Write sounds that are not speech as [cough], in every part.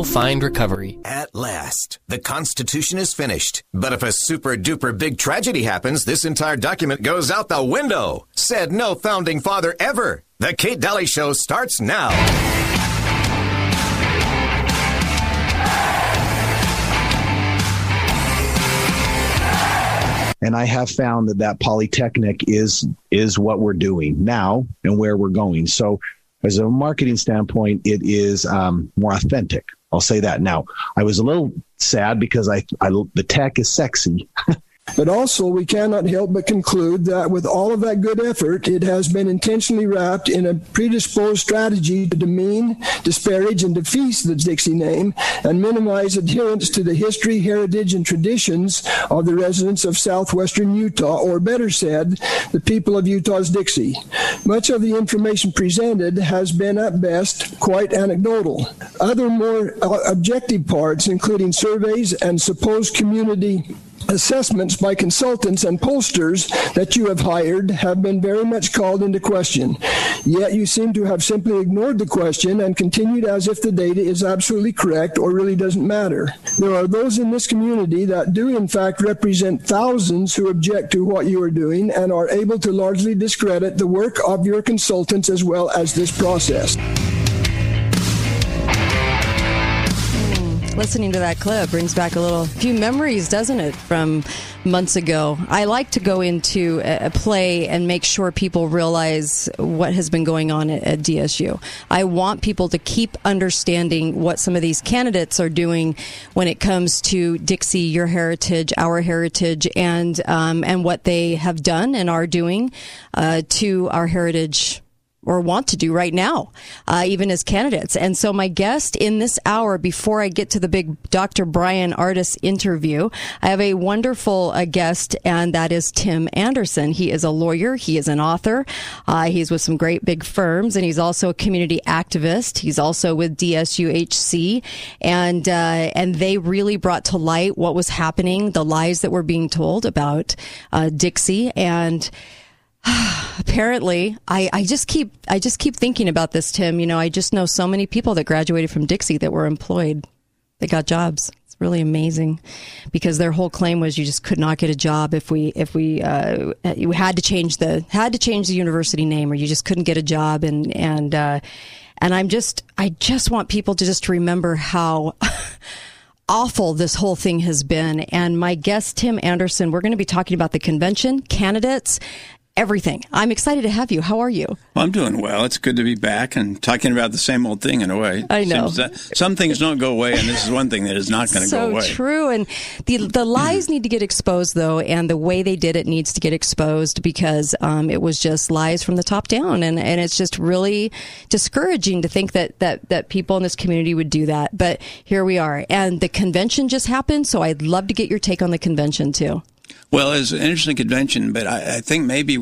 will find recovery. At last, the Constitution is finished. But if a super duper big tragedy happens, this entire document goes out the window. Said no founding father ever. The Kate Dalley Show starts now. and I have found that that polytechnic is is what we're doing now and where we're going. So, as a marketing standpoint, it is um, more authentic. I'll say that now. I was a little sad because I, I the tech is sexy. [laughs] But also, we cannot help but conclude that with all of that good effort, it has been intentionally wrapped in a predisposed strategy to demean, disparage, and defeat the Dixie name and minimize adherence to the history, heritage, and traditions of the residents of southwestern Utah, or better said, the people of Utah's Dixie. Much of the information presented has been, at best, quite anecdotal. Other more uh, objective parts, including surveys and supposed community assessments by consultants and pollsters that you have hired have been very much called into question. Yet you seem to have simply ignored the question and continued as if the data is absolutely correct or really doesn't matter. There are those in this community that do in fact represent thousands who object to what you are doing and are able to largely discredit the work of your consultants as well as this process. Listening to that clip brings back a little few memories, doesn't it, from months ago? I like to go into a play and make sure people realize what has been going on at, at DSU. I want people to keep understanding what some of these candidates are doing when it comes to Dixie, your heritage, our heritage, and um, and what they have done and are doing uh, to our heritage or want to do right now, uh, even as candidates. And so my guest in this hour, before I get to the big Dr. Bryan Ardis interview, I have a wonderful uh, guest, and that is Tim Anderson. He is a lawyer. He is an author. Uh, he's with some great big firms, and he's also a community activist. He's also with DSUHC, and uh, and they really brought to light what was happening, the lies that were being told about uh, Dixie, and [sighs] apparently I, I just keep i just keep thinking about this tim. You know i just know so many people that graduated from dixie that were employed. They got jobs. It's really amazing because their whole claim was you just could not get a job if we if we uh, you had to change the had to change the university name or you just couldn't get a job. And and uh, and i'm just i just want people to just remember how [laughs] awful this whole thing has been. And my guest, Tim Anderson, we're going to be talking about the convention, candidates, everything. I'm excited to have you. How are you? Well, I'm doing well. It's good to be back and talking about the same old thing in a way. I know. some things don't go away, and this is one thing that is not going to so go away. So true. And the the lies need to get exposed, though, and the way they did it needs to get exposed because um, it was just lies from the top down, and, and it's just really discouraging to think that, that that people in this community would do that. But here we are, and the convention just happened, so I'd love to get your take on the convention too. Well, it's an interesting convention, but I, I think maybe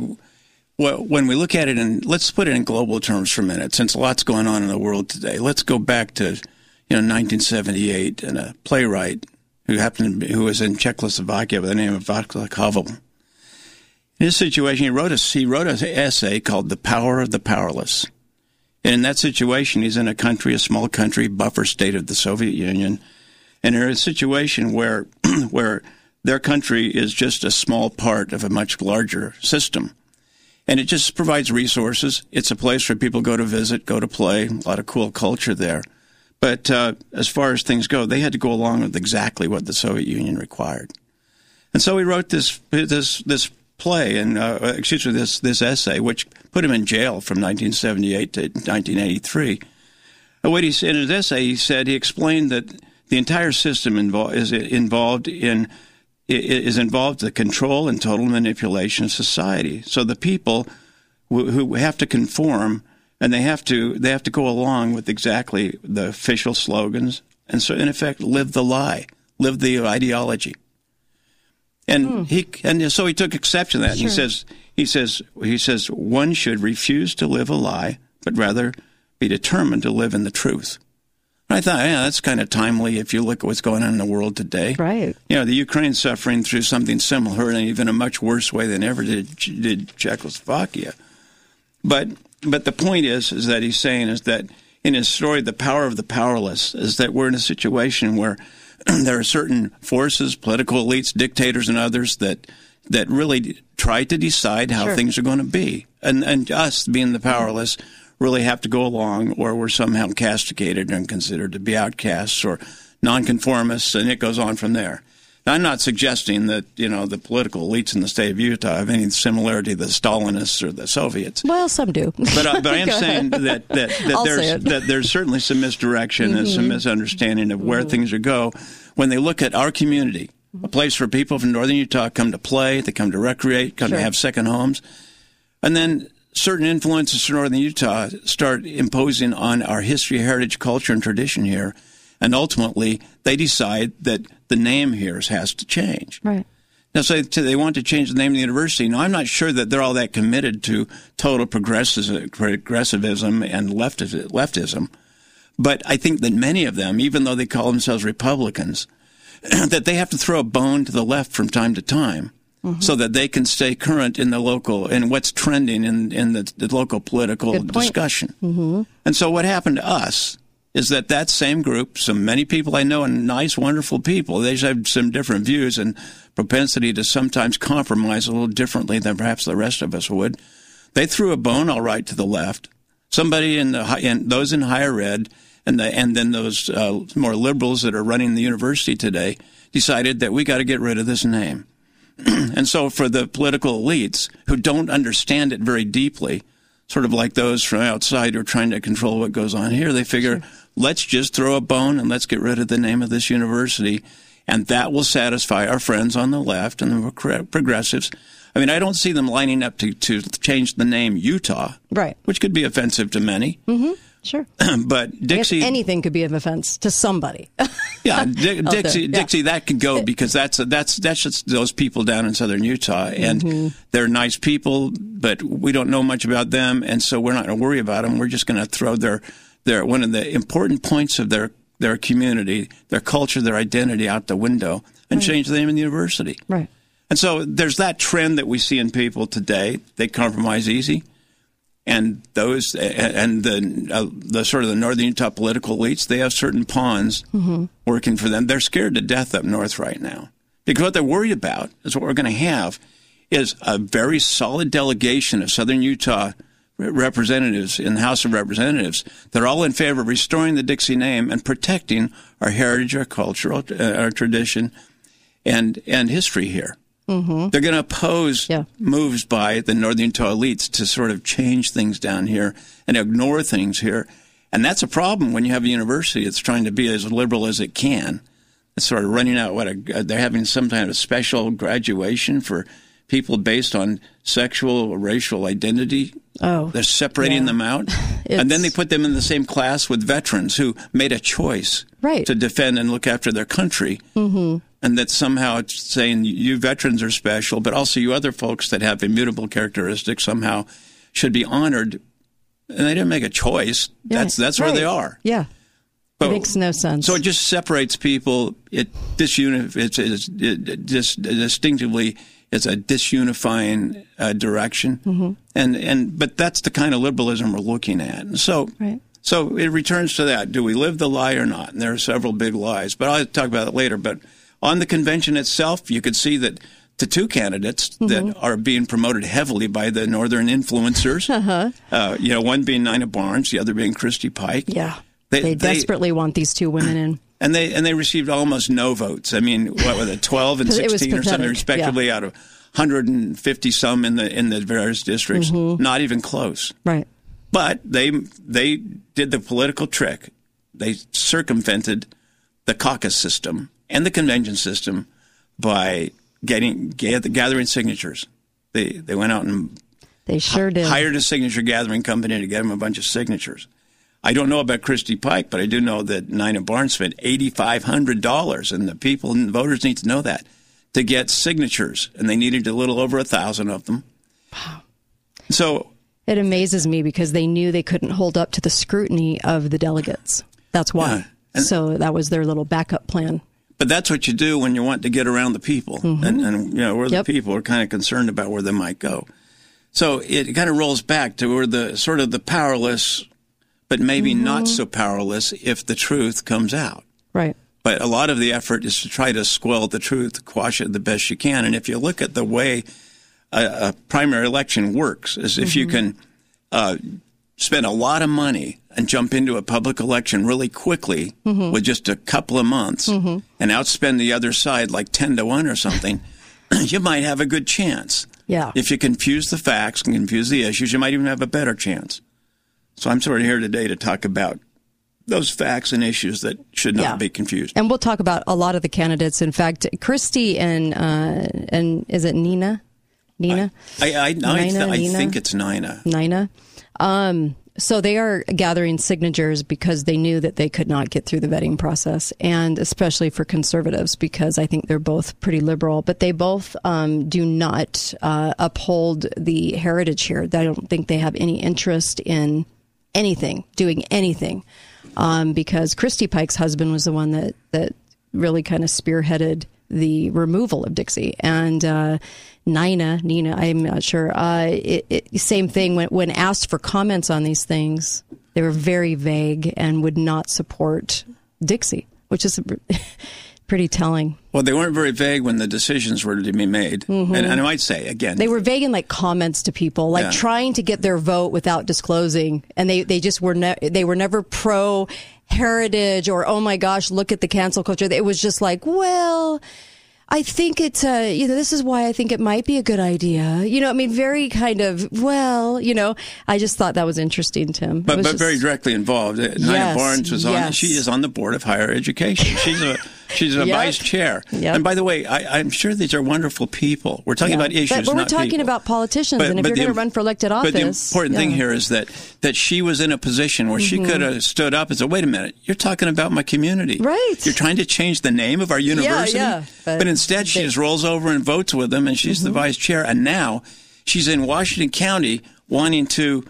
well, when we look at it and let's put it in global terms for a minute, since a lot's going on in the world today. Let's go back to you know 1978 and a playwright who happened be, who was in Czechoslovakia by the name of Václav Havel. In his situation, he wrote a he wrote an essay called "The Power of the Powerless." And in that situation, he's in a country, a small country, buffer state of the Soviet Union, and in a situation where [clears throat] where their country is just a small part of a much larger system. And it just provides resources. It's a place where people go to visit, go to play, a lot of cool culture there. But uh, as far as things go, they had to go along with exactly what the Soviet Union required. And so he wrote this this this play and uh, excuse me this this essay, which put him in jail from 1978 to 1983. what he said in his essay, he said he explained that the entire system invo- is involved in is involved the control and total manipulation of society. So the people who have to conform and they have to they have to go along with exactly the official slogans and so in effect live the lie, live the ideology. And hmm. he and so he took exception to that. Sure. He says he says he says one should refuse to live a lie, but rather be determined to live in the truth. I thought, yeah, that's kind of timely if you look at what's going on in the world today. Right. You know, the Ukraine's suffering through something similar and even a much worse way than ever did, did Czechoslovakia. But but the point is is that he's saying is that in his story, The Power of the Powerless, is that we're in a situation where [clears throat] there are certain forces, political elites, dictators, and others that that really try to decide how Sure. things are going to be, and and us being the powerless really have to go along, or we're somehow castigated and considered to be outcasts or nonconformists, and it goes on from there. Now, I'm not suggesting that you know the political elites in the state of Utah have any similarity to the Stalinists or the Soviets. Well, some do. But, uh, but I [laughs] am saying that that, that there's. Mm-hmm. that there's certainly some misdirection and some misunderstanding of where things are go when they look at our community, a place for people from northern Utah come to play, they come to recreate, come Sure. to have second homes, and then certain influences from northern Utah start imposing on our history, heritage, culture, and tradition here, and ultimately they decide that the name here has to change. Right. Now, so they they want to change the name of the university. Now, I'm not sure that they're all that committed to total progressivism and leftism, but I think that many of them, even though they call themselves Republicans, [clears throat] that they have to throw a bone to the left from time to time. So that they can stay current in the local and what's trending in, in the, the local political discussion. Mm-hmm. And so what happened to us is that that same group, some many people I know and nice, wonderful people, they have some different views and propensity to sometimes compromise a little differently than perhaps the rest of us would. They threw a bone all right to the left. Somebody in the in those in higher ed and the, and then those uh, more liberals that are running the university today decided that we got to get rid of this name. [clears throat] And so for the political elites who don't understand it very deeply, sort of like those from outside who are trying to control what goes on here, they figure, let's just throw a bone and let's get rid of the name of this university. And that will satisfy our friends on the left and the progressives. I mean, I don't see them lining up to, to change the name Utah, Right. which could be offensive to many. Mm-hmm. Sure. [clears throat] but Dixie, anything could be an offense to somebody. [laughs] yeah, there, Dixie, yeah. Dixie, that could go because that's that's that's just those people down in southern Utah, and Mm-hmm. they're nice people, but we don't know much about them, and so we're not going to worry about them. We're just going to throw their their one of the important points of their their community, their culture, their identity out the window, and change the name of the university. right. And so there's that trend that we see in people today. They compromise easy. And those, and the, uh, the sort of the northern Utah political elites, they have certain pawns working for them. They're scared to death up north right now. Because what they're worried about is what we're going to have is a very solid delegation of southern Utah representatives in the House of Representatives. They're all in favor of restoring the Dixie name and protecting our heritage, our cultural, uh, our tradition, and and history here. Mm-hmm. They're going to oppose Yeah. moves by the Northern Utah elites to sort of change things down here and ignore things here. And that's a problem when you have a university that's trying to be as liberal as it can. It's sort of running out what a, they're having some kind of special graduation for people based on sexual or racial identity. Oh, They're separating yeah. them out. [laughs] and then they put them in the same class with veterans who made a choice Right. to defend and look after their country. Mm-hmm. And that somehow it's saying you veterans are special, but also you other folks that have immutable characteristics somehow should be honored. And they didn't make a choice. Yeah, That's that's where they are. Yeah. But- it makes no sense. So it just separates people. It disuni- it's, it's it just distinctively it's a disunifying uh, direction, Mm-hmm. and and but that's the kind of liberalism we're looking at. And so Right. so it returns to that: do we live the lie or not? And there are several big lies, but I'll talk about it later. But on the convention itself, you could see that. The two candidates Mm-hmm. that are being promoted heavily by the northern influencers, [laughs] uh you know, one being Nina Barnes, the other being Christy Pike. yeah. They- They, they- desperately want these two women in. And they and they received almost no votes. I mean, what were it, [laughs] twelve and sixteen or something, respectively, out of 150 some in the in the various districts. Mm-hmm. Not even close. Right. But they they did the political trick. They circumvented the caucus system and the convention system by getting gath- gathering signatures. They they went out and They sure did. hired a signature gathering company to get them a bunch of signatures. I don't know about Christy Pike, but I do know that Nina Barnes spent eighty-five hundred dollars, and the people and voters need to know that to get signatures, and they needed a little over a thousand of them. Wow! So It amazes me because they knew they couldn't hold up to the scrutiny of the delegates. That's why. Yeah. So that was their little backup plan. But that's what you do when you want to get around the people, and, and you know where Mm-hmm. Yep. the people are kind of concerned about where they might go. So it kind of rolls back to where the sort of the powerless but maybe Mm-hmm. not so powerless if the truth comes out. Right. But a lot of the effort is to try to squelch the truth, quash it the best you can. And if you look at the way a, a primary election works, is if you can uh, spend a lot of money and jump into a public election really quickly with just a couple of months and outspend the other side like 10 to 1 or something, [clears throat] you might have a good chance. Yeah. If you confuse the facts and confuse the issues, you might even have a better chance. So I'm sort of here today to talk about those facts and issues that should not Yeah. be confused. And we'll talk about a lot of the candidates. In fact, Christy and uh, and is it Nina? Nina? I, I, I, Nina, I Nina? think it's Nina. Nina. Um, so they are gathering signatures because they knew that they could not get through the vetting process, and especially for conservatives because I think they're both pretty liberal, but they both um, do not uh, uphold the heritage here. I don't think they have any interest in anything, doing anything, um, because Christy Pike's husband was the one that that really kind of spearheaded the removal of Dixie and. Uh, Nina, Nina, I'm not sure. Uh, it, it, same thing when when asked for comments on these things, they were very vague and would not support Dixie, which is [laughs] [laughs] pretty telling. Well, they weren't very vague when the decisions were to be made. And, and I might say, again, Mm-hmm. They were vague in like comments to people, like Yeah. trying to get their vote without disclosing, and they they just were ne- they were never pro heritage or oh my gosh, look at the cancel culture. It was just like, well. I think it's, uh, you know, this is why I think it might be a good idea. You know, I mean, very kind of, well, you know, I just thought that was interesting, Tim. But, but just- very directly involved. Uh, Nina Barnes was on. yes. She is on the board of higher education. She's a she's a Yep. vice chair. Yep. And by the way, I, I'm sure these are wonderful people. We're talking Yeah. about issues, But, but we're talking people. about politicians, But- and if you're going to run for elected office, But the important thing here is that that she was in a position where she mm-hmm. could have stood up and said, "Wait a minute, you're talking about my community, Right. You're trying to change the name of our university." yeah, but, but instead, she just rolls over and votes with them, and she's the mm-hmm. vice chair. And now she's in Washington County wanting to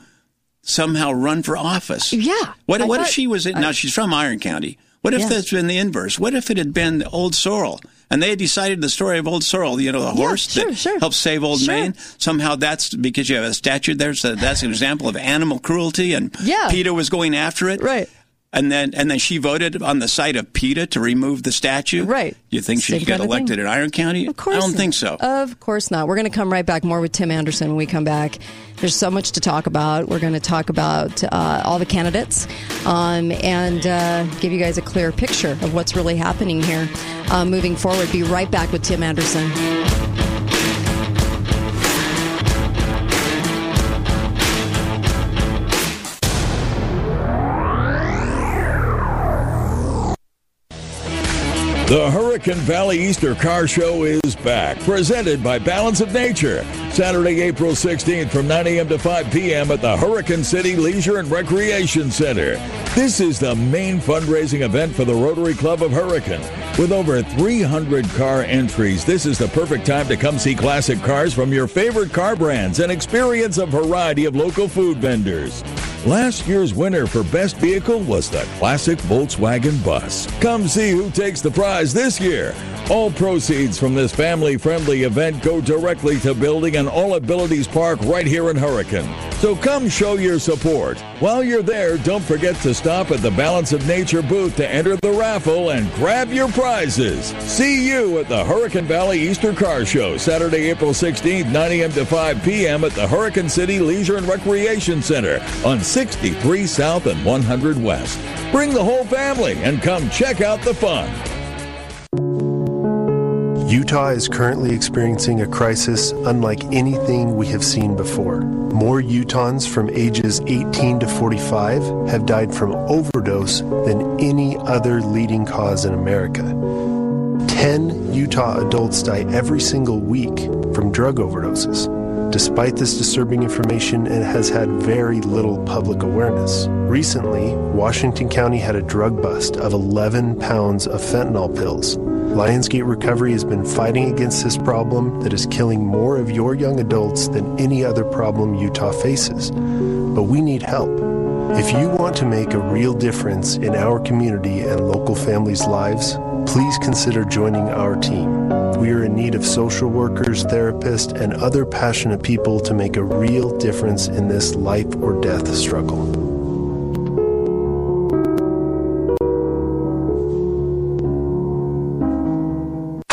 somehow run for office. Yeah. What, I what if she was in, now she's from Iron County. What if Yeah. that's been the inverse? What if it had been Old Sorrel? And they had decided the story of Old Sorrel, you know, the horse sure, that sure. helped save Old Sure. Main. Somehow that's because you have a statue there, so that's an example of animal cruelty, and Yeah. PETA was going after it. Right. And then, and then she voted on the side of PETA to remove the statue. Right. You think she Same get kind of thing. elected in Iron County? Of course. I don't not. think so. Of course not. We're going to come right back more with Tim Anderson when we come back. There's so much to talk about. We're going to talk about uh, all the candidates um, and uh, give you guys a clear picture of what's really happening here uh, moving forward. Be right back with Tim Anderson. The Hurricane Valley Easter Car Show is back, presented by Balance of Nature. Saturday, April 16th from 9 a.m. to 5 p.m. at the Hurricane City Leisure and Recreation Center. This is the main fundraising event for the Rotary Club of Hurricane. With over 300 car entries, this is the perfect time to come see classic cars from your favorite car brands and experience a variety of local food vendors. Last year's winner for Best Vehicle was the classic Volkswagen bus. Come see who takes the prize this year. All proceeds from this family friendly event go directly to building an All Abilities Park right here in Hurricane. So come show your support. While you're there, don't forget to stop at the Balance of Nature booth to enter the raffle and grab your prizes. See you at the Hurricane Valley Easter Car Show, Saturday, April 16th, 9 a.m. to 5 p.m. at the Hurricane City Leisure and Recreation Center on 63 South and 100 West. Bring the whole family and come check out the fun. Utah is currently experiencing a crisis unlike anything we have seen before. More Utahns from ages 18 to 45 have died from overdose than any other leading cause in America. 10 Utah adults die every single week from drug overdoses. Despite this disturbing information, it has had very little public awareness. Recently, Washington County had a drug bust of 11 pounds of fentanyl pills. Lionsgate Recovery has been fighting against this problem that is killing more of your young adults than any other problem Utah faces. But we need help. If you want to make a real difference in our community and local families' lives, please consider joining our team. We are in need of social workers, therapists, and other passionate people to make a real difference in this life or death struggle.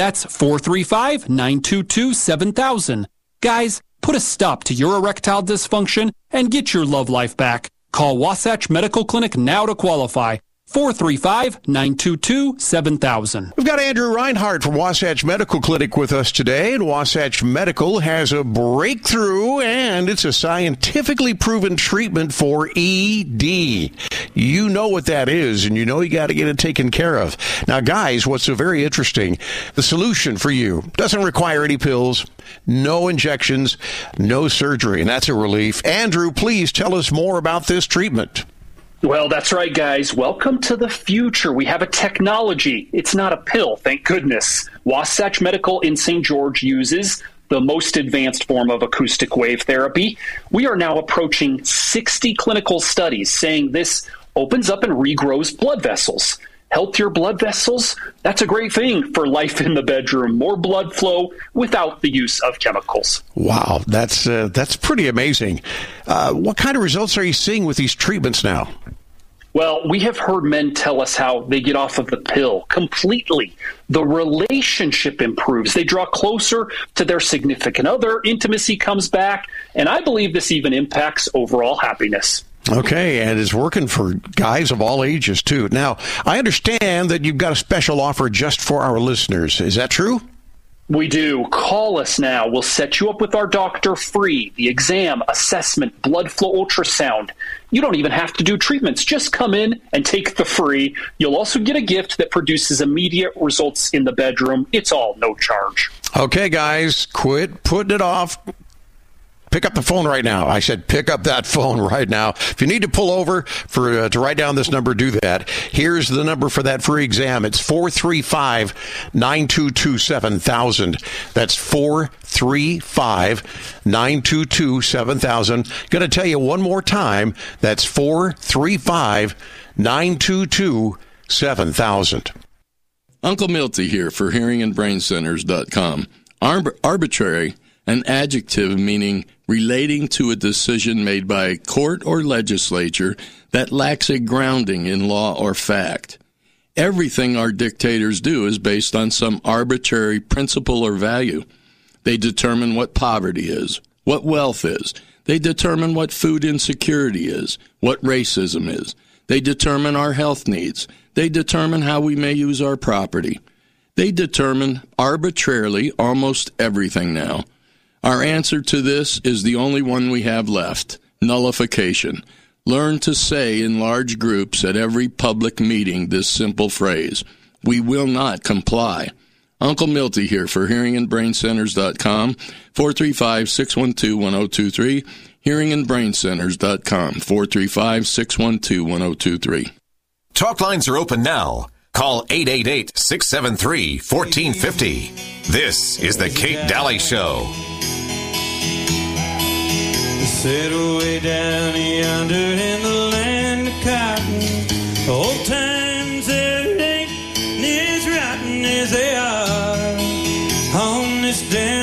That's 435 922 7000. Guys, put a stop to your erectile dysfunction and get your love life back. Call Wasatch Medical Clinic now to qualify. 435 922 7000. We've got Andrew Reinhardt from Wasatch Medical Clinic with us today, and Wasatch Medical has a breakthrough, and it's a scientifically proven treatment for ED. You know what that is, and you know you got to get it taken care of. Now, guys, what's so very interesting the solution for you doesn't require any pills, no injections, no surgery, and that's a relief. Andrew, please tell us more about this treatment. Well, that's right, guys. Welcome to the future. We have a technology. It's not a pill, thank goodness. Wasatch Medical in St. George uses the most advanced form of acoustic wave therapy. We are now approaching 60 clinical studies saying this opens up and regrows blood vessels. Healthier blood vessels, that's a great thing for life in the bedroom. More blood flow without the use of chemicals. Wow, that's uh, that's pretty amazing. Uh, what kind of results are you seeing with these treatments now? Well, we have heard men tell us how they get off of the pill completely. The relationship improves. They draw closer to their significant other. Intimacy comes back. And I believe this even impacts overall happiness. Okay, and it's working for guys of all ages, too. Now, I understand that you've got a special offer just for our listeners. Is that true? We do. Call us now. We'll set you up with our doctor free. The exam, assessment, blood flow ultrasound. You don't even have to do treatments. Just come in and take the free. You'll also get a gift that produces immediate results in the bedroom. It's all no charge. Okay, guys, quit putting it off. Pick up the phone right now. I said, pick up that [laughs] phone right now. If you need to pull over for uh, to write down this number, do that. Here's the number for that free exam. It's 435 922 7000. That's 435 922 7000. Going to tell you one more time. That's 435 922 7000. Uncle Milty here for hearingandbraincenters.com. Arb- arbitrary an adjective meaning relating to a decision made by a court or legislature that lacks a grounding in law or fact. Everything our dictators do is based on some arbitrary principle or value. They determine what poverty is, what wealth is. They determine what food insecurity is, what racism is. They determine our health needs. They determine how we may use our property. They determine arbitrarily almost everything now. Our answer to this is the only one we have left nullification. Learn to say in large groups at every public meeting this simple phrase We will not comply. Uncle Milty here for hearingandbraincenters.com, 435 612 1023, hearingandbraincenters.com, 435 612 1023. Talk lines are open now. Call 888 673 1450. This is The Kate Dalley Show. Settle way down yonder in the land of cotton. Old times ain't as rotten as they are on this damned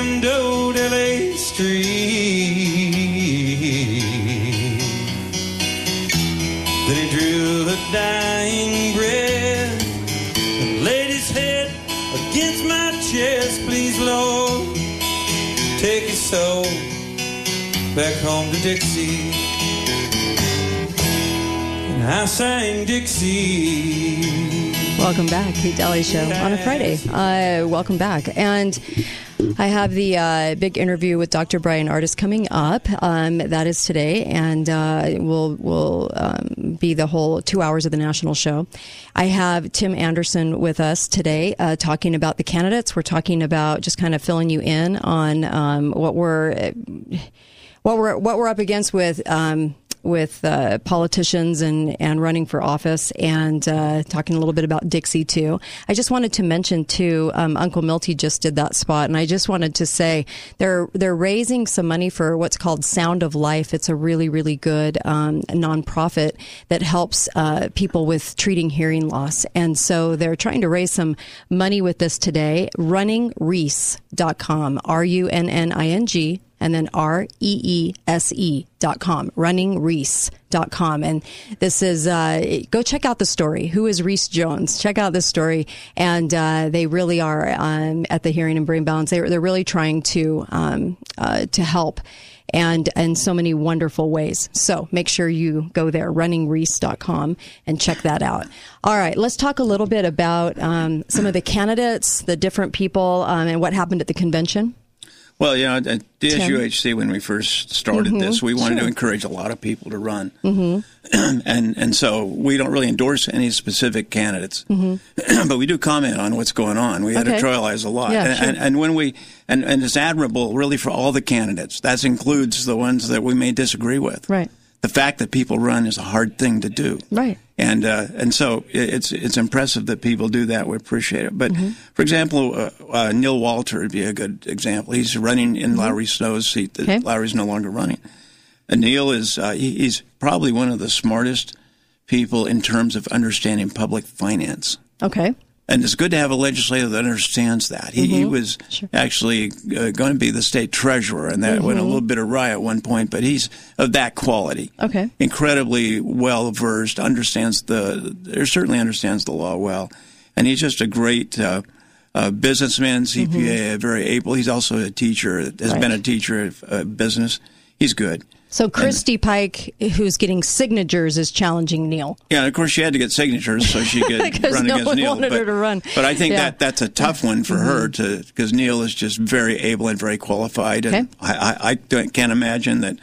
chest. Please, Lord, take his soul back home to Dixie. And I sang Dixie. Welcome back, Kate Dalley Show on a Friday. Uh, welcome back, and I have the uh, big interview with Dr. Bryan Ardis coming up. Um, that is today, and uh, will will um, be the whole two hours of the national show. I have Tim Anderson with us today, uh, talking about the candidates. We're talking about just kind of filling you in on um, what we're what we're what we're up against with. Um, with uh, politicians and, and running for office and uh, talking a little bit about Dixie too. I just wanted to mention too, um, Uncle Milty just did that spot, and I just wanted to say they're they're raising some money for what's called Sound of Life. It's a really really good um, nonprofit that helps uh, people with treating hearing loss, and so they're trying to raise some money with this today. RunningReese.com, R U N N I N G and then R E E S E dot com, running Reese dot com. And this is, uh, go check out the story. Who is Reese Jones? Check out this story. And, uh, they really are, um, at the Hearing and Brain Balance. They're, they're really trying to, um, uh, to help and in so many wonderful ways. So make sure you go there, runningreese.com and check that out. All right, let's talk a little bit about um, some of the candidates, the different people, um, and what happened at the convention. Well, you know, at DSUHC, when we first started mm-hmm. this, we wanted sure. to encourage a lot of people to run. Mm-hmm. [clears throat] and and so we don't really endorse any specific candidates, mm-hmm. [clears throat] but we do comment on what's going on. We okay. editorialize a lot. Yeah, and, sure. and, and, when we, and, and it's admirable really for all the candidates. That includes the ones that we may disagree with. Right. The fact that people run is a hard thing to do. Right and uh, and so it's it's impressive that people do that. We appreciate it. But mm-hmm. for example, uh, uh, Neil Walter would be a good example. He's running in mm-hmm. Lowry Snow's seat. Okay. Lowry's no longer running. And Neil is uh, he, he's probably one of the smartest people in terms of understanding public finance. Okay. And it's good to have a legislator that understands that. He, mm-hmm. he was sure. actually uh, going to be the state treasurer, and that mm-hmm. went a little bit awry at one point. But he's of that quality. Okay, incredibly well versed, understands the, certainly understands the law well, and he's just a great uh, uh, businessman, CPA, mm-hmm. very able. He's also a teacher. Has right. been a teacher of uh, business. He's good. So Christy Pike, who's getting signatures, is challenging Neil. Yeah, of course she had to get signatures so she could [laughs] run no against Neil. Wanted but, her to run. but I think yeah. that that's a tough one for mm-hmm. her to because Neil is just very able and very qualified, and okay. I, I, I can't imagine that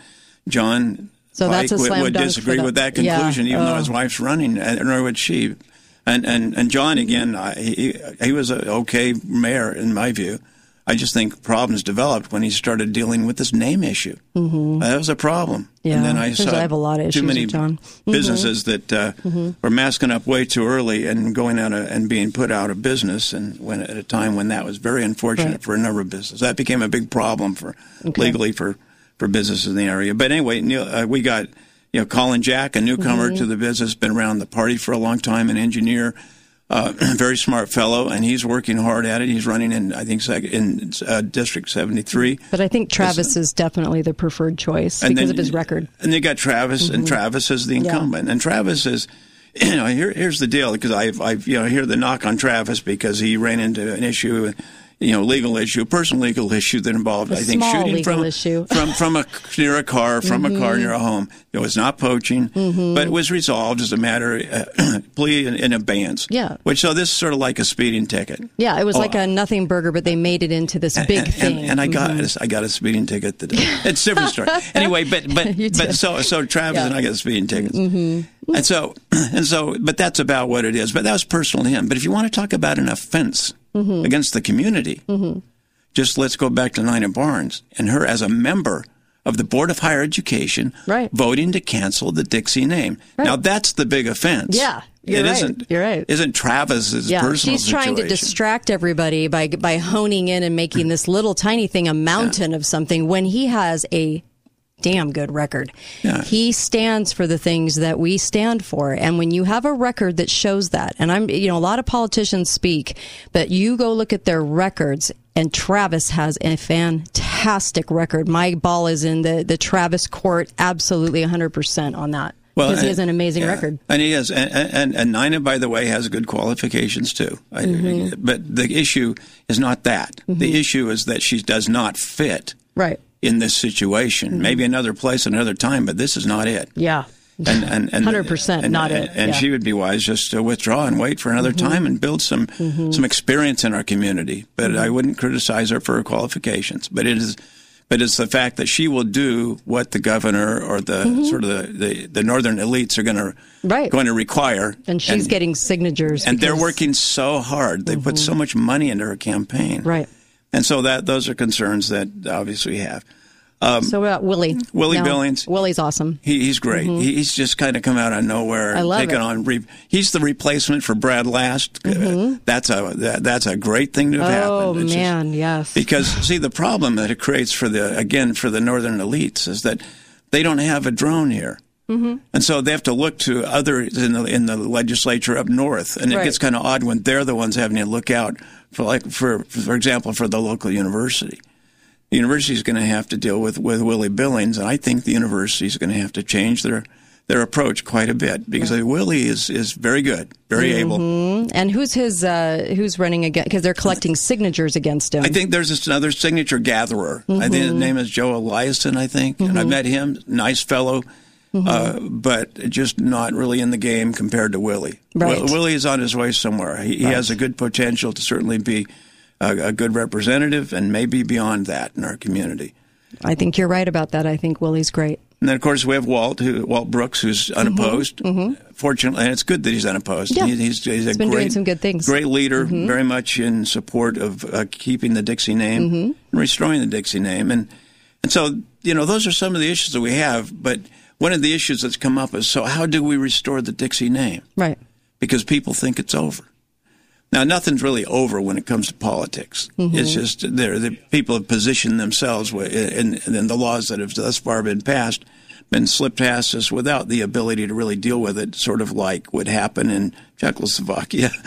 Jon so Pike would, would disagree with that conclusion, yeah. even oh. though his wife's running, nor would she. And and and Jon again, he he was an okay mayor in my view. I just think problems developed when he started dealing with this name issue. Mm-hmm. Uh, that was a problem. Yeah, and then I saw I have a lot of issues too many. Mm-hmm. businesses that uh, mm-hmm. were masking up way too early and going out of, and being put out of business, and when at a time when that was very unfortunate right. for a number of businesses, that became a big problem for okay. legally for for businesses in the area. But anyway, Neil, uh, we got you know Colin Jack, a newcomer Mm-hmm. to the business, been around the party for a long time, an engineer. Uh, [clears throat] very smart fellow, and he's working hard at it. He's running in, I think, sec- in uh, District 73. But I think Travis is definitely the preferred choice because then- of his record. And they got Travis, and Travis is the incumbent. And Travis is, [clears throat] you know, here, here's the deal because I've, I've, you know, hear the knock on Travis because he ran into an issue, you know, legal issue, a personal legal issue that involved, A I think, shooting from issue. [laughs] from from a near a car, from a Mm-hmm. car near a home. It was not poaching, but it was resolved as a matter uh, [clears throat] plea in, in abeyance. Yeah. Which so this is sort of like a speeding ticket. Yeah, it was Oh, like a nothing burger, but they made it into this big and, thing. And, and I got Mhm. I got a speeding ticket today. It's a different story. [laughs] anyway, but but but so so Travis Yeah. and I got speeding tickets. Mm-hmm. And so [clears throat] and so, but that's about what it is. But that was personal to him. But if you want to talk about an offense Mm-hmm. against the community, just let's go back to Nina Barnes and her as a member of the Board of Higher Education, Right. voting to cancel the Dixie name. Now that's the big offense. Yeah, you're It right. isn't- You're right. Isn't Travis's yeah, personal she's trying to distract everybody by by honing in and making [clears throat] this little tiny thing a mountain of something when he has a damn good record. Yeah. He stands for the things that we stand for. And when you have a record that shows that, and I'm, you know, a lot of politicians speak, but you go look at their records and Travis has a fantastic record. My ball is in the, the Travis court, absolutely 100% on that. because he has an amazing yeah. record. and he has. And, and and Nina, by the way, has good qualifications too. Mm-hmm. but the issue is not that. The issue is that she does not fit Right. In this situation. Mm-hmm. Maybe another place, another time, but this is not it. Yeah. And, and, and 100% and, not and, it, And yeah. she would be wise just to withdraw and wait for another Mhm. time and build some Mhm. some experience in our community. But Mhm. I wouldn't criticize her for her qualifications. But it is, but it's the fact that she will do what the governor or the Mhm. sort of the, the, the northern elites are going to Right. going to require. And she's getting signatures. and they're working so hard. They put so much money into her campaign. Right. And so that those are concerns that obviously we have. Um, so about Willie. Willie No, Billings. Willie's awesome. he, he's great. Mhm. He, he's just kind of come out of nowhere. I love taken it. on. Re, he's the replacement for Brad Last. Uh, That's a that, that's a great thing to have Mm-hmm. Oh happened. Just- man, yes. because see the problem that it creates for the again for the northern elites is that they don't have a drone here. Mm-hmm. And so they have to look to others in the in the legislature up north, and it Right. gets kind of odd when they're the ones having to look out for like for for example for the local university. The university is going to have to deal with with Willie Billings, and I think the university is going to have to change their their approach quite a bit because Willie is is very good, very able. Mhm. And who's his? Uh, who's running again? Because they're collecting signatures against him. I think there's another signature gatherer. I think his Mhm. name is Joe Eliason, I think. And I Mhm. met him, nice fellow, Mhm. uh, but just not really in the game compared to Willie. Right. Will, Willie is on his way somewhere. He, he has a good potential to certainly be a, a good representative and maybe beyond that in our community. I think you're right about that. I think Willie's great. And then, of course, we have Walt, who, Walt Brooks, who's unopposed. Fortunately, and it's good that he's unopposed. Mm-hmm. Yeah. He- he's, he's a He's been great, doing some good things. Great leader, Mhm. very much in support of uh, keeping the Dixie name Mhm. and restoring the Dixie name. And and so, you know, those are some of the issues that we have. But one of the issues that's come up is so how do we restore the Dixie name? Right. Because people think it's over. Now, nothing's really over when it comes to politics. Mhm. It's just there. The people have positioned themselves and, the laws that have thus far been passed, been slipped past us without the ability to really deal with it, sort of like would happen in Czechoslovakia. [laughs]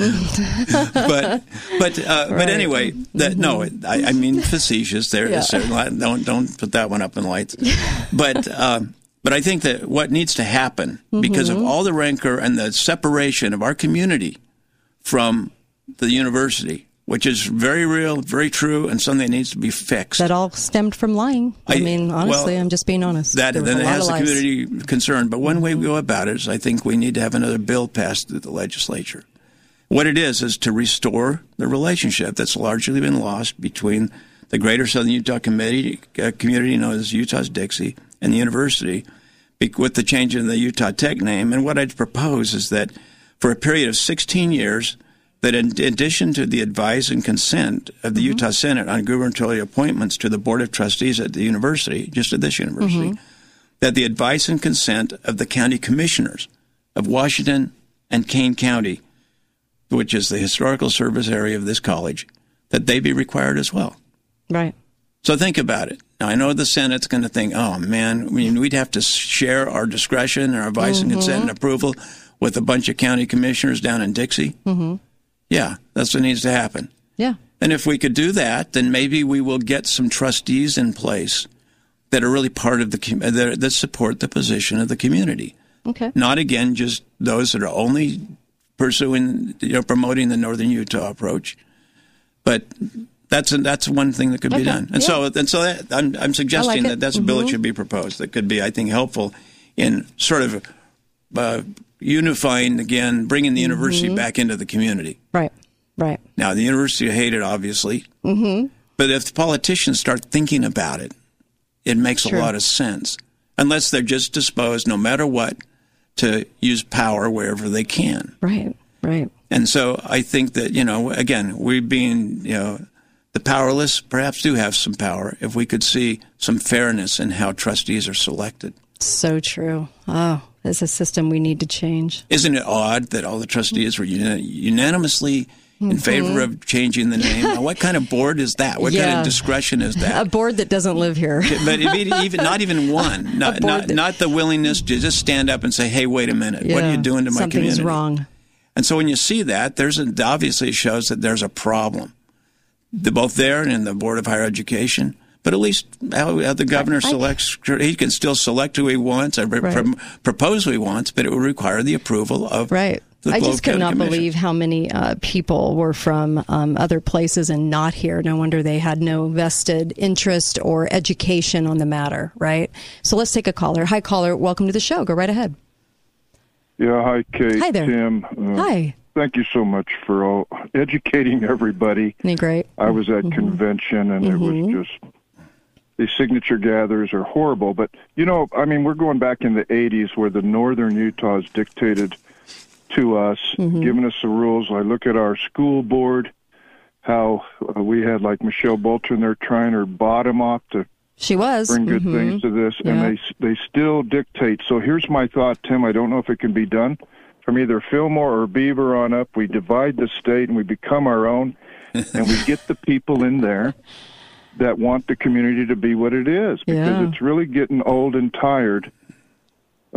but but uh, but anyway, that no, I, I mean facetious. There, Yeah. so don't don't put that one up in lights. [laughs] But um, but I think that what needs to happen because of Mhm. all the rancor and the separation of our community from the university, which is very real, very true, and something that needs to be fixed. That all stemmed from lying. I, I- mean, honestly, well, I'm just being honest. That then has the lies. community concerned. But one way we go about it is I think we need to have another bill passed through the legislature. What it is is to restore the relationship that's largely been lost between the Greater Southern Utah Committee, uh, community known as Utah's Dixie and the university, with the change in the Utah Tech name. And what I'd propose is that for a period of 16 years, that in addition to the advice and consent of the mm-hmm. Utah Senate on gubernatorial appointments to the Board of Trustees at the university, just at this university, mm-hmm. that the advice and consent of the county commissioners of Washington and Kane County, which is the historical service area of this college, that they be required as well. Right. So think about it. Now, I know the Senate's going to think, oh, man, I mean, we'd have to share our discretion and our advice and consent and approval with a bunch of county commissioners down in Dixie. hmm Yeah, that's what needs to happen. Yeah. And if we could do that, then maybe we will get some trustees in place that are really part of the that, that support the position of the community. Okay. Not again just those that are only pursuing, you know, promoting the Northern Utah approach, but that's that's one thing that could be done. And so and so that, I'm I'm suggesting it. that that's a bill that Mhm. should be proposed that could be I think helpful in sort of uh, unifying again, bringing the university Mhm. back into the community. Right. Right. Now the university hated obviously, Mm-hmm. but if the politicians start thinking about it, it makes Sure. a lot of sense. Unless they're just disposed, no matter what, to use power wherever they can. Right. Right. And so I think that, you know, again, we being, you know, the powerless perhaps do have some power if we could see some fairness in how trustees are selected. So true. Oh, it's a system we need to change. Isn't it odd that all the trustees were unanimously in favor of changing the name? Now, what kind of board is that? What kind Mm-hmm. Of discretion is that? [laughs] A board that doesn't live here. but even not even one, [laughs] not not, that- not the willingness to just stand up and say, "Hey, wait a minute, what are you doing to my Something's community?" wrong. And so when you see that, there's a, obviously it shows that there's a problem, the, both there and in the Board of Higher Education. But at least how, how the governor I- selects, he can still select who he wants, or Right. prom- propose who he wants, but it would require the approval of Right. the I Globe just could County not Commission. believe how many uh, people were from um, other places and not here. No wonder they had no vested interest or education on the matter, right? So let's take a caller. Hi, caller. Welcome to the show. Go right ahead. Yeah, hi, Kate. Hi there. Tim. Uh, Hi. Thank you so much for all educating everybody. Isn't great? I was at Mhm. convention and it was Mhm. just these signature gatherers are horrible. But you know, I mean, we're going back in the '80s where the Northern Utahs dictated to us, Mm-hmm. giving us the rules. I look at our school board, how uh, we had like Michelle Bolton there trying her bottom off to She was. bring good Mhm. things to this, Yeah. and they they still dictate. So here's my thought, Tim. I don't know if it can be done from either Fillmore or Beaver on up. We divide the state and we become our own, and we get the people in there that want the community to be what it is, because Yeah. it's really getting old and tired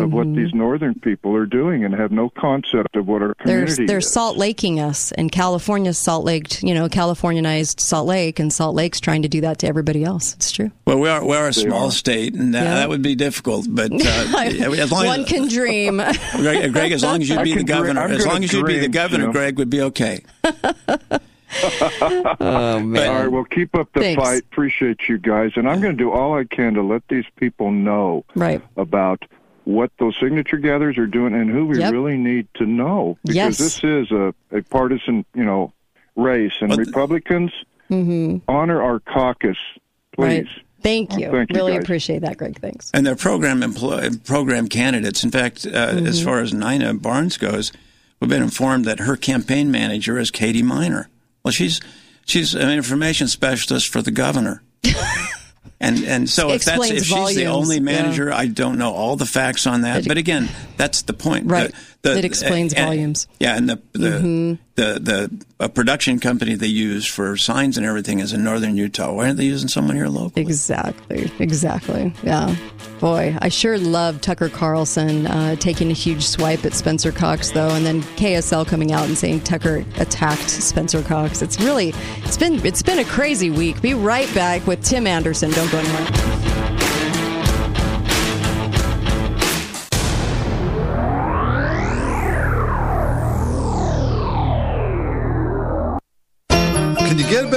of what Mhm. these northern people are doing and have no concept of what our They're, they're is. Salt Laking us, and California's Salt Laked, you know, Californianized Salt Lake, and Salt Lake's trying to do that to everybody else. It's true. Well, we are we are a They small are. state, and that, Yeah. that would be difficult. But uh, [laughs] as long One as can dream. [laughs] Greg, Greg, as long as you I be the can dream- governor, as long as you be the dream, governor, Jim. Greg would be okay. [laughs] oh man! All right, well, keep up the Thanks. fight. Appreciate you guys, and I'm going to do all I can to let these people know Right. about what those signature gatherers are doing and who we Yep. really need to know because Yes. this is a, a partisan, you know, race. And But- Republicans hmm honor our caucus, Right. please. Thank you. Thank you, really guys. appreciate that, Greg. Thanks. And their program employ, program candidates. In fact, uh, Mm-hmm. as far as Nina Barnes goes, we've been informed that her campaign manager is Katie Miner. Well, she's she's an information specialist for the governor. [laughs] And and so if that's if she's the volumes, only yeah. manager, I don't know all the facts on that. But again, that's the point. Right. The, It explains and- volumes. Yeah, and the the Mhm. the the a production company they use for signs and everything is in northern Utah. Why aren't they using someone here locally? Exactly. Exactly. Yeah. Boy, I sure love Tucker Carlson uh, taking a huge swipe at Spencer Cox, though, and then KSL coming out and saying Tucker attacked Spencer Cox. It's really, it's been, it's been a crazy week. Be right back with Tim Anderson. Don't go anywhere.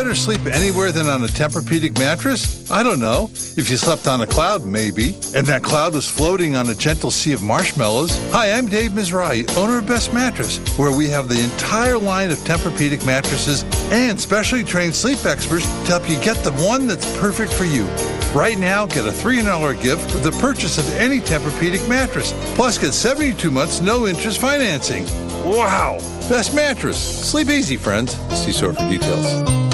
Better sleep anywhere than on a Tempur-Pedic mattress? I don't know. If you slept on a cloud, maybe. And that cloud was floating on a gentle sea of marshmallows. Hi, I'm Dave Mizrahi, owner of Best Mattress, where we have the entire line of Tempur-Pedic mattresses and specially trained sleep experts to help you get the one that's perfect for you. Right now, get a $300 gift with the purchase of any Tempur-Pedic mattress. Plus, get 72 months no interest financing. Wow! Best mattress. Sleep easy, friends. See store for details.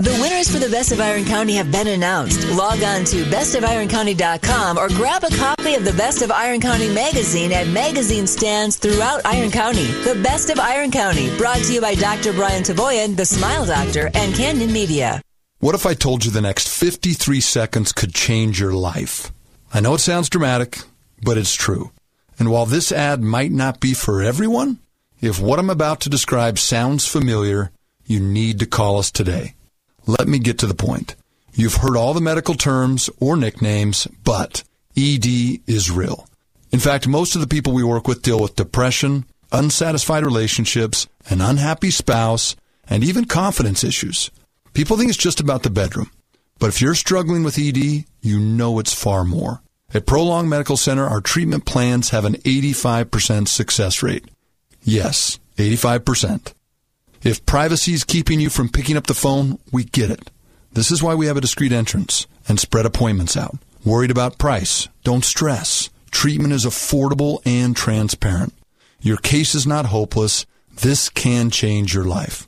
The winners for the Best of Iron County have been announced. Log on to bestofironcounty.com or grab a copy of the Best of Iron County magazine at magazine stands throughout Iron County. The Best of Iron County, brought to you by Dr. Brian Tavoyan, the Smile Doctor, and Canyon Media. What if I told you the next 53 seconds could change your life? I know it sounds dramatic, but it's true. And while this ad might not be for everyone, if what I'm about to describe sounds familiar, you need to call us today. Let me get to the point. You've heard all the medical terms or nicknames, but ED is real. In fact, most of the people we work with deal with depression, unsatisfied relationships, an unhappy spouse, and even confidence issues. People think it's just about the bedroom. But if you're struggling with ED, you know it's far more. At Prolong Medical Center, our treatment plans have an 85% success rate. Yes, 85%. If privacy is keeping you from picking up the phone, we get it. This is why we have a discreet entrance and spread appointments out. Worried about price? Don't stress. Treatment is affordable and transparent. Your case is not hopeless. This can change your life.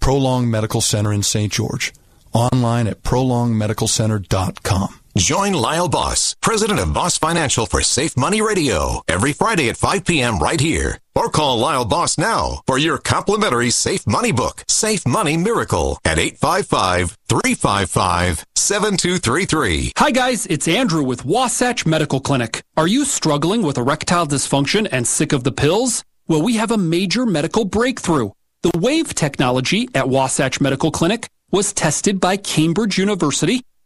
Prolong Medical Center in St. George. Online at prolongmedicalcenter.com. Join Lyle Boss, president of Boss Financial for Safe Money Radio, every Friday at 5 p.m. right here. Or call Lyle Boss now for your complimentary Safe Money book, Safe Money Miracle, at 855-355-7233. Hi guys, it's Andrew with Wasatch Medical Clinic. Are you struggling with erectile dysfunction and sick of the pills? Well, we have a major medical breakthrough. The WAVE technology at Wasatch Medical Clinic was tested by Cambridge University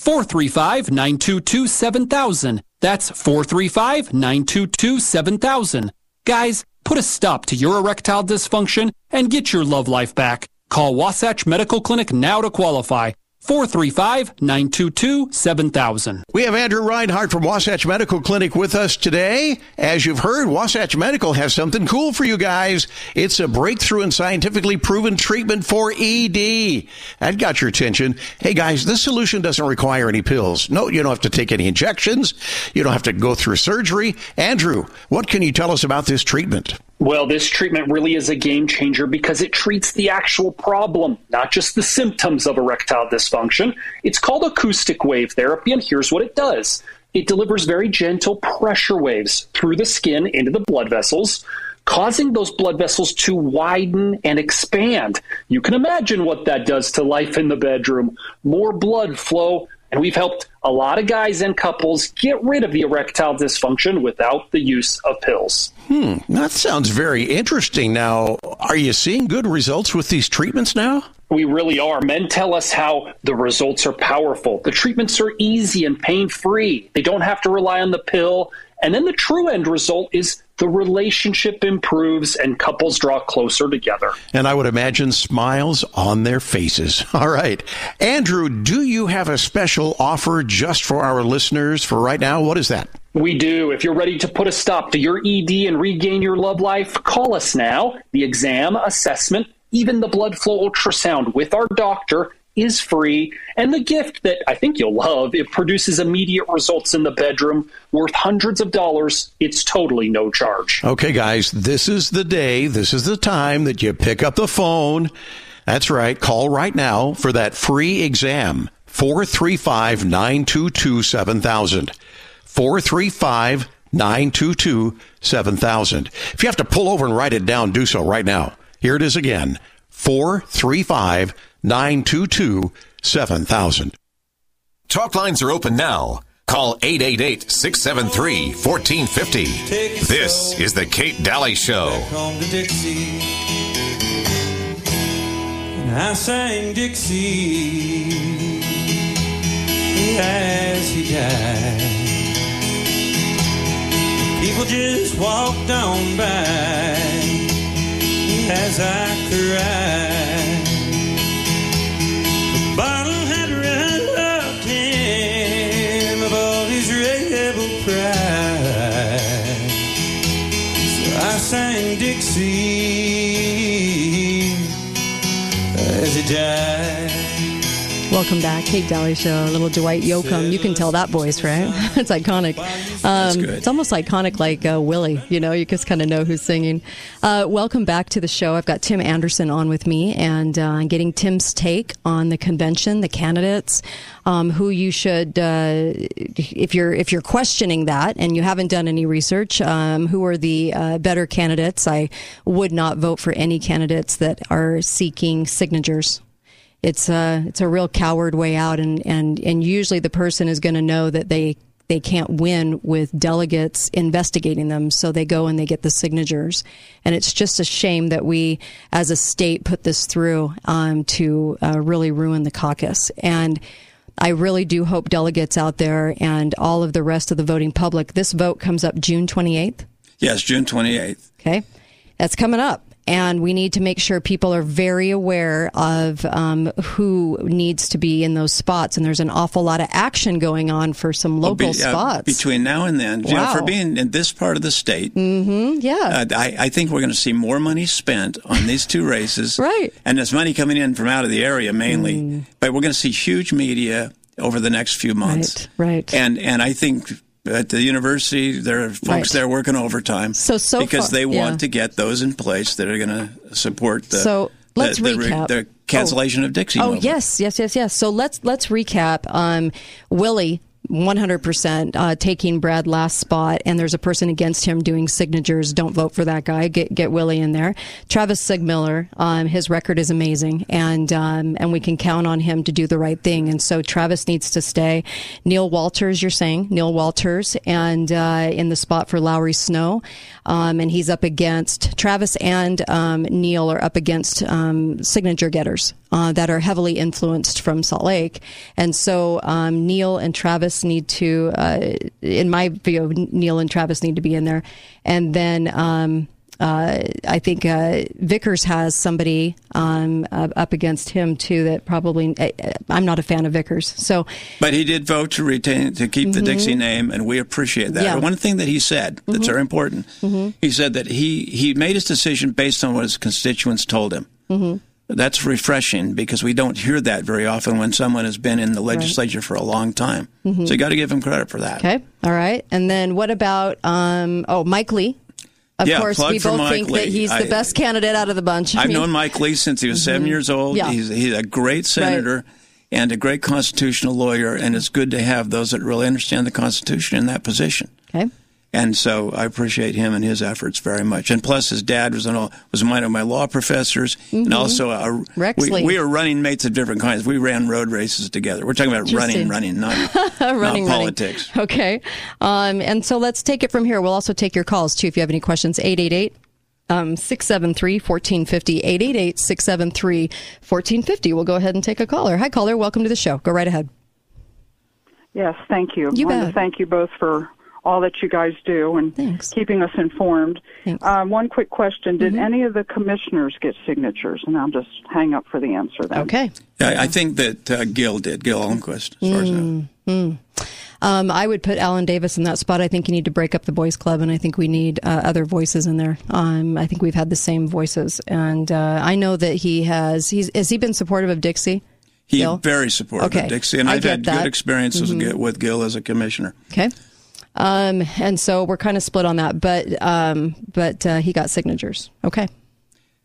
435 922 7000. That's 435 922 7000. Guys, put a stop to your erectile dysfunction and get your love life back. Call Wasatch Medical Clinic now to qualify. 435 922 7000. We have Andrew Reinhardt from Wasatch Medical Clinic with us today. As you've heard, Wasatch Medical has something cool for you guys. It's a breakthrough and scientifically proven treatment for ED. That got your attention. Hey guys, this solution doesn't require any pills. No, you don't have to take any injections. You don't have to go through surgery. Andrew, what can you tell us about this treatment? Well, this treatment really is a game changer because it treats the actual problem, not just the symptoms of erectile dysfunction. It's called acoustic wave therapy, and here's what it does it delivers very gentle pressure waves through the skin into the blood vessels, causing those blood vessels to widen and expand. You can imagine what that does to life in the bedroom. More blood flow, and we've helped a lot of guys and couples get rid of the erectile dysfunction without the use of pills. Hmm, that sounds very interesting. Now, are you seeing good results with these treatments now? We really are. Men tell us how the results are powerful. The treatments are easy and pain free. They don't have to rely on the pill. And then the true end result is the relationship improves and couples draw closer together. And I would imagine smiles on their faces. [laughs] All right. Andrew, do you have a special offer just for our listeners for right now? What is that? We do. If you're ready to put a stop to your ED and regain your love life, call us now. The exam, assessment, even the blood flow ultrasound with our doctor is free. And the gift that I think you'll love, it produces immediate results in the bedroom worth hundreds of dollars. It's totally no charge. Okay, guys, this is the day, this is the time that you pick up the phone. That's right. Call right now for that free exam. 435 922 7000. 435 922 7000. If you have to pull over and write it down, do so right now. Here it is again 435 922 7000. Talk lines are open now. Call 888 673 1450. This is The Kate Dalley Show. home to Dixie. And I sang Dixie as he died. People just walked on by as I cried. The bottle had him of all his pride. So I sang Dixie as he died. Welcome back, Kate Dalley Show. A little Dwight Yoakam. You can tell that voice, right? [laughs] it's iconic. Um, good. It's almost iconic, like uh, Willie. You know, you just kind of know who's singing. Uh, welcome back to the show. I've got Tim Anderson on with me, and uh, getting Tim's take on the convention, the candidates, um, who you should, uh, if you're if you're questioning that and you haven't done any research, um, who are the uh, better candidates? I would not vote for any candidates that are seeking signatures it's a it's a real coward way out, and and and usually the person is going to know that they they can't win with delegates investigating them, so they go and they get the signatures, and it's just a shame that we as a state put this through um, to uh, really ruin the caucus and. I really do hope delegates out there and all of the rest of the voting public. This vote comes up June 28th. Yes, June 28th. Okay. That's coming up. And we need to make sure people are very aware of um, who needs to be in those spots. And there's an awful lot of action going on for some Well, local be- uh, spots. between now and then, you know, Wow. for being in this part of the state, mm-hmm. Yeah. uh, I, I think we're going to see more money spent on these two races. [laughs] Right. And there's money coming in from out of the area mainly. Mm. But we're going to see huge media over the next few months. Right. And and I think at the university there are folks Right. there working overtime. So- so because far- they yeah. want to get those in place that are going to support the So, let's the, re- recap. the cancellation of Dixie. Oh movement. yes, yes, yes, yes. So let's let's recap. Um, Willie 100% uh, taking Brad Last spot, and there's a person against him doing signatures. Don't vote for that guy. Get get Willie in there. Travis Seegmiller, um, his record is amazing, and um, and we can count on him to do the right thing. And so Travis needs to stay. Neil Walters, you're saying Neil Walters, and uh, in the spot for Lowry Snow, um, and he's up against Travis and um, Neil are up against um, signature getters uh, that are heavily influenced from Salt Lake, and so um, Neil and Travis need to, uh, in my view, Neil and Travis need to be in there, and then. Um, uh, I think uh, Vickers has somebody um, uh, up against him too. That probably uh, I'm not a fan of Vickers. So, but he did vote to retain to keep the Mhm. Dixie name, and we appreciate that. Yeah. One thing that he said that's Mhm. very important. Mhm. He said that he he made his decision based on what his constituents told him. That's refreshing because we don't hear that very often when someone has been in the legislature for a long time. Mhm. So you got to give him credit for that. okay, all right. And then what about um, oh Mike Lee? Of Yeah, course, we both Mike think that Lee. he's the I- best candidate out of the bunch. I I've mean- known Mike Lee since he was seven Mhm. years old. Yeah. He's, he's a great senator and a great constitutional lawyer, and it's good to have those that really understand the Constitution in that position. Okay. And so I appreciate him and his efforts very much. And plus, his dad was an, was one of my law professors, Mhm. and also a, Rex we, Lee. we are running mates of different kinds. We ran road races together. We're talking about running, running, not, [laughs] running, not running. politics. Okay. Um, and so let's take it from here. We'll also take your calls too if you have any questions. 888 um, 673 1450. 888 673 1450. We'll go ahead and take a caller. Hi, caller. Welcome to the show. Go right ahead. Yes, thank you. You I want bet. to thank you both for all that you guys do and Thanks. keeping us informed. Um, one quick question: Did Mm-hmm. any of the commissioners get signatures? And I'll just hang up for the answer then. Okay. I, I think that uh, Gil did, Gil Almquist. As far as I. Mm, mm. Um, I would put Alan Davis in that spot. I think you need to break up the boys' club, and I think we need uh, other voices in there. Um, I think we've had the same voices, and uh, I know that he has. He's has he been supportive of Dixie? He's very supportive Okay. of Dixie, and I I've had that. good experiences Mhm. with- with Gil as a commissioner. Okay. Um, and so we're kind of split on that, but um, but uh, he got signatures. Okay.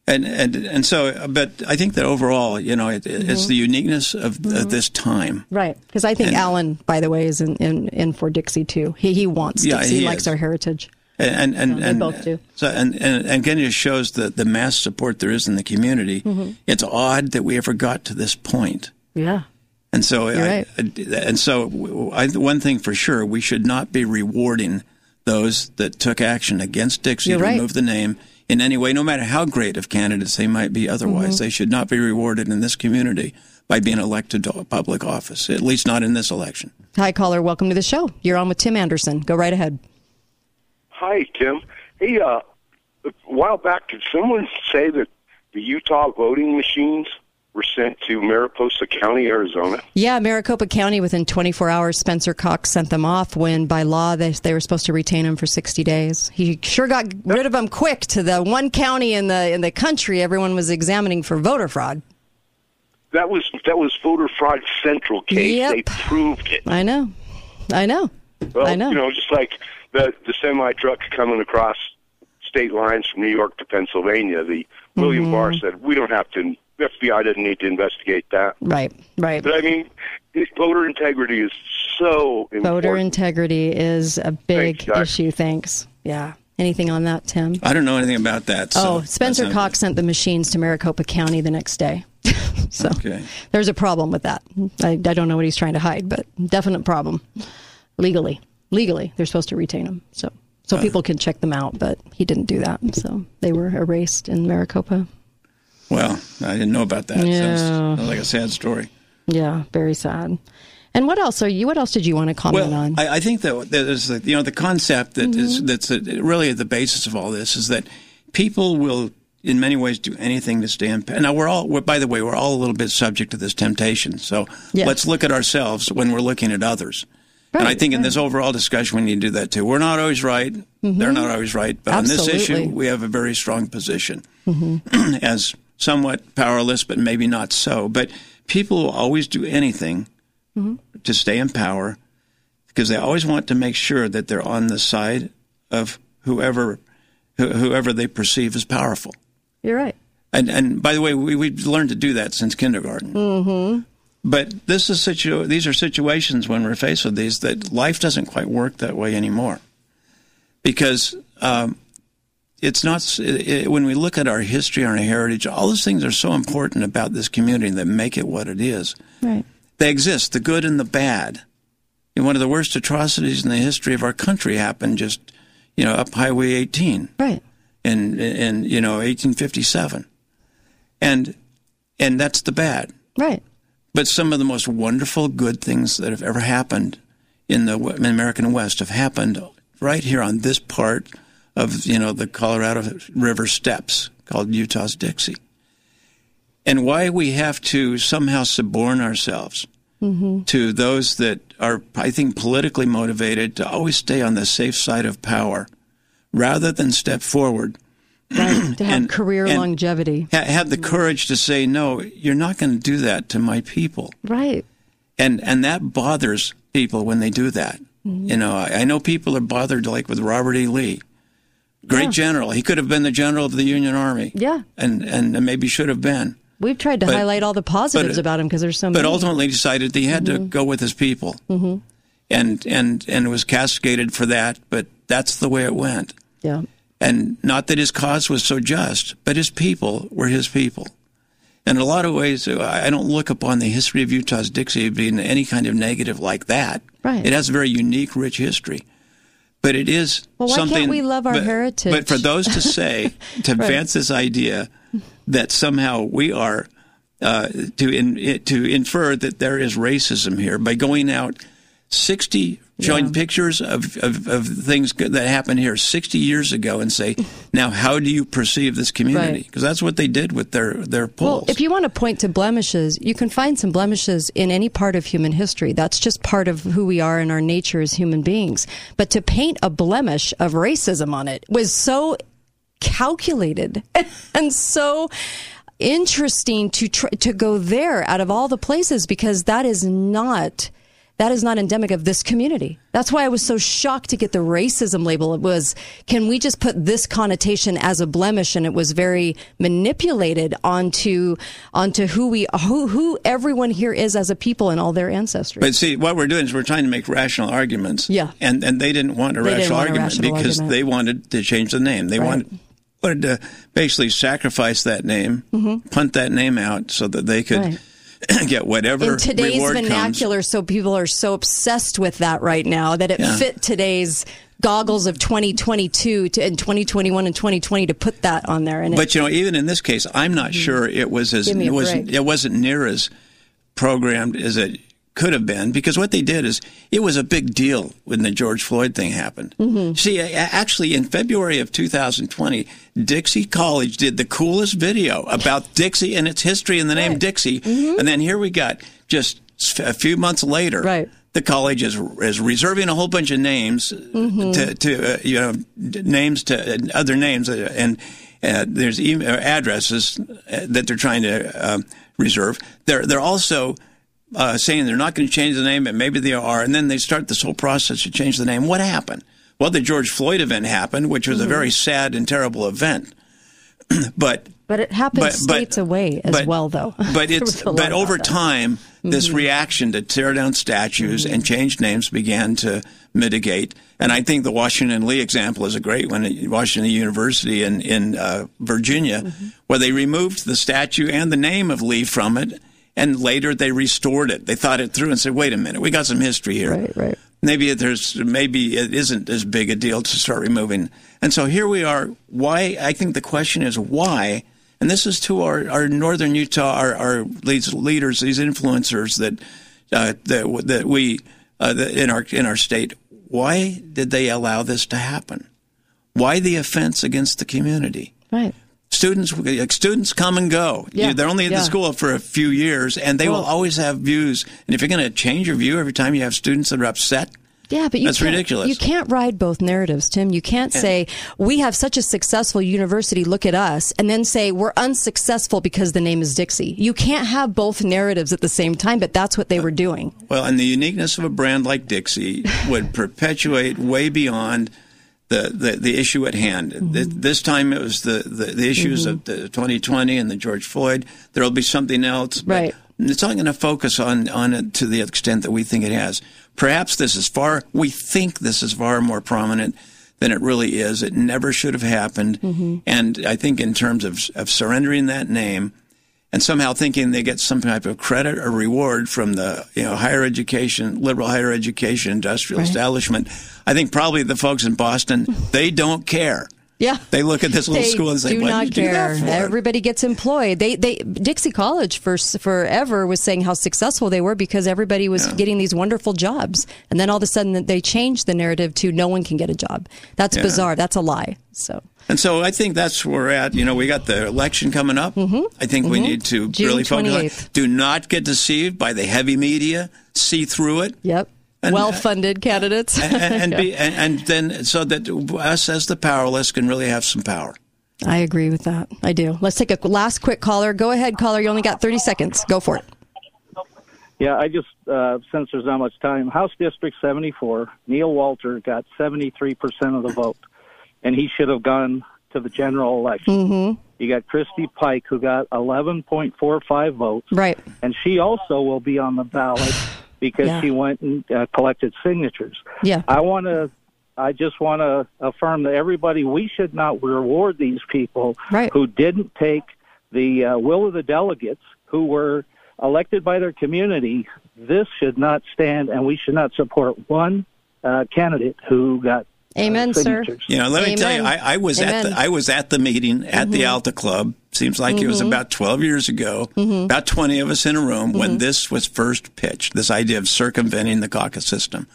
And and and so, but I think that overall, you know, it, it's Mhm. the uniqueness of, of this time. Right. Because I think And- Alan, by the way, is in, in, in for Dixie too. He he wants Yeah, Dixie. he He likes is. our heritage. And and and, Yeah, and both do. So and, and and again, it shows the the mass support there is in the community. Mhm. It's odd that we ever got to this point. Yeah. And so, You're I, and so, I, one thing for sure, we should not be rewarding those that took action against Dixie You're to right. remove the name in any way, no matter how great of candidates they might be. Otherwise, Mhm. they should not be rewarded in this community by being elected to a public office. At least not in this election. Hi, caller. Welcome to the show. You're on with Tim Anderson. Go right ahead. Hi, Tim. Hey, uh, a while back, did someone say that the Utah voting machines were sent to Mariposa County, Arizona? Yeah, Maricopa County within 24 hours, Spencer Cox sent them off when by law they, they were supposed to retain him for 60 days. He sure got rid of them quick to the one county in the in the country everyone was examining for voter fraud. That was that was voter fraud central case. Yep. They proved it. I know. I know. Well, I know. you know, just like the the semi truck coming across state lines from New York to Pennsylvania, the William Mhm. Barr said we don't have to. The FBI doesn't need to investigate that. Right, right. But I mean, it, voter integrity is so important. Voter integrity is a big Thanks, issue. Thanks. Yeah. Anything on that, Tim? I don't know anything about that. So oh, Spencer that's not- Cox sent the machines to Maricopa County the next day. [laughs] so Okay. there's a problem with that. I, I don't know what he's trying to hide, but definite problem. Legally, legally, they're supposed to retain them. So so uh. people can check them out, but he didn't do that. So they were erased in Maricopa. Well, I didn't know about that. Yeah. Sounds like a sad story. Yeah, very sad. And what else are you? What else did you want to comment well, on? I, I think that there's the, you know the concept that is Mm-hmm. that's uh really at the basis of all this is that people will in many ways do anything to stay in. power. Now we're all we're, by the way we're all a little bit subject to this temptation. So Yes. let's look at ourselves when we're looking at others. and I Right, think in this overall discussion we need to do that too. We're not always right. They're not always right. But on this issue we have a very strong position Mhm. [clears throat] as somewhat powerless, but maybe not so. But people will always do anything Mhm. to stay in power because they always want to make sure that they're on the side of whoever who- whoever they perceive as powerful. You're right. And and by the way, we we've learned to do that since kindergarten. Mm-hmm. But this is situ- these are situations when we're faced with these that life doesn't quite work that way anymore, because um, it's not. It, when we look at our history and our heritage, all those things are so important about this community that make it what it is. Right. They exist, the good and the bad. And one of the worst atrocities in the history of our country happened just, you know, up Highway 18. Right. In in you know 1857, and and that's the bad. Right. But some of the most wonderful good things that have ever happened in the American West have happened right here on this part of you know the Colorado River steppes called Utah's Dixie. And why we have to somehow suborn ourselves Mm-hmm. to those that are, I think, politically motivated to always stay on the safe side of power rather than step forward. Right. To have [clears throat] And- career and longevity. Ha- have the courage to say, no, you're not going to do that to my people. Right. And, and that bothers people when they do that. Mhm. You know, I, I know people are bothered like with Robert E. Lee. Great Yeah. general. He could have been the general of the Union Army. Yeah. And, and maybe should have been. We've tried to But- highlight all the positives but- about him because there's so many. But ultimately decided that he had to Mhm. go with his people. hmm And, and, and was castigated for that, but that's the way it went. Yeah. And not that his cause was so just, but his people were his people. And in a lot of ways, I I don't look upon the history of Utah's Dixie being any kind of negative like that. Right. It has a very unique, rich history. But it is Well, why can't something. we love our but, heritage? But for those to say, [laughs] to Right. advance this idea that somehow we are uh, to in, to infer that there is racism here by going out sixty showing pictures of, of, of things that happened here 60 years ago and say, now how do you perceive this community? Right. Because that's what they did with their, their polls. Well, if you want to point to blemishes, you can find some blemishes in any part of human history. That's just part of who we are and our nature as human beings. But to paint a blemish of racism on it was so calculated [laughs] and so interesting to tr- to go there out of all the places because that is not that is not endemic of this community. That's why I was so shocked to get the racism label. It was, can we just put this connotation as a blemish? And it was very manipulated onto onto who we who who everyone here is as a people and all their ancestry. But see, what we're doing is we're trying to make rational arguments. Yeah. And and they didn't want a rational want a argument rational because argument. they wanted to change the name. They Right. wanted wanted to basically sacrifice that name, Mhm. punt that name out so that they could Right. [clears throat] get whatever in today's reward comes. vernacular, so people are so obsessed with that right now that it Yeah. fit today's goggles of 2022 to, and 2021 and 2020 to put that on there. And But you know, even in this case, I'm not sure it was as Mm-hmm. Give me a it wasn't break. it wasn't near as programmed as it could have been because what they did is it was a big deal when the George Floyd thing happened. Mhm. See, actually, in February of 2020, Dixie College did the coolest video about Dixie and its history and the name Dixie, Mm-hmm. and then here we got just a few months later, right. the college is is reserving a whole bunch of names Mhm. to to uh, you know names to uh, other names uh, and uh, there's email addresses uh, that they're trying to reserve. They're they're also uh, saying they're not going to change the name, and maybe they are, and then they start this whole process to change the name. What happened? Well, the George Floyd event happened, which was a Mhm. very sad and terrible event. [clears throat] but but it happened but- but- states away as but- well, though. [laughs] but it's [laughs] a but over that. time, this Mhm. reaction to tear down statues and change names began to mitigate. And I think the Washington Lee example is a great one at Washington University in in uh, Virginia, where they removed the statue and the name of Lee from it, and later they restored it. They thought it through and said, "Wait a minute, we got some history here." Right, right. Maybe there's maybe it isn't as big a deal to start removing. And so here we are. Why? I think the question is why. And this is to our, our northern Utah, our, our these leaders, these influencers that uh, that that we uh, that in our in our state. Why did they allow this to happen? Why the offense against the community? Right. Students students come and go. Yeah, You- they're only at yeah. the school for a few years, and they will always have views. And if you're going to change your view every time you have students that are upset, Yeah, but you That's can't, ridiculous. You can't ride both narratives, Tim. You can't And- say we have such a successful university. Look at us, and then say we're unsuccessful because the name is Dixie. You can't have both narratives at the same time. But that's what they were doing. Well, and the uniqueness of a brand like Dixie would [laughs] perpetuate way beyond the, the, the issue at hand. Th- This time it was the, the, the issues Mhm. of the 2020 and the George Floyd. There will be something else. but Right. It's not going to focus on, on it to the extent that we think it has. Perhaps this is far, we think this is far more prominent than it really is. It never should have happened. Mm-hmm. And I think in terms of, of surrendering that name and somehow thinking they get some type of credit or reward from the, you know, higher education, liberal higher education industrial Right. establishment, I think probably the folks in Boston, they don't care. Yeah. They look at this little they school and say, do "What not did you do that care. for?" Everybody gets employed. They they Dixie College for forever was saying how successful they were because everybody was getting these wonderful jobs, and then all of a sudden they changed the narrative to no one can get a job. That's Yeah. bizarre. That's a lie. So And so I think that's where we're at. You know, we got the election coming up. I think we Mhm. need to June really focus on 28th. Do not get deceived by the heavy media. See through it. Yep. And- well funded candidates. and, and, [laughs] Yeah. be, and, and then so that us as the powerless can really have some power. I agree with that. I do. Let's take a last quick caller. Go ahead, caller. You only got 30 seconds. Go for it. Yeah, I just, uh, since there's not much time, House District 74, Neil Walter got 73% of the vote, and he should have gone to the general election. Mm-hmm. You got Christy Pike, who got 11.45 votes, Right. and she also will be on the ballot [sighs] because Yeah. she went and uh, collected signatures. Yeah. I want to. I just want to affirm that everybody, we should not reward these people Right. who didn't take the uh, will of the delegates who were elected by their community. This should not stand, and we should not support one uh, candidate who got Amen, sir. You know, let me tell you, I, I was at the I was at the meeting at the Mhm. Alta Club. Seems like it was Mhm. about twelve years ago. Mhm. About twenty of us in a room when Mhm. this was first pitched. This idea of circumventing the caucus system.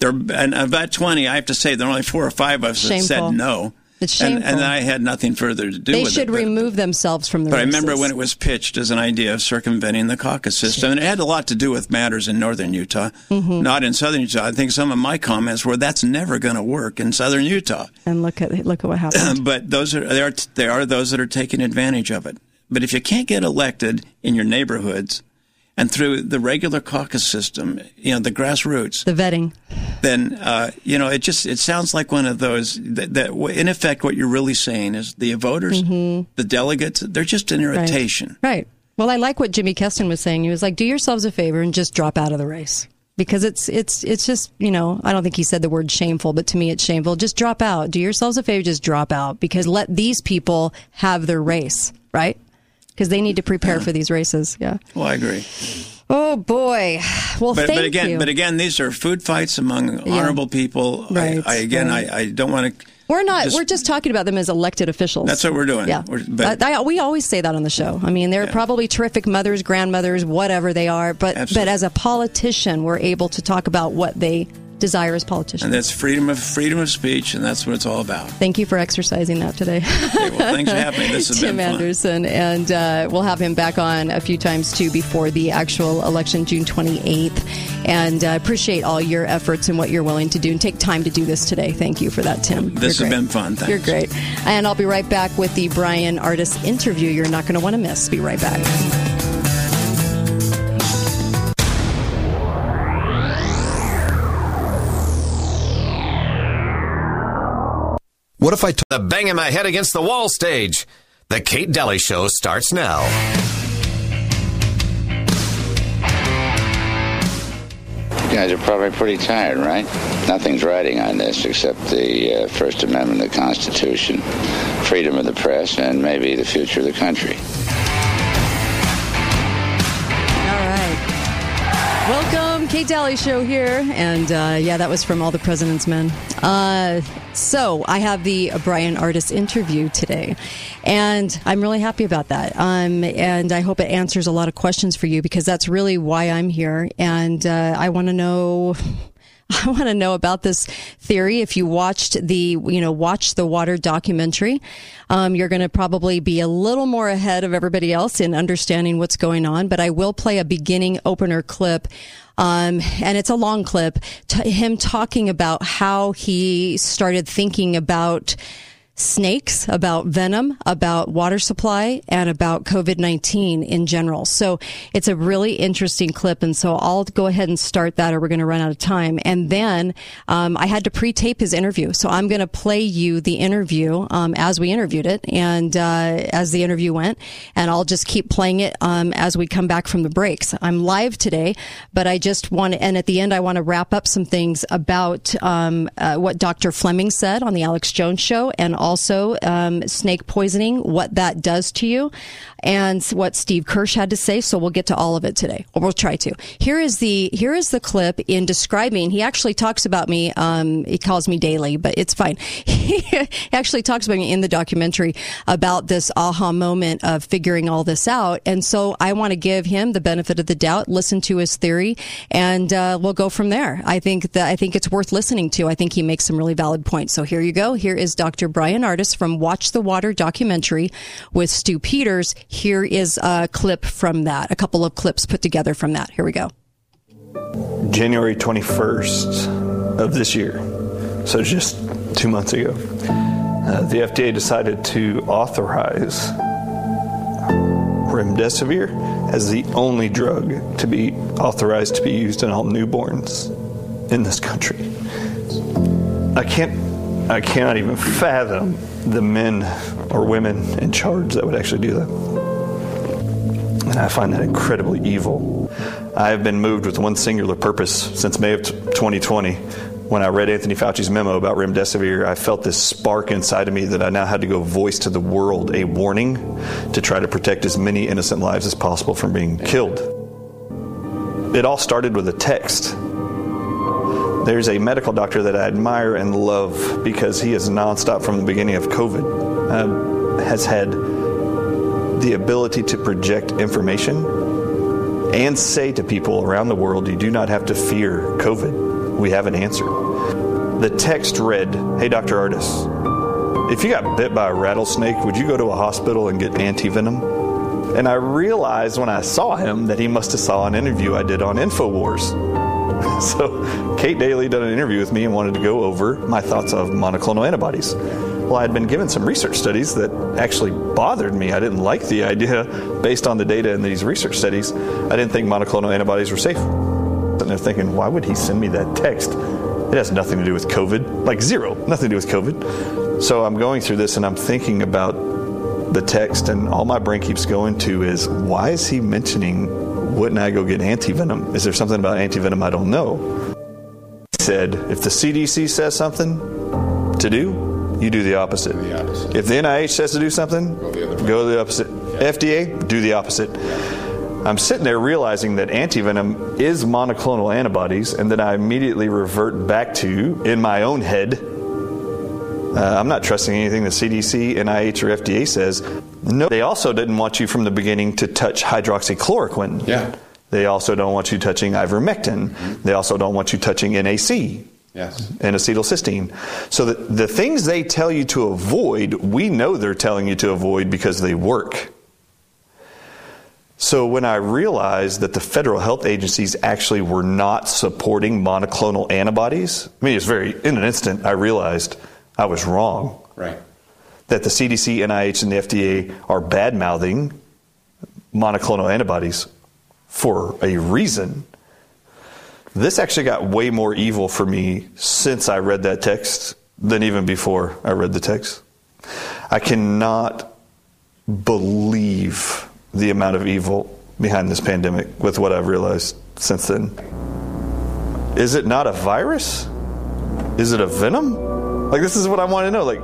There and about twenty, I have to say, there were only four or five of us that said no. It's And, shameful. and I had nothing further to do they with should it. but- remove themselves from the But I remember when it was pitched as an idea of circumventing the caucus system, and it had a lot to do with matters in northern Utah, Mhm. not in southern Utah. I think some of my comments were that's never going to work in southern Utah. And look at look at what happened. [clears throat] but those are there are there are those that are taking advantage of it. But if you can't get elected in your neighborhoods and through the regular caucus system, you know the grassroots, the vetting, then uh, you know it just it sounds like one of those that, that in effect what you're really saying is the voters, Mhm. the delegates, they're just an irritation. Right. Well, I like what Jimmy Keston was saying. He was like, "Do yourselves a favor and just drop out of the race." Because it's it's it's just you know I don't think he said the word shameful, but to me it's shameful. Just drop out. Do yourselves a favor, just drop out because let these people have their race, right? Because they need to prepare for these races. Yeah. Well, I agree. Oh boy. Well, but, thank but again, you. but again, these are food fights among Yeah. honorable people. Right, I, I again, right. I, I don't want to. We're not. we're just talking about them as elected officials. That's what we're doing. Yeah, We're- but- I, I- we always say that on the show. I mean, they're probably terrific mothers, grandmothers, whatever they are. But but as a politician, we're able to talk about what they desire as politicians. And that's freedom of freedom of speech, and that's what it's all about. Thank you for exercising that today. Okay, well, thanks for having me. This [laughs] has Tim been fun. Anderson, and uh, we'll have him back on a few times too before the actual election, June 28th. And uh, appreciate all your efforts and what you're willing to do and take time to do this today. Thank you for that, Tim. This You're has great. been fun. Thanks. You're great. And I'll be right back with the Bryan Ardis interview you're not going to want to miss. Be right back. What if I took the bang banging my head against the wall stage? The Kate Dalley Show starts now. You guys are probably pretty tired, right? Nothing's riding on this except the uh, First Amendment of the Constitution, freedom of the press, and maybe the future of the country. All right. Welcome, Kate Dalley Show here. And uh, yeah, that was from All the President's Men. Uh, so I have the Bryan Ardis interview today. And I'm really happy about that. Um, and I hope it answers a lot of questions for you because that's really why I'm here. And uh, I want to know. [laughs] I want to know about this theory. If you watched the, you know, watch the water documentary, um, you're going to probably be a little more ahead of everybody else in understanding what's going on. But I will play a beginning opener clip. Um, and it's a long clip, him talking about how he started thinking about snakes, about venom, about water supply, and about COVID 19 in general. So it's a really interesting clip. And so I'll go ahead and start that or we're going to run out of time. And then um, I had to pre tape his interview. So I'm going to play you the interview um, as we interviewed it and uh, as the interview went. And I'll just keep playing it um, as we come back from the breaks. I'm live today, but I just want to, and at the end, I want to wrap up some things about um, uh, what Dr. Fleming said on the Alex Jones show and also um, snake poisoning, what that does to you, and what Steve Kirsch had to say. So we'll get to all of it today, or we'll try to. Here is the here is the clip in describing. He actually talks about me. Um, he calls me daily, but it's fine. [laughs] he actually talks about me in the documentary about this aha moment of figuring all this out. And so I want to give him the benefit of the doubt, listen to his theory, and uh, we'll go from there. I think that I think it's worth listening to. I think he makes some really valid points. So here you go. Here is Dr. Ardis from Watch the Water documentary with Stu Peters. Here is a clip from that, a couple of clips put together from that. Here we go. January 21st of this year, so just two months ago, uh, the FDA decided to authorize remdesivir as the only drug to be authorized to be used in all newborns in this country. I can't, I cannot even fathom the men or women in charge that would actually do that. And I find that incredibly evil. I have been moved with one singular purpose since May of 2020. When I read Anthony Fauci's memo about remdesivir, I felt this spark inside of me that I now had to go voice to the world a warning to try to protect as many innocent lives as possible from being killed. It all started with a text. There's a medical doctor that I admire and love because he is nonstop from the beginning of COVID, uh, has had the ability to project information and say to people around the world, you do not have to fear COVID. We have an answer. The text read, Hey, Dr. Ardis, if you got bit by a rattlesnake, would you go to a hospital and get antivenom? And I realized when I saw him that he must have saw an interview I did on InfoWars. [laughs] So Kate Dalley did an interview with me and wanted to go over my thoughts of monoclonal antibodies. Well, I had been given some research studies that actually bothered me. I didn't like the [laughs] idea based on the data in these research studies. I didn't think monoclonal antibodies were safe. And they're thinking, why would he send me that text? It has nothing to do with COVID, like zero, nothing to do with COVID. So I'm going through this and I'm thinking about the text, and all my brain keeps going to is why is he mentioning wouldn't I go get antivenom? Is there something about antivenom I don't know? He said, if the CDC says something to do, you do the opposite. The opposite. If the NIH says to do something, Go the go the opposite. FDA, do the opposite. I'm sitting there realizing that antivenom is monoclonal antibodies, and then I immediately revert back to, in my own head, uh, I'm not trusting anything the CDC, NIH, or FDA says. No, they also didn't want you from the beginning to touch hydroxychloroquine. Yeah. They also don't want you touching ivermectin. Mm-hmm. They also don't want you touching NAC Yes. and acetylcysteine. So the, the things they tell you to avoid, we know they're telling you to avoid because they work. So when I realized that the federal health agencies actually were not supporting monoclonal antibodies, I mean, it's very, in an instant, I realized I was wrong. Right. That the CDC, NIH, and the FDA are bad mouthing monoclonal antibodies for a reason. This actually got way more evil for me since I read that text than even before I read the text. I cannot believe the amount of evil behind this pandemic with what I've realized since then. Is it not a virus? Is it a venom? Like, this is what I want to know. Like,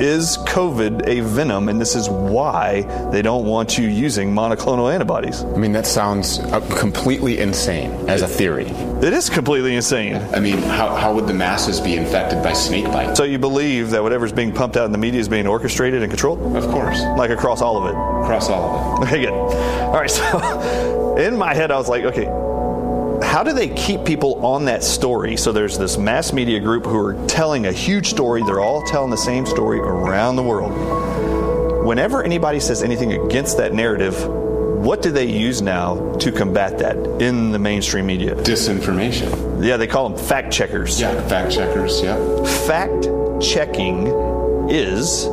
is COVID a venom? And this is why they don't want you using monoclonal antibodies. I mean, that sounds uh, completely insane as a theory. It is completely insane. I mean, how, how would the masses be infected by snake bite? So you believe that whatever's being pumped out in the media is being orchestrated and controlled? Of course. Like across all of it? Across all of it. [laughs] Okay, good. All right, so [laughs] in my head, I was like, okay, how do they keep people on that story? So there's this mass media group who are telling a huge story. They're all telling the same story around the world. Whenever anybody says anything against that narrative, what do they use now to combat that in the mainstream media? Disinformation. Yeah, they call them fact checkers. Yeah, fact checkers, yeah. Fact checking is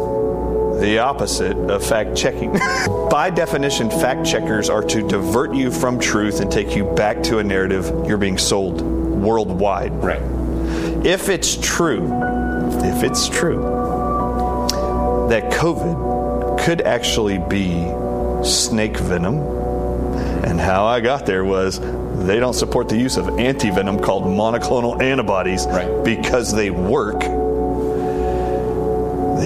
the opposite of fact checking. [laughs] By definition, fact checkers are to divert you from truth and take you back to a narrative you're being sold worldwide. Right. If it's true, if it's true that COVID could actually be snake venom, and how I got there was they don't support the use of antivenom called monoclonal antibodies because they work.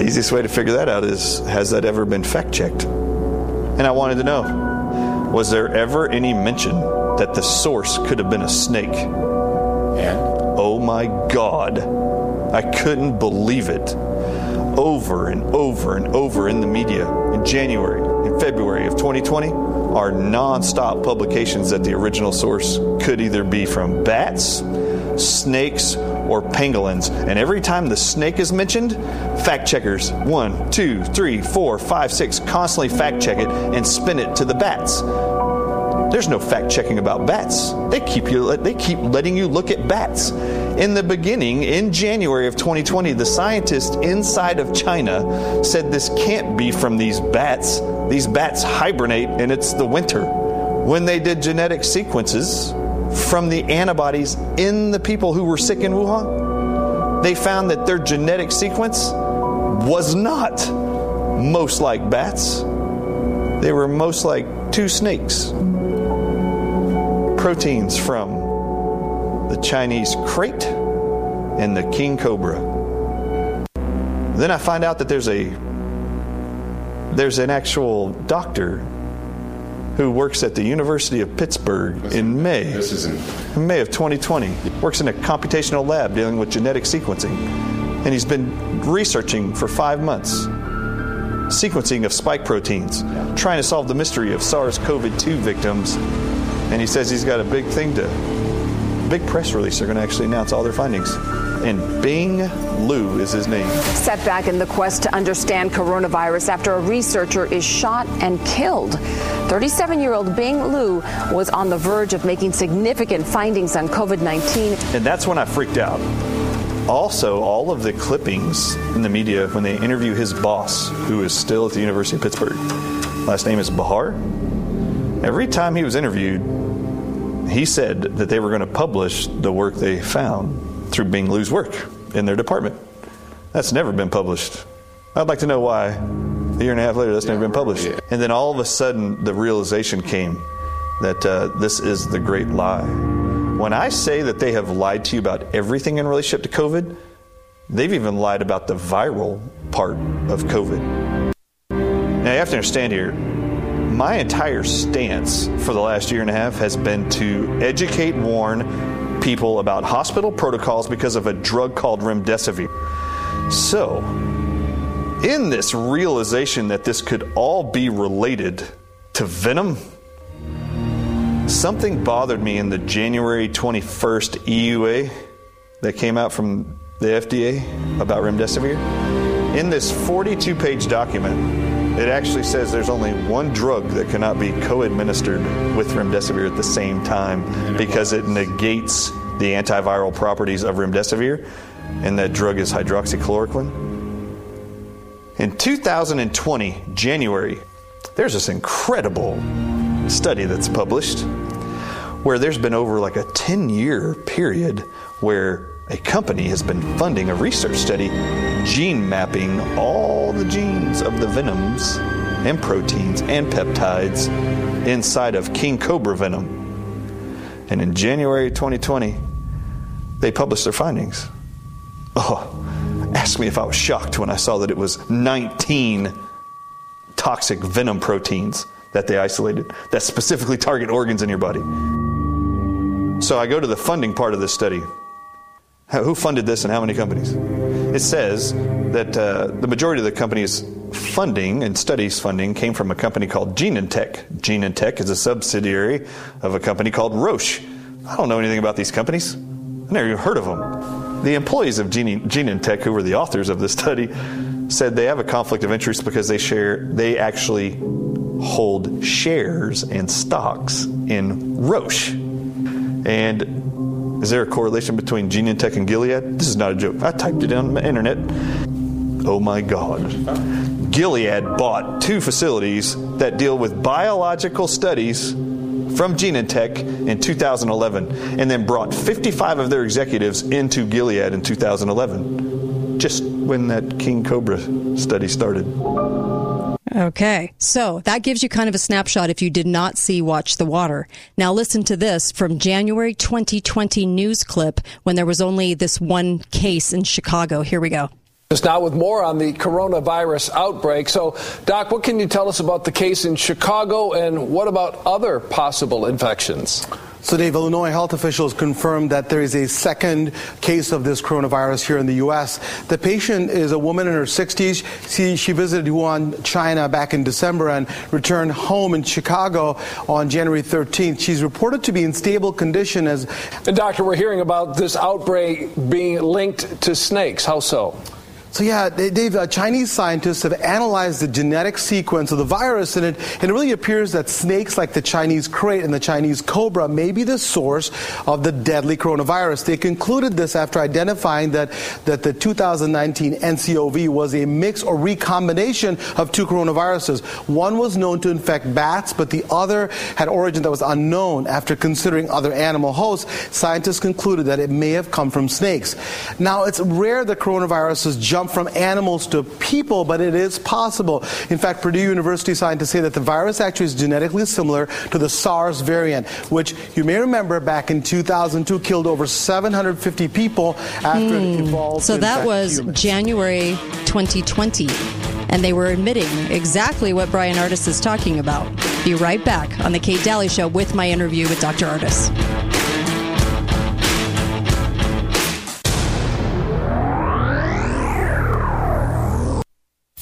The easiest way to figure that out is has that ever been fact checked? And I wanted to know was there ever any mention that the source could have been a snake? And? Oh my God. I couldn't believe it. Over and over and over in the media in January, in February of 2020 are nonstop publications that the original source could either be from bats, snakes, or pangolins. And every time the snake is mentioned, fact checkers, one, two, three, four, five, six, constantly fact check it and spin it to the bats. There's no fact checking about bats. They keep you they keep letting you look at bats. In the beginning, in January of 2020, the scientists inside of China said this can't be from these bats. These bats hibernate and it's the winter. When they did genetic sequences from the antibodies in the people who were sick in Wuhan, they found that their genetic sequence was not most like bats. They were most like two snakes proteins from the Chinese krait and the king cobra. Then I find out that there's a there's an actual doctor who works at the University of Pittsburgh in May. This isn't in May of 2020. Works in a computational lab dealing with genetic sequencing. And he's been researching for 5 months sequencing of spike proteins, trying to solve the mystery of SARS-CoV-2 victims and he says he's got a big thing to, big press release. They're going to actually announce all their findings. And Bing Liu is his name. Setback in the quest to understand coronavirus after a researcher is shot and killed. 37 year old Bing Liu was on the verge of making significant findings on COVID 19. And that's when I freaked out. Also, all of the clippings in the media when they interview his boss, who is still at the University of Pittsburgh, last name is Bahar. Every time he was interviewed, he said that they were going to publish the work they found through Bing Liu's work in their department. That's never been published. I'd like to know why. A year and a half later, that's never been published. And then all of a sudden, the realization came that uh, this is the great lie. When I say that they have lied to you about everything in relationship to COVID, they've even lied about the viral part of COVID. Now, you have to understand here, my entire stance for the last year and a half has been to educate, warn people about hospital protocols because of a drug called remdesivir. So, in this realization that this could all be related to venom, something bothered me in the January 21st EUA that came out from the FDA about remdesivir. In this 42 page document, it actually says there's only one drug that cannot be co administered with remdesivir at the same time because it negates the antiviral properties of remdesivir, and that drug is hydroxychloroquine. In 2020, January, there's this incredible study that's published where there's been over like a 10 year period where a company has been funding a research study gene mapping all the genes of the venoms and proteins and peptides inside of king cobra venom. And in January 2020, they published their findings. Oh, ask me if I was shocked when I saw that it was 19 toxic venom proteins that they isolated that specifically target organs in your body. So I go to the funding part of this study. Who funded this and how many companies? It says that uh, the majority of the company's funding and studies funding came from a company called Genentech. Genentech is a subsidiary of a company called Roche. I don't know anything about these companies. I never even heard of them. The employees of Gene, Genentech, who were the authors of this study, said they have a conflict of interest because they share, they actually hold shares and stocks in Roche. And is there a correlation between Genentech and Gilead? This is not a joke. I typed it on the internet. Oh my God. Gilead bought two facilities that deal with biological studies from Genentech in 2011 and then brought 55 of their executives into Gilead in 2011, just when that King Cobra study started. Okay, so that gives you kind of a snapshot if you did not see Watch the Water. Now listen to this from January 2020 news clip when there was only this one case in Chicago. Here we go. Just now with more on the coronavirus outbreak. So, Doc, what can you tell us about the case in Chicago and what about other possible infections? So, Dave, Illinois health officials confirmed that there is a second case of this coronavirus here in the U.S. The patient is a woman in her 60s. She, she visited Wuhan, China back in December and returned home in Chicago on January 13th. She's reported to be in stable condition as. And, Doctor, we're hearing about this outbreak being linked to snakes. How so? So yeah, Dave, uh, Chinese scientists have analyzed the genetic sequence of the virus, and it, and it really appears that snakes like the Chinese krait and the Chinese cobra may be the source of the deadly coronavirus. They concluded this after identifying that, that the 2019 NCOV was a mix or recombination of two coronaviruses. One was known to infect bats, but the other had origin that was unknown. After considering other animal hosts, scientists concluded that it may have come from snakes. Now, it's rare that coronaviruses jump jump from animals to people, but it is possible. In fact, Purdue University scientists say that the virus actually is genetically similar to the SARS variant, which you may remember back in 2002 killed over 750 people after mm. it evolved. So that was humans. January 2020 and they were admitting exactly what Bryan Ardis is talking about. Be right back on the Kate Dalley Show with my interview with Dr. Ardis.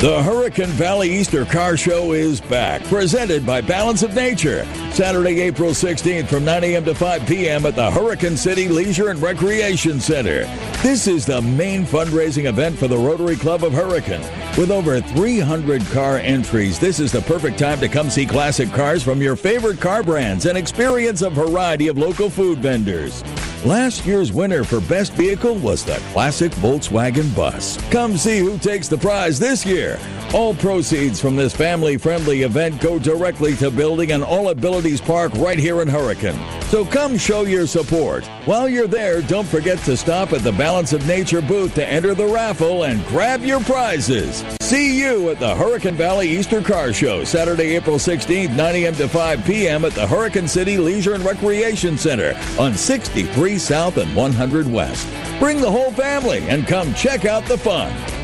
The Hurricane Valley Easter Car Show is back, presented by Balance of Nature. Saturday, April 16th from 9 a.m. to 5 p.m. at the Hurricane City Leisure and Recreation Center. This is the main fundraising event for the Rotary Club of Hurricane. With over 300 car entries, this is the perfect time to come see classic cars from your favorite car brands and experience a variety of local food vendors. Last year's winner for Best Vehicle was the classic Volkswagen bus. Come see who takes the prize this year. All proceeds from this family friendly event go directly to building an all abilities park right here in Hurricane. So come show your support. While you're there, don't forget to stop at the Balance of Nature booth to enter the raffle and grab your prizes. See you at the Hurricane Valley Easter Car Show, Saturday, April 16th, 9 a.m. to 5 p.m. at the Hurricane City Leisure and Recreation Center on 63 South and 100 West. Bring the whole family and come check out the fun.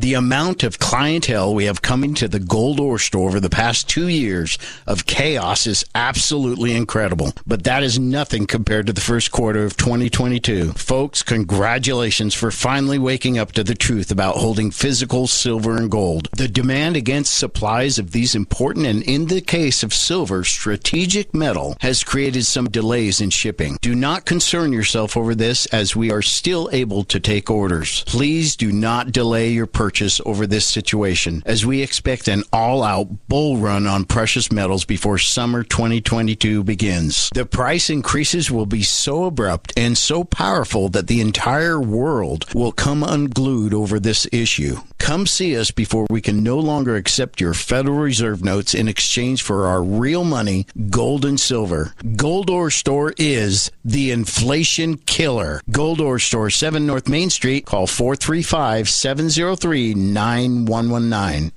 The amount of clientele we have coming to the Gold Ore store over the past two years of chaos is absolutely incredible. But that is nothing compared to the first quarter of 2022. Folks, congratulations for finally waking up to the truth about holding physical silver and gold. The demand against supplies of these important and, in the case of silver, strategic metal has created some delays in shipping. Do not concern yourself over this as we are still able to take orders. Please do not delay your purchase purchase over this situation, as we expect an all out bull run on precious metals before summer 2022 begins. The price increases will be so abrupt and so powerful that the entire world will come unglued over this issue. Come see us before we can no longer accept your Federal Reserve notes in exchange for our real money, gold and silver. Gold Ore Store is the inflation killer. Gold Ore Store, 7 North Main Street. Call 435 703 9119.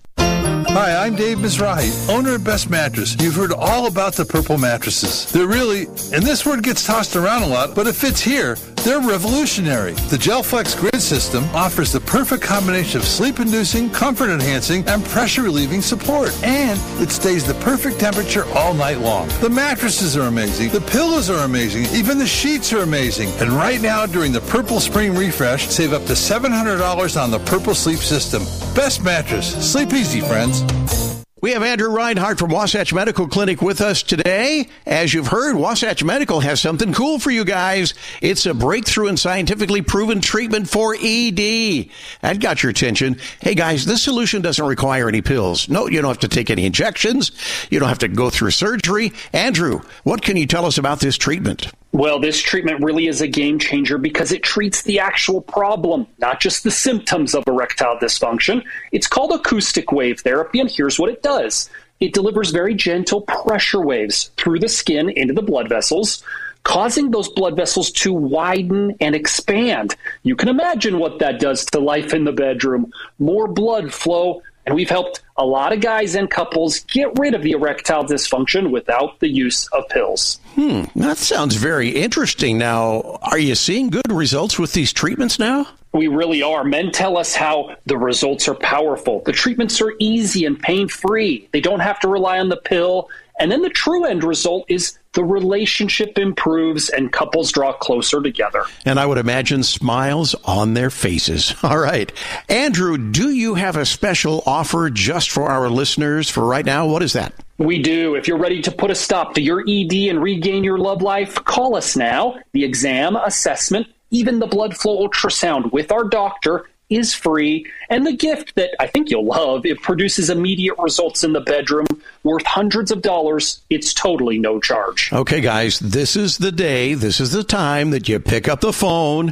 Hi, I'm Dave Mizrahi, owner of Best Mattress. You've heard all about the purple mattresses. They're really, and this word gets tossed around a lot, but it fits here, They're revolutionary. The GelFlex Grid system offers the perfect combination of sleep-inducing, comfort-enhancing, and pressure-relieving support. And it stays the perfect temperature all night long. The mattresses are amazing. The pillows are amazing. Even the sheets are amazing. And right now, during the Purple Spring Refresh, save up to $700 on the Purple Sleep System. Best mattress. Sleep easy, friends. We have Andrew Reinhardt from Wasatch Medical Clinic with us today. As you've heard, Wasatch Medical has something cool for you guys. It's a breakthrough and scientifically proven treatment for ED. That got your attention. Hey guys, this solution doesn't require any pills. No, you don't have to take any injections. You don't have to go through surgery. Andrew, what can you tell us about this treatment? Well, this treatment really is a game changer because it treats the actual problem, not just the symptoms of erectile dysfunction. It's called acoustic wave therapy, and here's what it does it delivers very gentle pressure waves through the skin into the blood vessels. Causing those blood vessels to widen and expand. You can imagine what that does to life in the bedroom. More blood flow, and we've helped a lot of guys and couples get rid of the erectile dysfunction without the use of pills. Hmm, that sounds very interesting. Now, are you seeing good results with these treatments now? We really are. Men tell us how the results are powerful. The treatments are easy and pain free. They don't have to rely on the pill. And then the true end result is the relationship improves and couples draw closer together. And I would imagine smiles on their faces. [laughs] All right. Andrew, do you have a special offer just for our listeners for right now? What is that? We do. If you're ready to put a stop to your ED and regain your love life, call us now. The exam, assessment, even the blood flow ultrasound with our doctor is free. And the gift that I think you'll love, it produces immediate results in the bedroom worth hundreds of dollars. It's totally no charge. Okay, guys, this is the day, this is the time that you pick up the phone.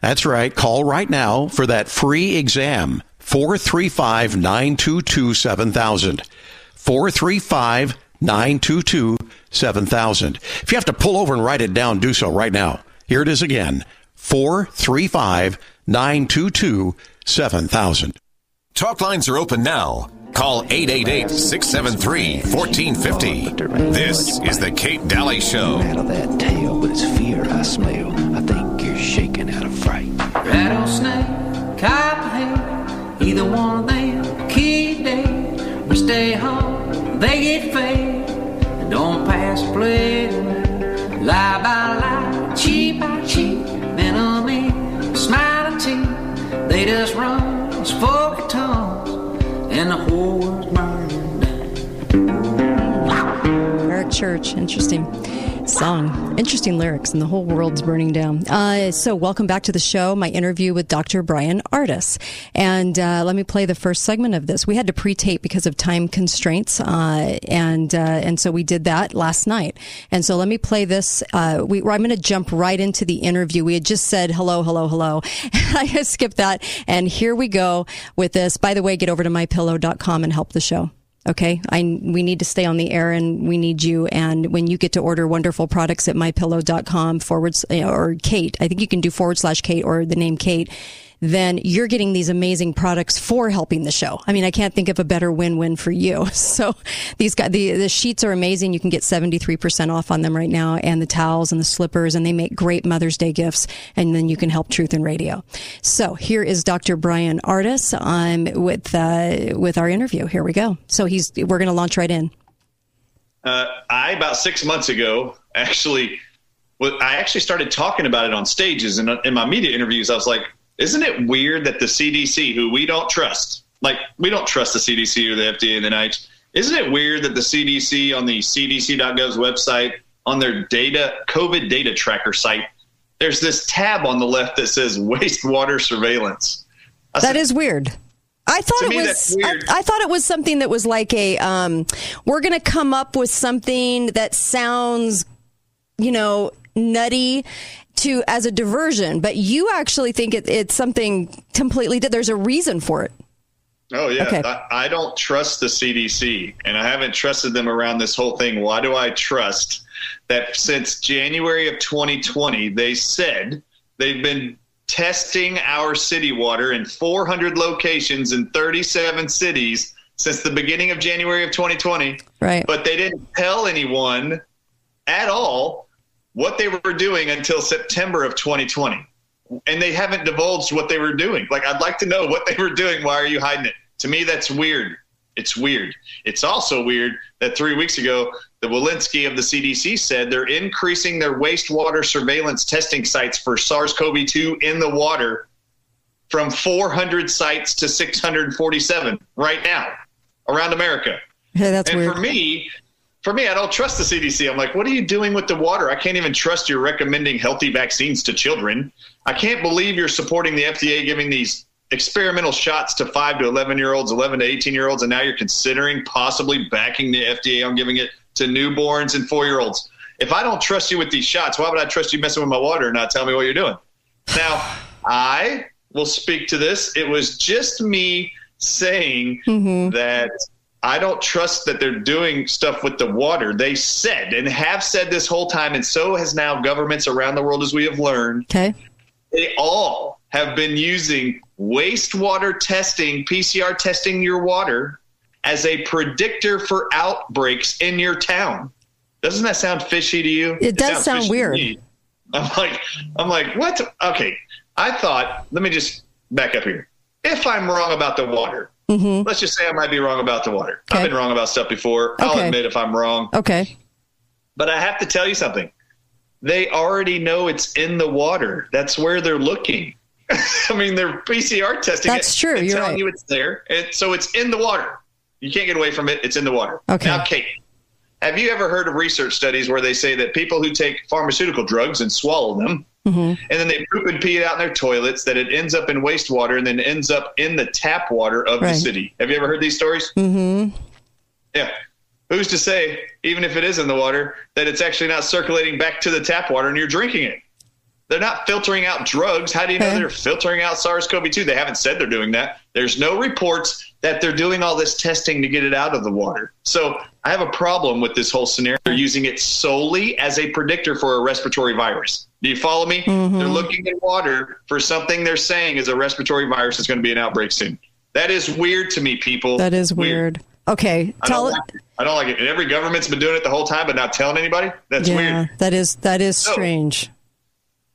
That's right. Call right now for that free exam. 435 922 7000. 435 922 7000. If you have to pull over and write it down, do so right now. Here it is again 435 922 7000. Talk lines are open now. Call 888 673 1450. This is The Kate Dalley Show. Out of that tail, but it's fear I smell. I think you're shaking out of fright. Rattlesnake, copperhead, either one of them, keep dead. We stay home, they get fed. Don't pass play, lie by lie, They just run, spoken tongues, and the whole world's burning Eric Church, interesting song, interesting lyrics, and the whole world's burning down. Uh, so, welcome back to the show. My interview with Dr. Bryan Ardis. and uh, let me play the first segment of this. We had to pre-tape because of time constraints, uh, and uh, and so we did that last night. And so, let me play this. Uh, we, I'm going to jump right into the interview. We had just said hello, hello, hello. [laughs] I skipped that, and here we go with this. By the way, get over to mypillow.com and help the show. Okay. I, we need to stay on the air and we need you. And when you get to order wonderful products at mypillow.com forward or Kate, I think you can do forward slash Kate or the name Kate then you're getting these amazing products for helping the show. I mean, I can't think of a better win-win for you. [laughs] So these guys, the, the sheets are amazing. You can get 73% off on them right now and the towels and the slippers and they make great Mother's Day gifts. And then you can help Truth in Radio. So here is Dr. Bryan Ardis um, with, uh, with our interview. Here we go. So he's, we're going to launch right in. Uh, I, about six months ago, actually, well, I actually started talking about it on stages and in my media interviews. I was like, isn't it weird that the CDC, who we don't trust, like we don't trust the CDC or the FDA and the NIH, isn't it weird that the CDC on the CDC.gov's website, on their data COVID data tracker site, there's this tab on the left that says wastewater surveillance. I that said, is weird. I thought it was. I, I, thought it was something that was like a. Um, we're going to come up with something that sounds, you know, nutty to as a diversion, but you actually think it, it's something completely. There's a reason for it. Oh yeah, okay. I, I, don't trust the CDC, and I haven't trusted them around this whole thing. Why do I trust that? Since January of 2020, they said they've been testing our city water in 400 locations in 37 cities since the beginning of January of 2020. Right, but they didn't tell anyone at all what they were doing until September of 2020. And they haven't divulged what they were doing. Like, I'd like to know what they were doing. Why are you hiding it? To me, that's weird. It's weird. It's also weird that three weeks ago, the Walensky of the CDC said they're increasing their wastewater surveillance testing sites for SARS CoV 2 in the water from 400 sites to 647 right now around America. Hey, that's and weird. for me, for me, I don't trust the CDC. I'm like, what are you doing with the water? I can't even trust you're recommending healthy vaccines to children. I can't believe you're supporting the FDA giving these experimental shots to 5 to 11 year olds, 11 to 18 year olds, and now you're considering possibly backing the FDA on giving it to newborns and four year olds. If I don't trust you with these shots, why would I trust you messing with my water and not tell me what you're doing? Now, I will speak to this. It was just me saying mm-hmm. that I don't trust that they're doing stuff with the water. They said and have said this whole time, and so has now governments around the world, as we have learned. Okay. They all have been using wastewater testing, PCR testing your water as a predictor for outbreaks in your town. Doesn't that sound fishy to you? It does sound weird. I'm like, I'm like, what? Okay, I thought. Let me just back up here. If I'm wrong about the water, Mm-hmm. let's just say I might be wrong about the water. I've been wrong about stuff before. I'll Okay. admit if I'm wrong. Okay. But I have to tell you something. They already know it's in the water. That's where they're looking. [laughs] I mean, they're PCR testing That's it true. You're telling right. you it's there. And so it's in the water. You can't get away from it. It's in the water. Okay. Now, Kate, have you ever heard of research studies where they say that people who take pharmaceutical drugs and swallow them, Mm-hmm. and then they poop and pee it out in their toilets, that it ends up in wastewater and then ends up in the tap water of the city? Have you ever heard these stories? Mm-hmm. Yeah. Who's to say, even if it is in the water, that it's actually not circulating back to the tap water and you're drinking it? They're not filtering out drugs. How do you know Okay. they're filtering out SARS CoV 2? They haven't said they're doing that. There's no reports that they're doing all this testing to get it out of the water. So I have a problem with this whole scenario. They're using it solely as a predictor for a respiratory virus. Do you follow me? Mm-hmm. They're looking in water for something they're saying is a respiratory virus that's going to be an outbreak soon. That is weird to me, people. That is weird. Okay. I Tell don't, it. like it. I don't like it. And every government's been doing it the whole time, but not telling anybody. That's yeah, weird. that is that is So- strange.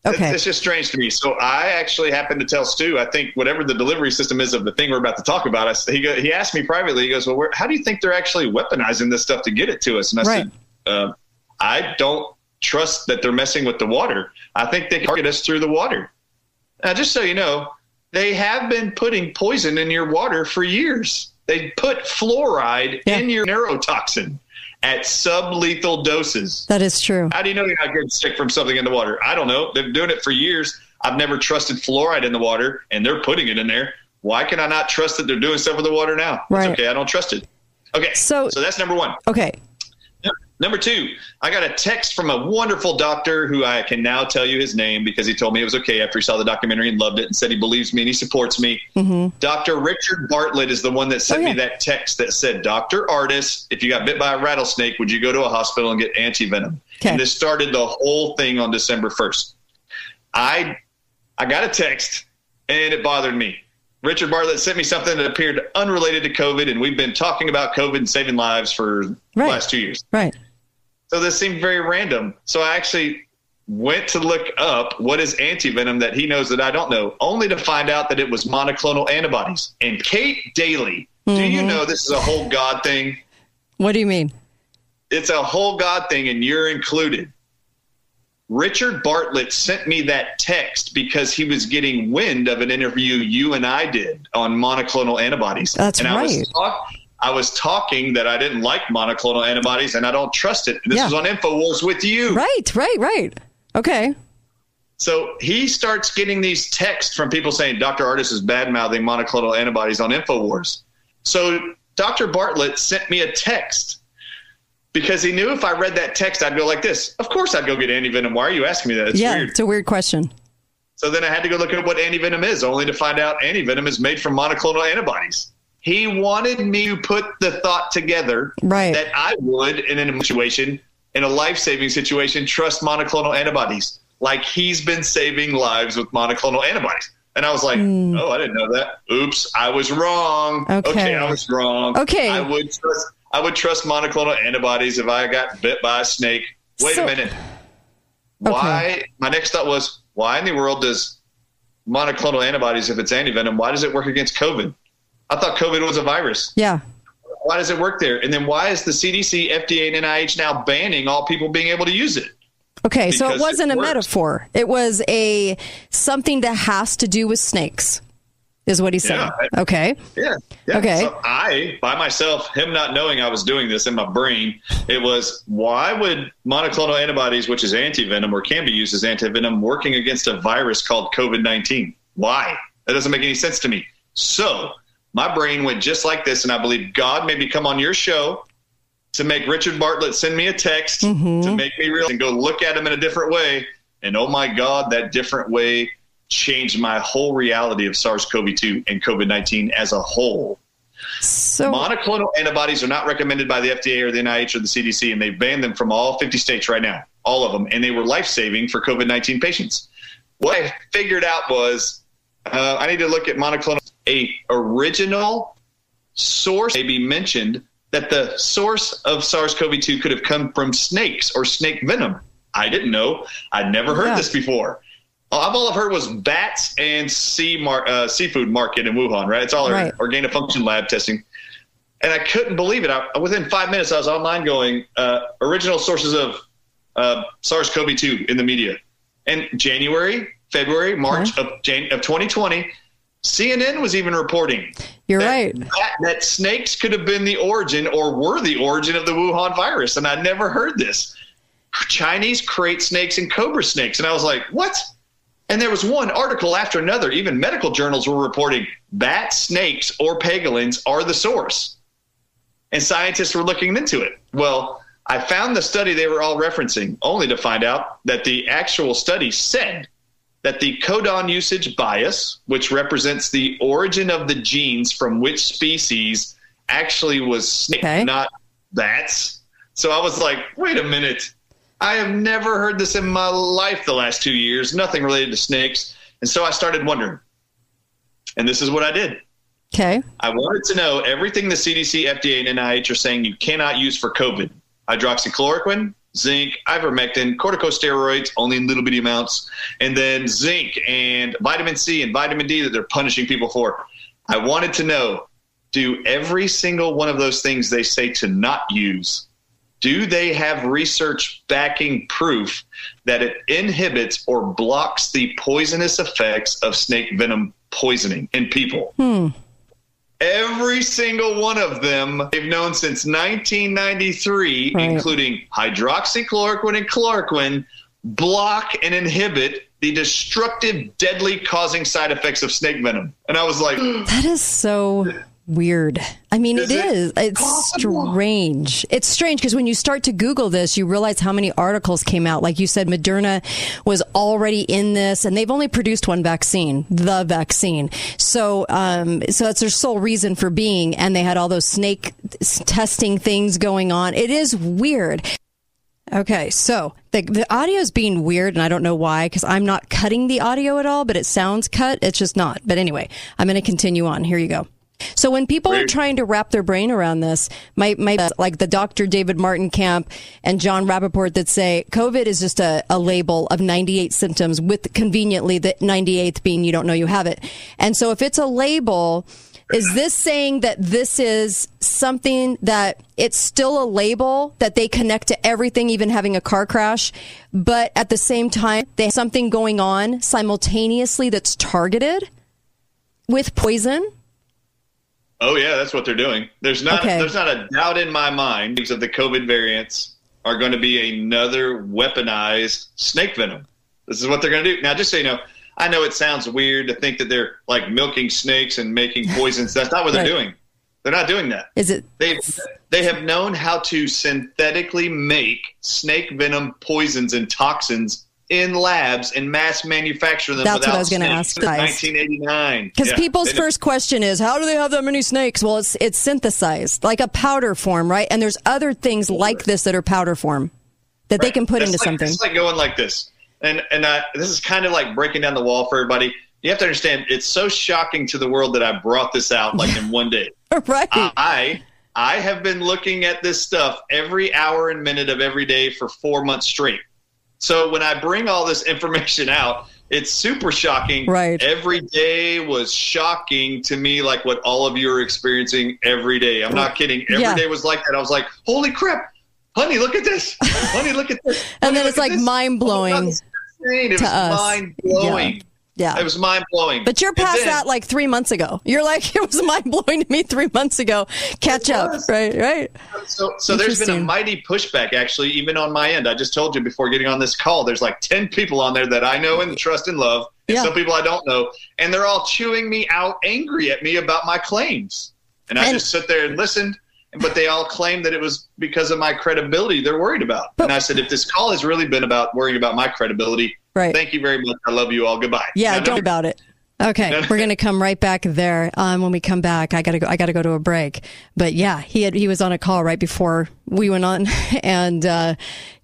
Okay. It's just strange to me. So I actually happened to tell Stu, I think whatever the delivery system is of the thing we're about to talk about, I, he, go, he asked me privately, he goes, well, where, how do you think they're actually weaponizing this stuff to get it to us? And I Right. said, uh, I don't trust that they're messing with the water. I think they can target us through the water. Now, just so you know, they have been putting poison in your water for years. They put fluoride in your neurotoxin at sublethal doses. That is true. How do you know you're not getting sick from something in the water? I don't know. They've been doing it for years. I've never trusted fluoride in the water, and they're putting it in there. Why can I not trust that they're doing stuff with the water now? It's okay. I don't trust it. Okay. So- so that's number one. Okay. Number two, I got a text from a wonderful doctor who I can now tell you his name because he told me it was okay after he saw the documentary and loved it and said he believes me and he supports me. Mm-hmm. Dr. Richard Bartlett is the one that sent Oh, yeah. me that text that said, Dr. Ardis, if you got bit by a rattlesnake, would you go to a hospital and get antivenom? Okay. And this started the whole thing on December 1st. I I got a text and it bothered me. Richard Bartlett sent me something that appeared unrelated to COVID, and we've been talking about COVID and saving lives for the last two years. Right. So this seemed very random. So I actually went to look up what is antivenom that he knows that I don't know, only to find out that it was monoclonal antibodies. And Kate Dalley, do you Mhm. know this is a whole God thing? What do you mean? It's a whole God thing, and you're included. Richard Bartlett sent me that text because he was getting wind of an interview you and I did on monoclonal antibodies. That's and I was right. talk- I was talking that I didn't like monoclonal antibodies and I don't trust it. This Yeah. was on Infowars with you. Right. Right. Right. Okay. So he starts getting these texts from people saying Dr. Ardis is bad mouthing monoclonal antibodies on InfoWars. So Dr. Bartlett sent me a text because he knew if I read that text, I'd go like this. Of course, I'd go get antivenom. Why are you asking me that? It's yeah, weird. it's a weird question. So then I had to go look at what antivenom is, only to find out antivenom is made from monoclonal antibodies. He wanted me to put the thought together Right. that I would, in a situation, in a life saving situation, trust monoclonal antibodies. Like he's been saving lives with monoclonal antibodies. And I was like, hmm. oh, I didn't know that. Oops, I was wrong. Okay. I was wrong. Okay. I would trust I would trust monoclonal antibodies if I got bit by a snake. Wait So- a minute. Why? My next thought was, why in the world does monoclonal antibodies, if it's antivenom, why does it work against COVID? I thought COVID was a virus. Yeah. Why does it work there? And then why is the CDC, FDA, and NIH now banning all people being able to use it? Okay, so it wasn't it a works. metaphor. It was a something that has to do with snakes, is what he said. Yeah, okay. Yeah. yeah. Okay. So I, by myself, him not knowing I was doing this in my brain, it was why would monoclonal antibodies, which is antivenom or can be used as antivenom, working against a virus called COVID 19? Why? That doesn't make any sense to me. So my brain went just like this, and I believe God made me come on your show to make Richard Bartlett send me a text to make me realize and go look at him in a different way. And oh my God, that different way changed my whole reality of SARS CoV 2 and COVID 19 as a whole. So monoclonal antibodies are not recommended by the FDA or the NIH or the CDC, and they've banned them from all 50 states right now, all of them, and they were life saving for COVID 19 patients. What I figured out was uh, I need to look at monoclonal. A original source may be mentioned that the source of SARS-CoV-2 could have come from snakes or snake venom. I didn't know. I'd never heard Yeah. this before. All all I've heard was bats and sea mar- uh, seafood market in Wuhan. Right? It's all Right. organofunction function lab testing, and I couldn't believe it. I, within five minutes, I was online going uh, original sources of uh, SARS-CoV-2 in the media. And January, February, March of, Jan- of 2020, CNN was even reporting You're right. that, that snakes could have been the origin or were the origin of the Wuhan virus. And I never heard this. Chinese krait snakes and cobra snakes. And I was like, what? And there was one article after another. Even medical journals were reporting bat snakes or pangolins are the source. And scientists were looking into it. Well, I found the study they were all referencing, only to find out that the actual study said that the codon usage bias, which represents the origin of the genes from which species, actually was snake, not bats. So I was like, wait a minute. I have never heard this in my life the last two years, nothing related to snakes. And so I started wondering. And this is what I did. Okay. I wanted to know everything the CDC, FDA, and NIH are saying you cannot use for COVID hydroxychloroquine, zinc, ivermectin, corticosteroids, only in little bitty amounts, and then zinc and vitamin C and vitamin D that they're punishing people for. I wanted to know do every single one of those things they say to not use, do they have research backing proof that it inhibits or blocks the poisonous effects of snake venom poisoning in people? Hmm. Every single one of them they've known since 1993, including hydroxychloroquine and chloroquine, block and inhibit the destructive, deadly causing side effects of snake venom. And I was like, [gasps] That is so weird. I mean, Is it it is. It's strange. It's strange because when you start to Google this, you realize how many articles came out. Like you said, Moderna was already in this, and they've only produced one vaccine, the vaccine. So, um, so that's their sole reason for being. And they had all those snake testing things going on. It is weird. Okay, so the the audio is being weird, and I don't know why because I'm not cutting the audio at all, but it sounds cut. It's just not. But anyway, I'm going to continue on. Here you go. So when people are trying to wrap their brain around this, my, my uh, like the Dr. David Martin Camp and Jon Rappoport that say COVID is just a, a label of 98 symptoms with conveniently the 98th being you don't know you have it. And so if it's a label, is this saying that this is something that it's still a label that they connect to everything, even having a car crash, but at the same time, they have something going on simultaneously that's targeted with poison? Oh yeah, that's what they're doing. There's not Okay. there's not a doubt in my mind that the COVID variants are going to be another weaponized snake venom. This is what they're going to do. Now, just so you know, I know it sounds weird to think that they're like milking snakes and making poisons. That's not what they're doing. They're not doing that. Is it? They they have known how to synthetically make snake venom poisons and toxins in labs and mass manufacture them. That's what I was gonna ask, since guys. 1989. Because Yeah, people's first question is, how do they have that many snakes? Well, it's it's synthesized like a powder form, right? And there's other things like this that are powder form that they can put That's into like, something. It's like going like this, and and I, this is kind of like breaking down the wall for everybody. You have to understand, it's so shocking to the world that I brought this out like in one day. [laughs] right. I I have been looking at this stuff every hour and minute of every day for four months straight. So when I bring all this information out, it's super shocking. Right. Every day was shocking to me, like what all of you are experiencing every day. I'm not kidding. Every day Yeah. was like that. I was like, holy crap, honey, look at this. honey, look at this. [laughs] and then it's like oh mind blowing. It to us. mind blowing. Yeah. Yeah. It was mind blowing. But you're past that like three months ago. You're like, [laughs] it was mind blowing to me three months ago. Catch up. Right, right. So, so there's been a mighty pushback, actually, even on my end. I just told you before getting on this call, there's like 10 people on there that I know and trust and love, and Yeah. some people I don't know, and they're all chewing me out, angry at me about my claims. And I And- just sit there and listened, but they all claim that it was because of my credibility they're worried about. and I said, if this call has really been about worrying about my credibility, Right. thank you very much. I love you all. Goodbye. Yeah, No, no. don't worry about it. Okay, we're gonna come right back there. Um, when we come back, I gotta go. I gotta go to a break. But yeah, he had he was on a call right before we went on, [laughs] and uh,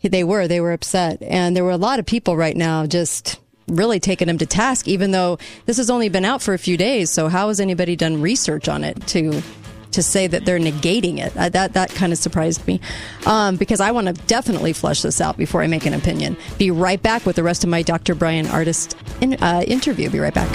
they were they were upset, and there were a lot of people right now just really taking him to task. Even though this has only been out for a few days, so how has anybody done research on it to to say that they're negating it? Uh, that that kind of surprised me um, because I want to definitely flesh this out before I make an opinion. Be right back with the rest of my Dr. Bryan Ardis in, uh, interview. Be right back.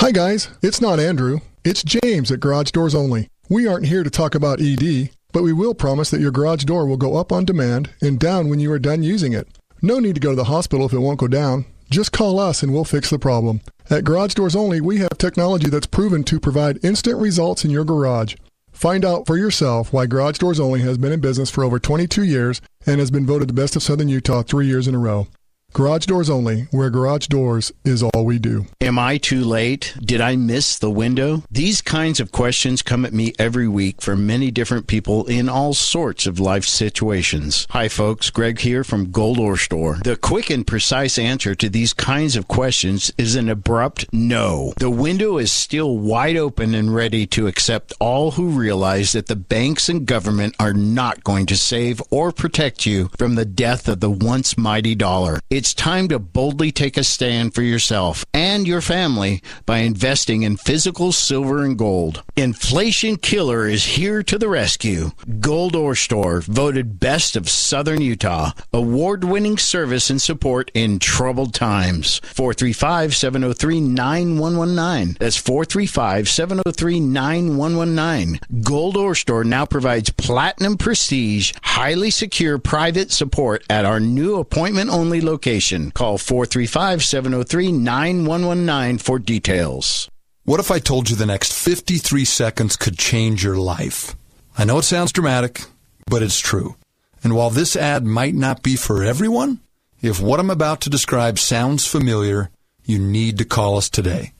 Hi, guys. It's not Andrew. It's James at Garage Doors Only. We aren't here to talk about ED, but we will promise that your garage door will go up on demand and down when you are done using it. No need to go to the hospital if it won't go down. Just call us and we'll fix the problem. At Garage Doors Only, we have technology that's proven to provide instant results in your garage. Find out for yourself why Garage Doors Only has been in business for over 22 years and has been voted the best of Southern Utah three years in a row. Garage Doors Only, where garage doors is all we do. Am I too late? Did I miss the window? These kinds of questions come at me every week from many different people in all sorts of life situations. Hi, folks. Greg here from Gold Ore Store. The quick and precise answer to these kinds of questions is an abrupt no. The window is still wide open and ready to accept all who realize that the banks and government are not going to save or protect you from the death of the once mighty dollar. It's time to boldly take a stand for yourself and your family by investing in physical silver and gold. Inflation Killer is here to the rescue. Gold Ore Store, voted best of Southern Utah. Award winning service and support in troubled times. 435 703 9119. That's 435 703 9119. Gold Ore Store now provides platinum prestige, highly secure private support at our new appointment only location. Call 435 703 9119 for details. What if I told you the next 53 seconds could change your life? I know it sounds dramatic, but it's true. And while this ad might not be for everyone, if what I'm about to describe sounds familiar, you need to call us today.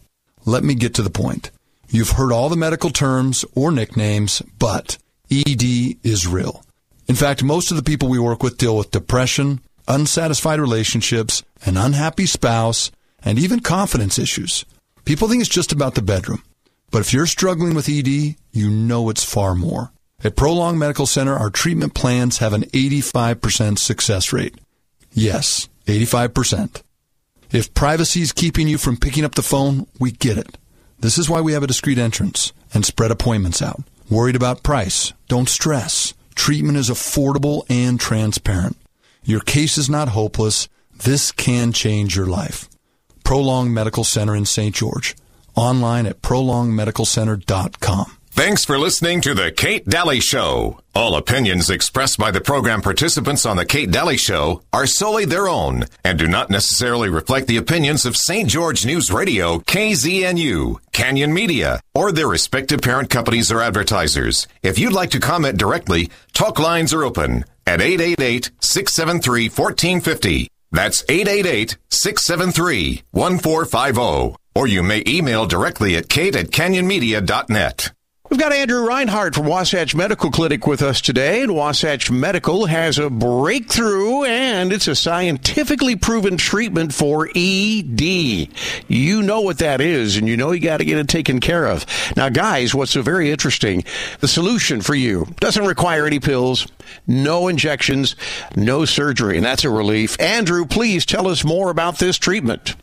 Let me get to the point. You've heard all the medical terms or nicknames, but ED is real. In fact, most of the people we work with deal with depression, unsatisfied relationships, an unhappy spouse, and even confidence issues. People think it's just about the bedroom. But if you're struggling with ED, you know it's far more. At Prolong Medical Center, our treatment plans have an 85% success rate. Yes, 85%. If privacy is keeping you from picking up the phone, we get it. This is why we have a discreet entrance and spread appointments out. Worried about price? Don't stress. Treatment is affordable and transparent. Your case is not hopeless. This can change your life. Prolong Medical Center in St. George. Online at prolongmedicalcenter.com. Thanks for listening to The Kate Dalley Show. All opinions expressed by the program participants on The Kate Dalley Show are solely their own and do not necessarily reflect the opinions of St. George News Radio, KZNU, Canyon Media, or their respective parent companies or advertisers. If you'd like to comment directly, talk lines are open at 888-673-1450. That's 888-673-1450. Or you may email directly at kate at canyonmedia.net. We've got Andrew Reinhardt from Wasatch Medical Clinic with us today, and Wasatch Medical has a breakthrough, and it's a scientifically proven treatment for ED. You know what that is, and you know you got to get it taken care of. Now, guys, what's so very interesting, the solution for you doesn't require any pills, no injections, no surgery, and that's a relief. Andrew, please tell us more about this treatment.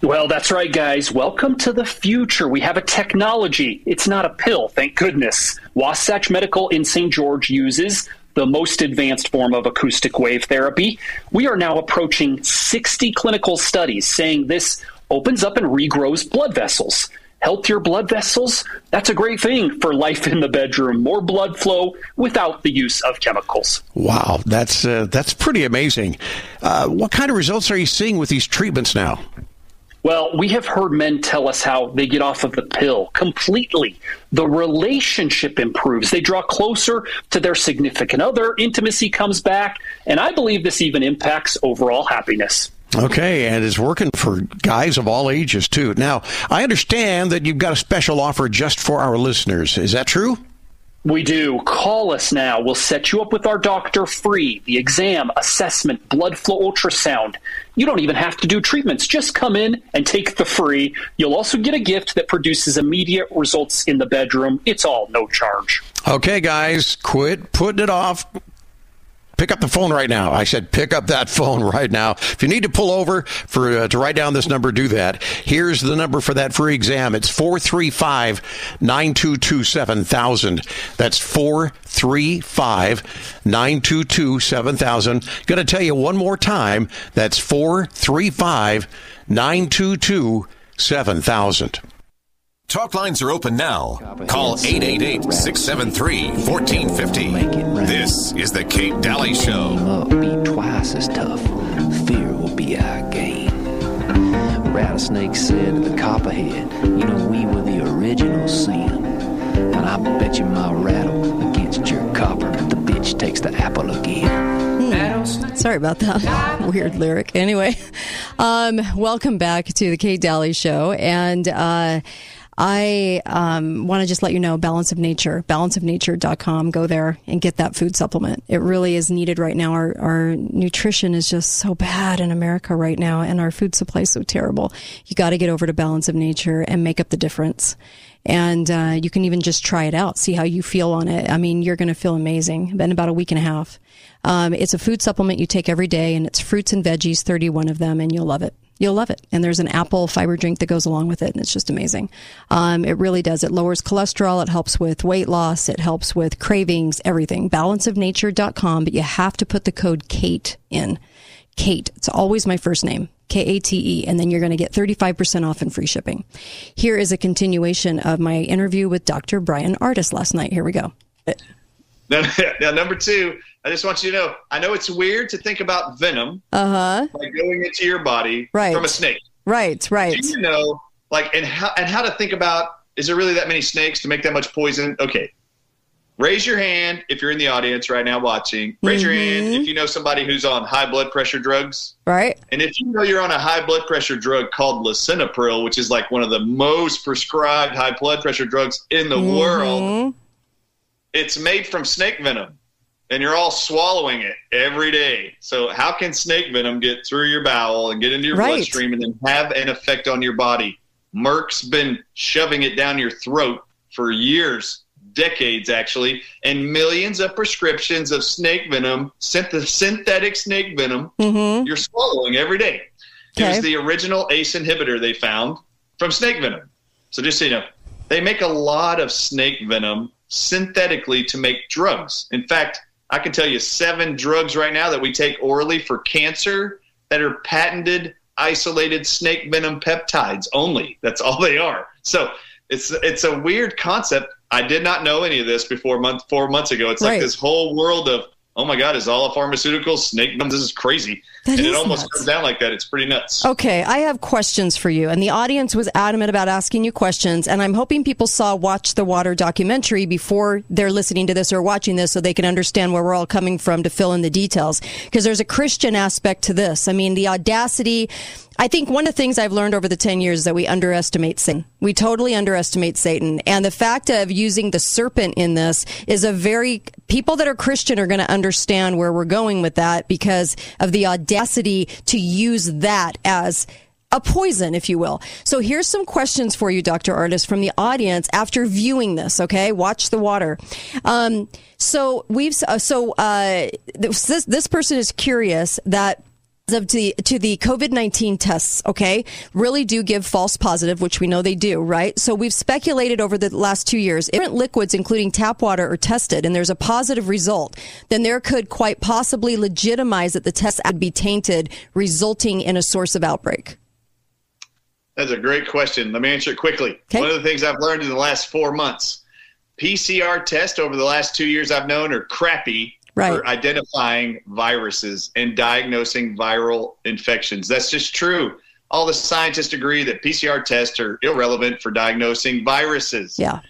Well, that's right, guys. Welcome to the future. We have a technology. It's not a pill, thank goodness. Wasatch Medical in St. George uses the most advanced form of acoustic wave therapy. We are now approaching 60 clinical studies saying this opens up and regrows blood vessels. Healthier blood vessels, that's a great thing for life in the bedroom. More blood flow without the use of chemicals. Wow, that's uh, that's pretty amazing. Uh, what kind of results are you seeing with these treatments now? Well, we have heard men tell us how they get off of the pill completely. The relationship improves. They draw closer to their significant other. Intimacy comes back. And I believe this even impacts overall happiness. Okay, and it's working for guys of all ages too. Now, I understand that you've got a special offer just for our listeners. Is that true? We do. Call us now. We'll set you up with our doctor free. The exam, assessment, blood flow ultrasound. You don't even have to do treatments. Just come in and take the free. You'll also get a gift that produces immediate results in the bedroom. It's all no charge. Okay, guys, quit putting it off. Pick up the phone right now. I said pick up that [laughs] phone right now. If you need to pull over for uh, to write down this number, do that. Here's the number for that free exam. It's 435-922-7000. That's 435-922-7000. Going to tell you one more time. That's 435-922-7000. Talk lines are open now. Call 888 673 1450. This is The Kate Dalley Show. Up be twice as tough. Fear will be our game. Rattlesnake said to the copperhead, You know, we were the original sin. And I bet you my rattle against your copper, the bitch takes the apple again. Sorry about that [laughs] weird lyric. Anyway, [laughs] um, welcome back to the Kate Dalley Show, and uh, I um, want to just let you know Balance of Nature, balanceofnature.com. Go there and get that food supplement. It really is needed right now. Our, our nutrition is just so bad in America right now, and our food supply is so terrible. You got to get over to Balance of Nature and make up the difference. And uh, you can even just try it out, see how you feel on it. I mean, you're going to feel amazing. Been about a week and a half. Um, it's a food supplement you take every day, and it's fruits and veggies, 31 of them, and you'll love it you'll love it. And there's an apple fiber drink that goes along with it, and it's just amazing. Um, it really does. It lowers cholesterol. It helps with weight loss. It helps with cravings, everything. Balanceofnature.com, but you have to put the code KATE in. Kate. It's always my first name. K A T E, and then you're going to get 35% off and free shipping. Here is a continuation of my interview with Dr. Bryan Ardis last night. Here we go. Now, [laughs] now, number two, I just want you to know, I know it's weird to think about venom, uh huh, like going into your body right. from a snake. Right, right. Do you know, like, and how and how to think about? Is there really that many snakes to make that much poison? Okay, raise your hand if you're in the audience right now watching. Raise mm-hmm. your hand if you know somebody who's on high blood pressure drugs. Right. And if you know you're on a high blood pressure drug called lisinopril, which is like one of the most prescribed high blood pressure drugs in the mm-hmm. world, it's made from snake venom. And you're all swallowing it every day. So how can snake venom get through your bowel and get into your right. bloodstream and then have an effect on your body? Merck's been shoving it down your throat for years decades actually, and millions of prescriptions of snake venom, synthetic snake venom, mm-hmm. you're swallowing every day. Okay. It was the original ACE inhibitor they found from snake venom. So just so you know, they make a lot of snake venom synthetically to make drugs. In fact, I can tell you seven drugs right now that we take orally for cancer that are patented isolated snake venom peptides only. That's all they are. So it's it's a weird concept. I did not know any of this before month four months ago. It's Right. like this whole world of oh my god, is all a pharmaceutical snake venom? This is crazy, That and it almost nuts. comes down like that. It's pretty nuts. Okay, I have questions for you. And the audience was adamant about asking you questions. And I'm hoping people saw Watch the Water documentary before they're listening to this or watching this so they can understand where we're all coming from to fill in the details. Because there's a Christian aspect to this. I mean, the audacity. I think one of the things I've learned over the 10 years is that we underestimate Satan. We totally underestimate Satan. And the fact of using the serpent in this is a very, people that are Christian are going to understand where we're going with that because of the audacity to use that as a poison, if you will. So here's some questions for you, Dr. Artist, from the audience after viewing this. Okay, watch the water. Um, so we've uh, so uh, this this person is curious that of the, to the COVID 19 tests, okay, really do give false positive, which we know they do, right? So we've speculated over the last two years, if different liquids, including tap water, are tested and there's a positive result, then there could quite possibly legitimize that the test would be tainted, resulting in a source of outbreak. That's a great question. Let me answer it quickly. One of the things I've learned in the last four months PCR tests over the last two years I've known are crappy Right. for identifying viruses and diagnosing viral infections. That's just true. All the scientists agree that PCR tests are irrelevant for diagnosing viruses. Yeah.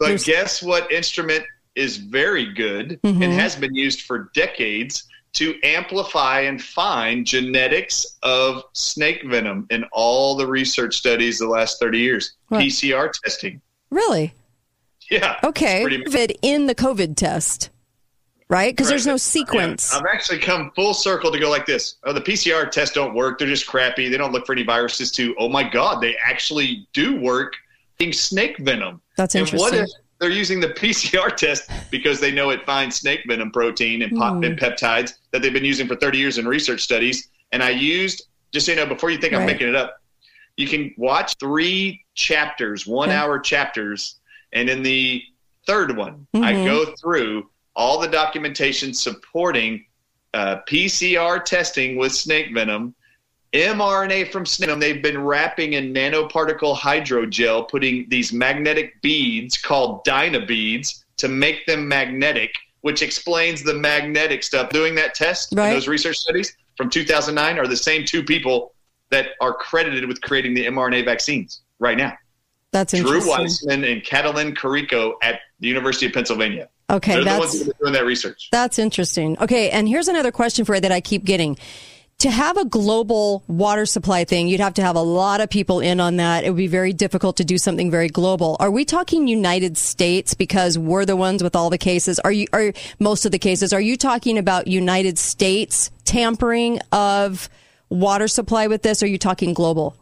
But guess what instrument is very good Mhm. and has been used for decades to amplify and find genetics of snake venom in all the research studies the last 30 years? What? PCR testing. Really? Yeah. Okay. COVID in the COVID test, right? Because there's no sequence. I've actually come full circle to go like this. Oh, the PCR tests don't work. They're just crappy. They don't look for any viruses too. Oh my God, they actually do work in snake venom. That's and what if they're using the [laughs] PCR test because they know it finds snake venom protein and, pop, Hmm. and peptides that they've been using for 30 years in research studies? And I used, just so you know, before you think I'm making it up, you can watch three chapters, one hour chapters. And in the third one, I Mhm. go through all the documentation supporting uh, PCR testing with snake venom, mRNA from snake venom. They've been wrapping in nanoparticle hydrogel, putting these magnetic beads called Dynabeads to make them magnetic, which explains the magnetic stuff. Doing that test Right. in those research studies from 2009 are the same two people that are credited with creating the mRNA vaccines right now. That's interesting. Drew. Weissman and Katalin Karikó at the University of Pennsylvania. Okay, They're the that's- ones that have been doing that research. That's interesting. Okay, and here's another question for you that I keep getting. To have a global water supply thing, you'd have to have a lot of people in on that. It would be very difficult to do something very global. Are we talking United States because we're the ones with all the cases? Are you are most of the cases? Are you talking about United States tampering of water supply with this? Or are you talking global?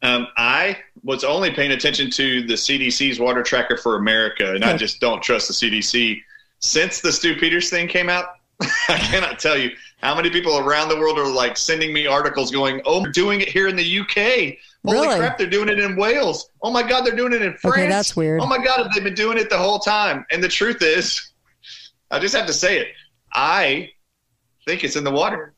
Um, I was only paying attention to the CDC's water tracker for America, and I just don't trust the CDC. Since the Stu Peters thing came out, [laughs] I cannot tell you how many people around the world are like sending me articles going, "Oh, they're doing it here in the UK. Holy Really? crap, they're doing it in Wales. Oh my God, they're doing it in France. Okay, that's weird. Oh my God, have they been doing it the whole time?" And the truth is, I just have to say it. I think it's in the water.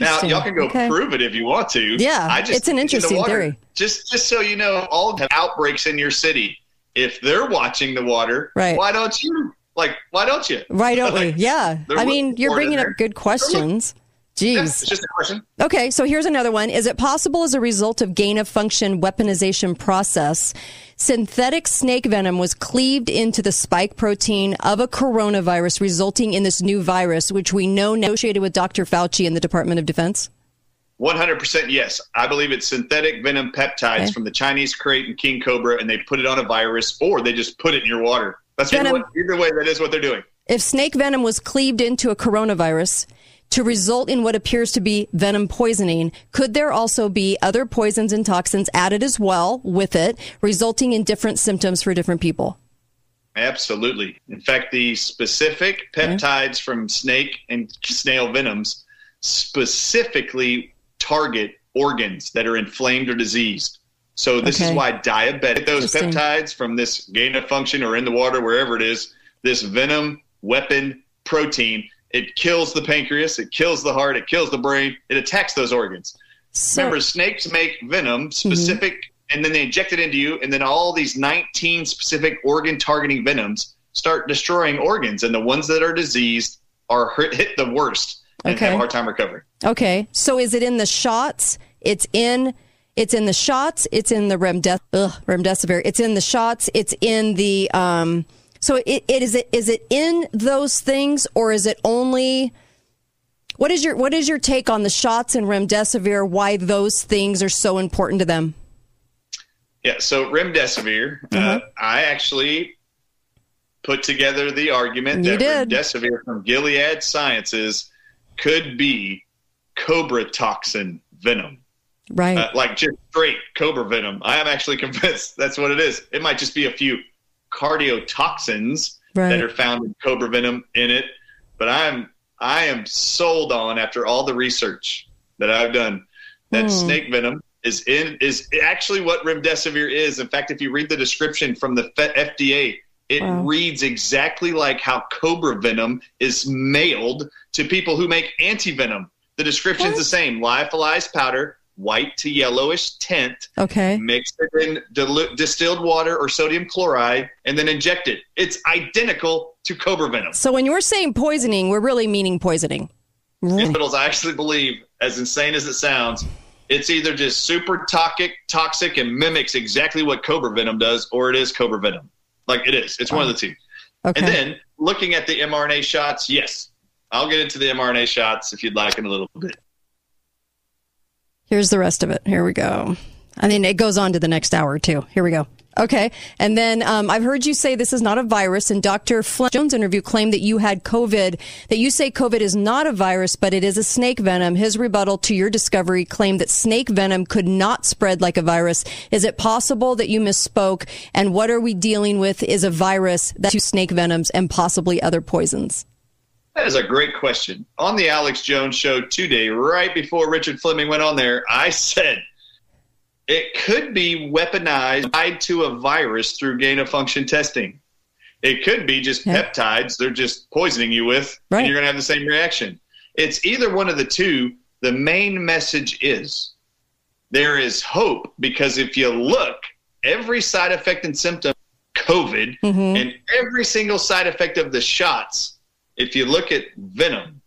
Now y'all can go Okay. prove it if you want to. Yeah, I just it's an interesting theory. Just just so you know, all outbreaks in your city. If they're watching the water, Right. why don't you? Like, why don't you? Right, [laughs] don't we? Yeah. I mean, you're for it in bringing up good questions. Jeez. It's just a question. Okay, so here's another one. Is it possible as a result of gain of function weaponization process, synthetic snake venom was cleaved into the spike protein of a coronavirus, resulting in this new virus, which we know negotiated with Dr. Fauci and the Department of Defense? One hundred percent yes. I believe it's synthetic venom peptides Okay. from the Chinese krait and king cobra, and they put it on a virus, or they just put it in your water. That's either way, either way. That is what they're doing. If snake venom was cleaved into a coronavirus to result in what appears to be venom poisoning, could there also be other poisons and toxins added as well with it, resulting in different symptoms for different people? Absolutely. In fact, the specific peptides from snake and snail venoms specifically target organs that are inflamed or diseased. So this is why diabetic those peptides from this gain of function or in the water wherever it is, this venom weapon protein, it kills the pancreas, it kills the heart, it kills the brain, it attacks those organs. So- Remember, snakes make venom specific, and then they inject it into you, and then all these 19 specific organ targeting venoms start destroying organs, and the ones that are diseased are hit, hit the worst and Okay. have a hard time recovering. Okay, so is it in the shots? It's in. It's in the shots. It's in the remdes- ugh, remdesivir. It's in the shots. It's in the. Um, so it, it is it is it in those things or is it only? What is your what is your take on the shots and remdesivir? Why those things are so important to them? Yeah, so remdesivir, uh, Uh-huh. I actually put together the argument You that did. remdesivir from Gilead Sciences could be cobra toxin venom. Right. Uh, like just straight cobra venom. I am actually convinced [laughs] that's what it is. It might just be a few cardiotoxins Right. that are found in cobra venom in it, but I'm I am sold on after all the research that I've done that Hmm. snake venom is in is actually what remdesivir is. In fact, if you read the description from the FDA, it Wow. reads exactly like how cobra venom is mailed to people who make antivenom. The description's the same: lyophilized powder, white to yellowish tint. Okay. Mix it in dilu- distilled water or sodium chloride, and then inject it. It's identical to cobra venom. So when you're saying poisoning, we're really meaning poisoning. Hospitals, I actually believe, as insane as it sounds, it's either just super toxic, toxic, and mimics exactly what cobra venom does, or it is cobra venom. Like it is. It's one of the two. Okay. And then looking at the mRNA shots, yes, I'll get into the mRNA shots if you'd like in a little bit. Here's the rest of it. Here we go. I mean, it goes on to the next hour too. Here we go. Okay. And then um, I've heard you say this is not a virus, and Dr. Flint Jones' interview claimed that you had COVID, that you say COVID is not a virus, but it is a snake venom. His rebuttal to your discovery claimed that snake venom could not spread like a virus. Is it possible that you misspoke? And what are we dealing with is a virus that snake venoms and possibly other poisons? That is a great question. On the Alex Jones show today, right before Richard Fleming went on there, I said it could be weaponized tied to a virus through gain of function testing. It could be just peptides they're just poisoning you with, and you're going to have the same reaction. It's either one of the two. The main message is there is hope because if you look, every side effect and symptom, COVID, mm-hmm. and every single side effect of the shots, if you look at venom,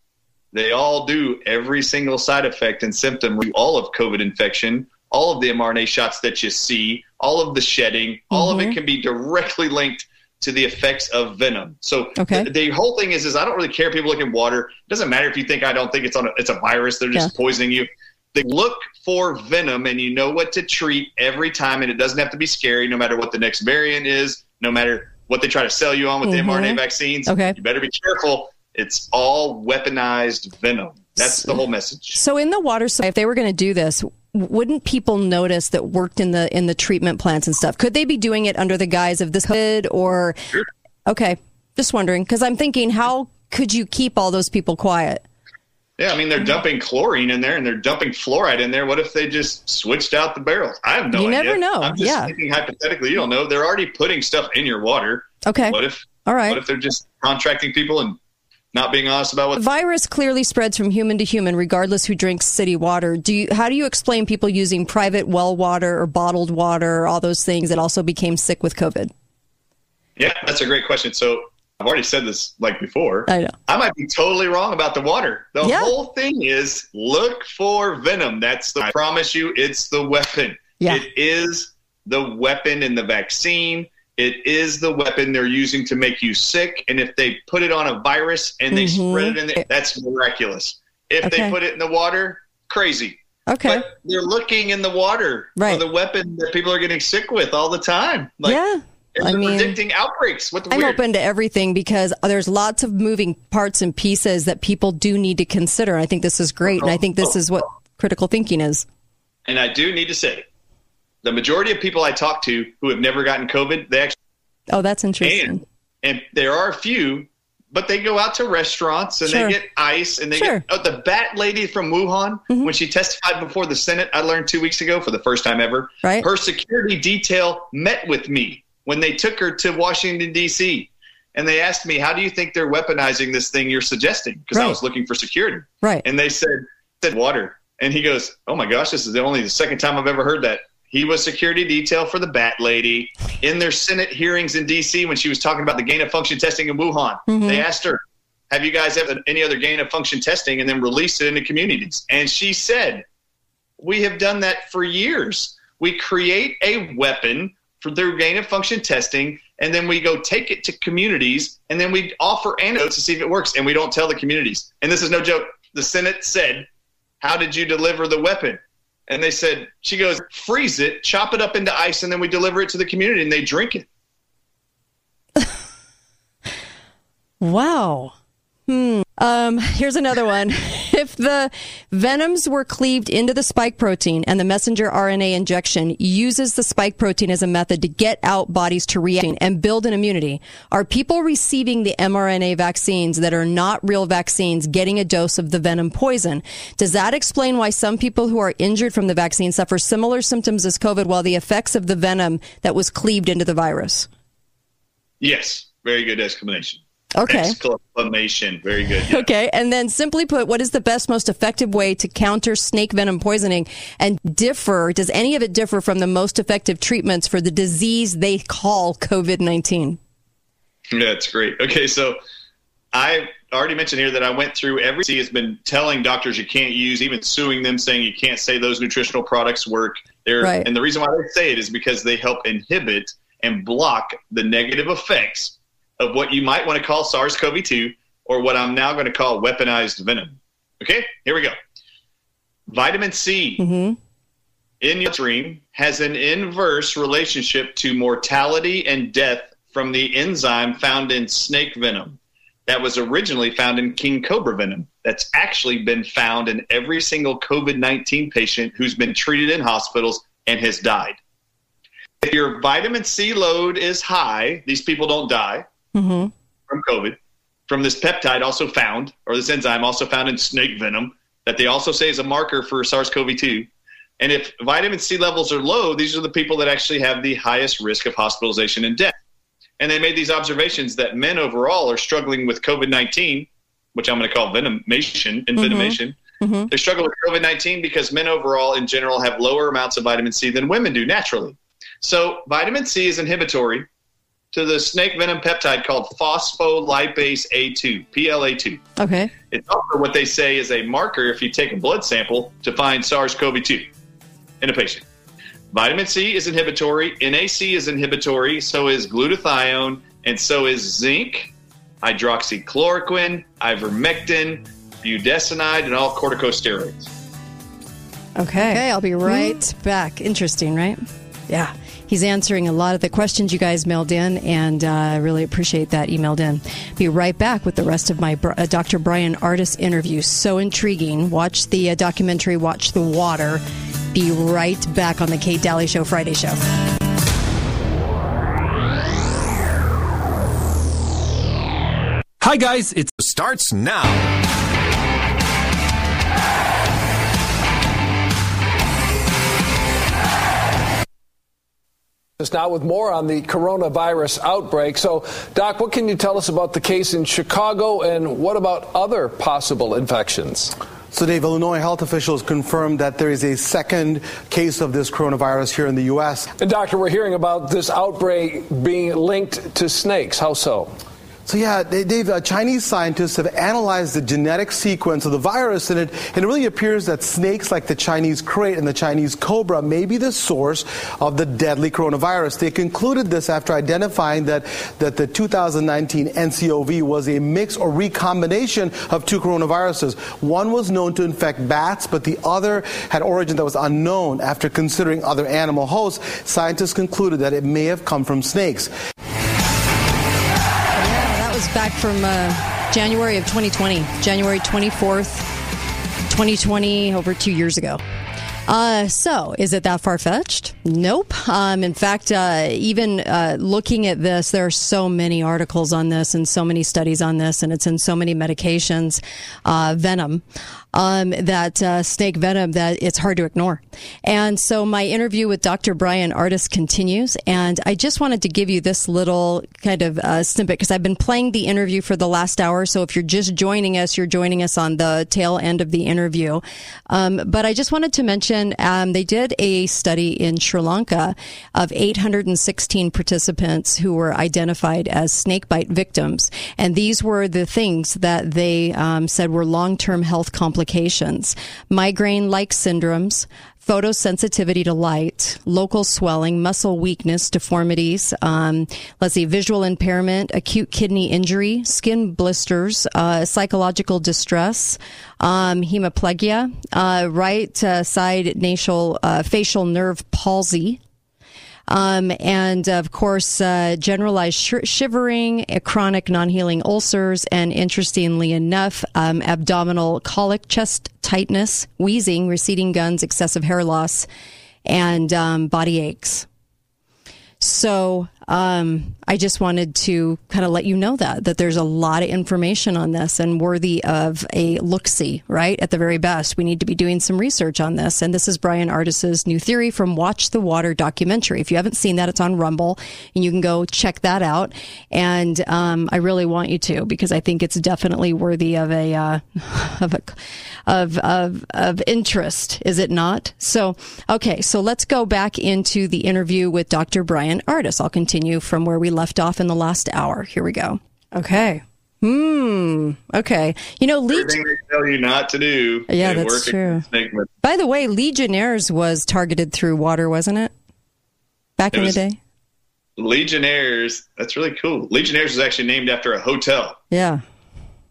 they all do every single side effect and symptom, all of COVID infection, all of the mRNA shots that you see, all of the shedding, all of it mm-hmm. can be directly linked to the effects of venom. So Okay. the, the whole thing is, is I don't really care if people look in water. It doesn't matter if you think I don't think it's on a, it's a virus. They're just poisoning you. They look for venom and you know what to treat every time. And it doesn't have to be scary no matter what the next variant is, no matter what they try to sell you on with Mhm. the mRNA vaccines. Okay. You better be careful. It's all weaponized venom. That's the whole message. So in the water supply, if they were going to do this, wouldn't people notice that worked in the in the treatment plants and stuff? Could they be doing it under the guise of this COVID or? Okay, just wondering because I'm thinking, how could you keep all those people quiet? Yeah, I mean they're mm-hmm. dumping chlorine in there and they're dumping fluoride in there. What if they just switched out the barrels? I have no idea. You idea. never know. I'm just Yeah. thinking hypothetically. You don't know. They're already putting stuff in your water. Okay. What if? All right. What if they're just contracting people and not being honest about what The virus clearly spreads from human to human, regardless who drinks city water. Do you? How do you explain people using private well water or bottled water, or all those things that also became sick with COVID? Yeah, that's a great question. So I've already said this like before. I know. I might be totally wrong about the water. The Yeah. whole thing is look for venom. That's the, I promise you, it's the weapon. Yeah. It is the weapon in the vaccine. It is the weapon they're using to make you sick. And if they put it on a virus and they Mhm. spread it in there, that's miraculous. If Okay. they put it in the water, crazy. Okay. But they're looking in the water Right. for the weapon that people are getting sick with all the time. Like, yeah. I mean- predicting outbreaks. What the I'm weird? open to everything because there's lots of moving parts and pieces that people do need to consider. I think this is great, and I think this is what critical thinking is. And I do need to say, the majority of people I talk to who have never gotten COVID, they actually Oh, that's interesting. and and there are a few, but they go out to restaurants and Sure. they get ice and they Sure. get oh, the bat lady from Wuhan Mm-hmm. when she testified before the Senate. I learned two weeks ago for the first time ever. Right. Her security detail met with me when they took her to Washington D.C. And they asked me, "How do you think they're weaponizing this thing you're suggesting?" Because I was looking for security. Right. And they said, said water. And he goes, Oh my gosh, this is the only the second time I've ever heard that. He was security detail for the Bat Lady in their Senate hearings in DC when she was talking about the gain of function testing in Wuhan. Mhm. They asked her, Have you guys had any other gain of function testing and then released it into communities? And she said, We have done that for years. We create a weapon for through gain of function testing, and then we go take it to communities, and then we offer antidotes to see if it works, and we don't tell the communities. And this is no joke. The Senate said, How did you deliver the weapon? And they said, She goes, freeze it, chop it up into ice, and then we deliver it to the community, and they drink it. [laughs] Wow. Hmm. Um, here's another one. [laughs] if the venoms were cleaved into the spike protein and the messenger RNA injection uses the spike protein as a method to get out bodies to react and build an immunity, are people receiving the mRNA vaccines that are not real vaccines getting a dose of the venom poison? Does that explain why some people who are injured from the vaccine suffer similar symptoms as COVID while the effects of the venom that was cleaved into the virus? Yes, very good explanation. Okay. Exclamation. Very good. Yeah. Okay. And then simply put, what is the best, most effective way to counter snake venom poisoning and differ? Does any of it differ from the most effective treatments for the disease they call COVID 19? Yeah, that's great. Okay. So I already mentioned here that I went through every C has been telling doctors you can't use, even suing them, saying you can't say those nutritional products work. They're, Right. And the reason why they say it is because they help inhibit and block the negative effects of what you might want to call SARS CoV 2 or what I'm now going to call weaponized venom. Okay, here we go. Vitamin C mm-hmm. in your stream has an inverse relationship to mortality and death from the enzyme found in snake venom that was originally found in king cobra venom. That's actually been found in every single COVID 19 patient who's been treated in hospitals and has died. If your vitamin C load is high, these people don't die Mm-hmm. from COVID, from this peptide also found, or this enzyme also found in snake venom, that they also say is a marker for SARS CoV 2. And if vitamin C levels are low, these are the people that actually have the highest risk of hospitalization and death. And they made these observations that men overall are struggling with COVID 19, which I'm going to call venomation, envenomation. They struggle with COVID 19 because men overall, in general, have lower amounts of vitamin C than women do naturally. So, vitamin C is inhibitory to the snake venom peptide called phospholipase A2, PLA2. Okay. It's also what they say is a marker if you take a blood sample to find SARS CoV 2 in a patient. Vitamin C is inhibitory, NAC is inhibitory, so is glutathione, and so is zinc, hydroxychloroquine, ivermectin, budesonide, and all corticosteroids. Okay. Okay, I'll be hmm. right back. Interesting, right? Yeah. He's answering a lot of the questions you guys mailed in, and uh, I really appreciate that emailed in. Be right back with the rest of my uh, Dr. Bryan Ardis interview. So intriguing. Watch the uh, documentary, Watch the Water. Be right back on the Kate Dalley Show Friday show. Hi, guys. It starts now. Us now with more on the coronavirus outbreak. So, Doc, what can you tell us about the case in Chicago and what about other possible infections? So, Dave, Illinois health officials confirmed that there is a second case of this coronavirus here in the U.S. And, Doctor, we're hearing about this outbreak being linked to snakes. How so? So yeah, Dave, uh, Chinese scientists have analyzed the genetic sequence of the virus, and it, and it really appears that snakes like the Chinese krait and the Chinese cobra may be the source of the deadly coronavirus. They concluded this after identifying that, that the 2019 NCOV was a mix or recombination of two coronaviruses. One was known to infect bats, but the other had origin that was unknown. After considering other animal hosts, scientists concluded that it may have come from snakes. Back from uh, January of 2020, January 24th, 2020, over two years ago. Uh, so, is it that far fetched? Nope. Um, in fact, uh, even uh, looking at this, there are so many articles on this and so many studies on this, and it's in so many medications, uh, venom, um, that uh, snake venom, that it's hard to ignore. And so, my interview with Dr. Bryan Ardis continues, and I just wanted to give you this little kind of uh, snippet because I've been playing the interview for the last hour. So, if you're just joining us, you're joining us on the tail end of the interview. Um, but I just wanted to mention um, they did a study in Sri Lanka of 816 participants who were identified as snakebite victims. And these were the things that they um, said were long term health complications migraine like syndromes. Photosensitivity to light, local swelling, muscle weakness, deformities. Um, let's see, visual impairment, acute kidney injury, skin blisters, uh, psychological distress, um, hemiplegia, uh, right uh, side nasal uh, facial nerve palsy, Um, and of course, uh, generalized sh- shivering, chronic non healing ulcers, and interestingly enough, um, abdominal colic, chest tightness, wheezing, receding guns, excessive hair loss, and um, body aches. So um, I just wanted to kind of let you know that that there's a lot of information on this and worthy of a look see. Right at the very best, we need to be doing some research on this. And this is Bryan Ardis's new theory from Watch the Water documentary. If you haven't seen that, it's on Rumble, and you can go check that out. And um, I really want you to because I think it's definitely worthy of a uh, [laughs] of a of of of interest. Is it not? So okay, so let's go back into the interview with Dr. Bryan Ardis. I'll continue from where we left off in the last hour. Here we go. Okay. Hmm. Okay. You know, Leg- Everything they tell you not to do. Yeah, that's true. against Snake Method. By the way, Legionnaires was targeted through water, wasn't it? Back It in the day. Legionnaires. That's really cool. Legionnaires was actually named after a hotel. Yeah.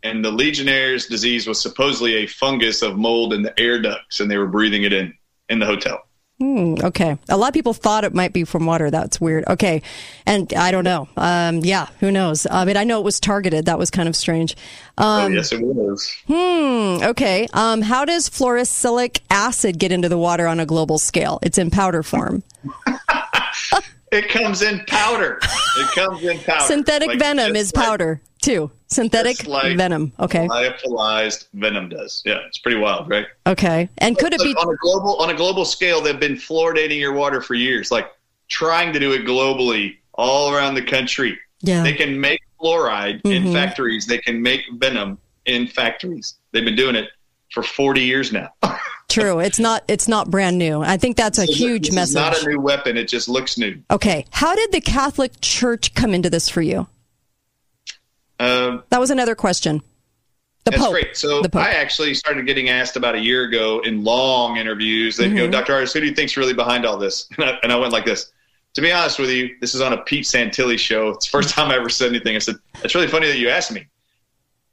and the Legionnaire's disease was supposedly a fungus of mold in the air ducts, and they were breathing it in in the hotel. Hmm, okay. A lot of people thought it might be from water. That's weird. Okay. And I don't know. Um, yeah, who knows? I mean, I know it was targeted. That was kind of strange. Um, oh, yes, it was. Hmm. Okay. Um, how does fluorosilicic acid get into the water on a global scale? It's in powder form. [laughs] [laughs] It comes in powder. It comes in powder. Synthetic Like, venom is like- powder too. Synthetic like venom. Okay. Lyophilized venom does. Yeah, it's pretty wild, right? Okay. And could it be? on a global on a global scale? They've been fluoridating your water for years, like trying to do it globally all around the country. Yeah. They can make fluoride in Mhm. factories. They can make venom in factories. They've been doing it for 40 years now. [laughs] True. It's not. It's not brand new. I think that's a This is- huge this message. Is not a new weapon. It just looks new. okay. How did the Catholic Church come into this for you? Um, That was another question. The That's Pope. great. So Pope. I actually started getting asked about a year ago in long interviews. They'd go, Mhm. Dr. Ardis, who do you think's really behind all this? [laughs] And I, and I went like this. To be honest with you, this is on a Pete Santilli show. It's the first [laughs] time I ever said anything. I said, it's really funny that you asked me.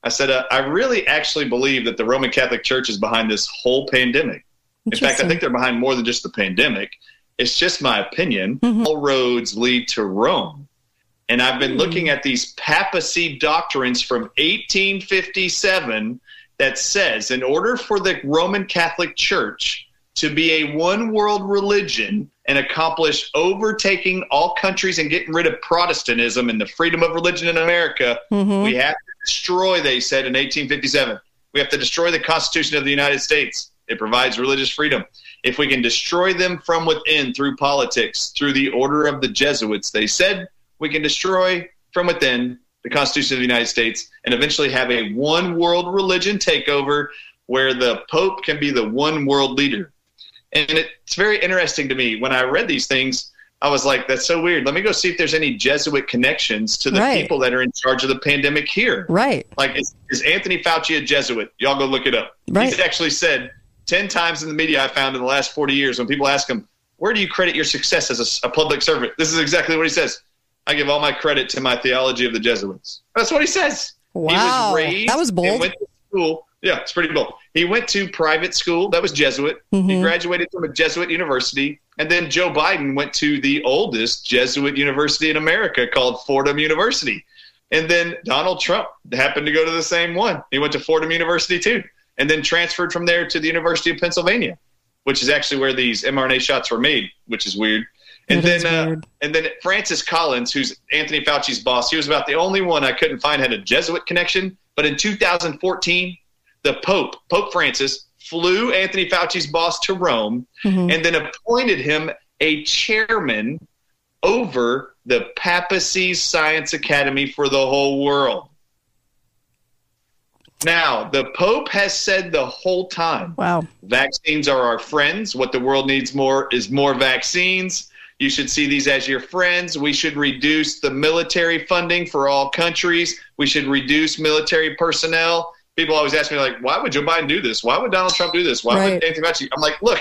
I said, uh, I really actually believe that the Roman Catholic Church is behind this whole pandemic. In fact, I think they're behind more than just the pandemic. It's just my opinion. Mm-hmm. All roads lead to Rome. And I've been Hmm. looking at these papacy doctrines from 1857 that says in order for the Roman Catholic Church to be a one world religion and accomplish overtaking all countries and getting rid of Protestantism and the freedom of religion in America, Mhm. we have to destroy, they said in 1857, we have to destroy the Constitution of the United States. It provides religious freedom. If we can destroy them from within through politics, through the order of the Jesuits, they said we can destroy from within the Constitution of the United States and eventually have a one world religion takeover where the Pope can be the one world leader. And it's very interesting to me when I read these things. I was like, that's so weird. Let me go see if there's any Jesuit connections to the Right. people that are in charge of the pandemic here. Right. Like, is, is Anthony Fauci a Jesuit? Y'all go look it up. Right. He's actually said 10 times in the media I found in the last 40 years when people ask him, where do you credit your success as a public servant? This is exactly what he says. I give all my credit to my theology of the Jesuits. That's what he says. He Wow. was raised That was bold. went to school. Yeah, it's pretty bold. He went to private school. That was Jesuit. He Mhm. graduated from a Jesuit university. And then Joe Biden went to the oldest Jesuit university in America called Fordham University. And then Donald Trump happened to go to the same one. He went to Fordham University too. And then transferred from there to the University of Pennsylvania, which is actually where these mRNA shots were made, which is weird. And That then, uh, and then Francis Collins, who's Anthony Fauci's boss, he was about the only one I couldn't find had a Jesuit connection. But in 2014, the Pope, Pope Francis, flew Anthony Fauci's boss to Rome Mhm. and then appointed him a chairman over the Papacy's Science Academy for the whole world. Now, the Pope has said the whole time Wow. vaccines are our friends. What the world needs more is more vaccines. You should see these as your friends. We should reduce the military funding for all countries. We should reduce military personnel. People always ask me, like, why would Joe Biden do this? Why would Donald Trump do this? Why Right. would Anthony Fauci? I'm like, look,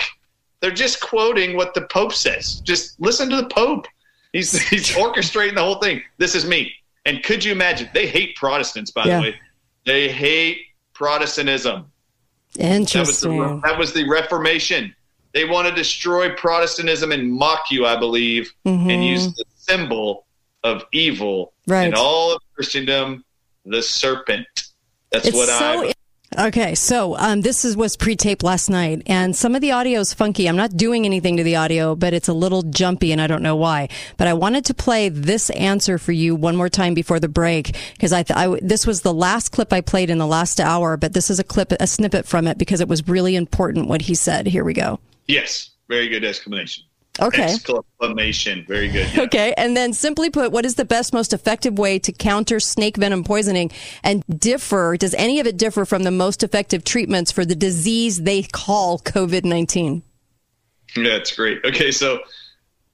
they're just quoting what the Pope says. Just listen to the Pope. He's [laughs] he's orchestrating the whole thing. This is me. And could you imagine? They hate Protestants, by Yeah. the way. They hate Protestantism. That was, Interesting. the, that was the Reformation. They want to destroy Protestantism and mock you, I believe, Mhm. and use the symbol of evil Right. in all of Christendom, the serpent. That's It's what so I. Okay, so um, this is was pre-taped last night, and some of the audio is funky. I'm not doing anything to the audio, but it's a little jumpy, and I don't know why. But I wanted to play this answer for you one more time before the break because I, th- I this was the last clip I played in the last hour, but this is a clip, a snippet from it because it was really important what he said. Here we go. Yes, very good exclamation. Okay. Exclamation. Very good. yeah. Okay, and then simply put, what is the best, most effective way to counter snake venom poisoning and differ? Does any of it differ from the most effective treatments for the disease they call COVID 19? Yeah, it's great. Okay, so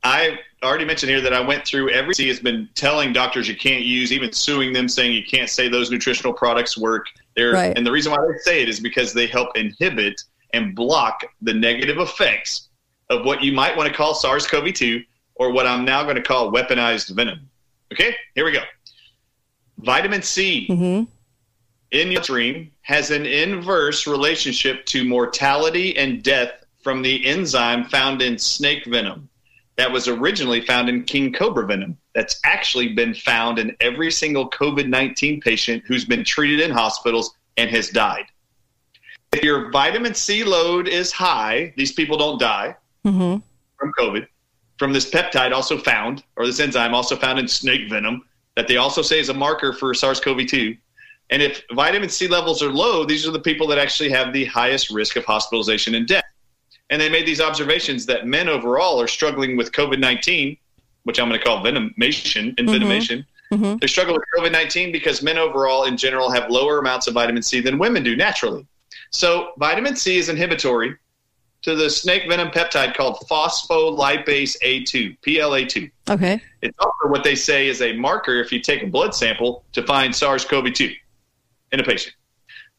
I already mentioned here that I went through every C has been telling doctors you can't use, even suing them, saying you can't say those nutritional products work. They're, Right. And the reason why they say it is because they help inhibit and block the negative effects of what you might want to call SARS-CoV-2 or what I'm now going to call weaponized venom. Okay, here we go. Vitamin C mm-hmm. in your stream has an inverse relationship to mortality and death from the enzyme found in snake venom that was originally found in king cobra venom that's actually been found in every single covid-19 patient who's been treated in hospitals and has died if your vitamin c load is high these people don't die Mm-hmm. from COVID, from this peptide also found, or this enzyme also found in snake venom, that they also say is a marker for SARS CoV 2. And if vitamin C levels are low, these are the people that actually have the highest risk of hospitalization and death. And they made these observations that men overall are struggling with COVID 19, which I'm going to call venomation, envenomation. Mm-hmm. They struggle with COVID 19 because men overall, in general, have lower amounts of vitamin C than women do naturally. So, vitamin C is inhibitory to the snake venom peptide called phospholipase A2, PLA2. Okay. It's also what they say is a marker if you take a blood sample to find SARS CoV 2 in a patient.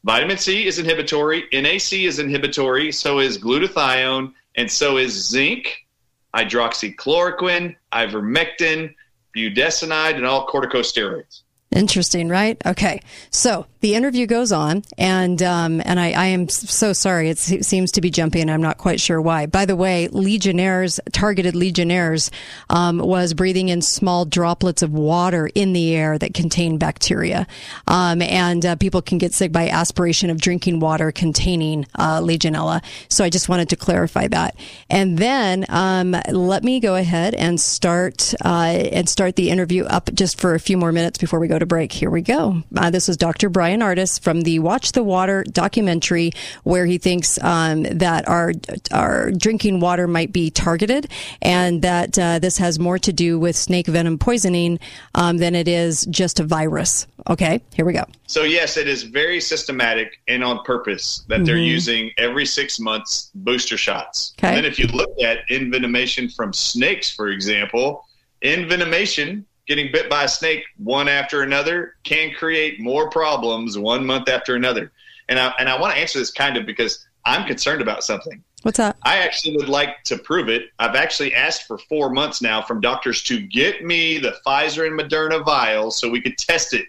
Vitamin C is inhibitory, NAC is inhibitory, so is glutathione, and so is zinc, hydroxychloroquine, ivermectin, budesonide, and all corticosteroids. Interesting, right? Okay. So the interview goes on, and um, and I, I am so sorry. It seems to be jumpy, and I'm not quite sure why. By the way, Legionnaires, targeted Legionnaires, um, was breathing in small droplets of water in the air that contain bacteria, um, and uh, people can get sick by aspiration of drinking water containing uh, Legionella. So I just wanted to clarify that. And then um, let me go ahead and start uh, and start the interview up just for a few more minutes before we go to break. Here we go. Uh, this is Dr. Bryan Ardis from the Watch the Water documentary, where he thinks um, that our our drinking water might be targeted, and that uh, this has more to do with snake venom poisoning um, than it is just a virus. Okay, here we go. So yes, it is very systematic and on purpose that they're Mhm. using every six months booster shots. Okay. And then if you look at envenomation from snakes, for example, envenomation, getting bit by a snake one after another, can create more problems one month after another. And I and I want to answer this kind of because I'm concerned about something. What's that? I actually would like to prove it. I've actually asked for four months now from doctors to get me the Pfizer and Moderna vials so we could test it.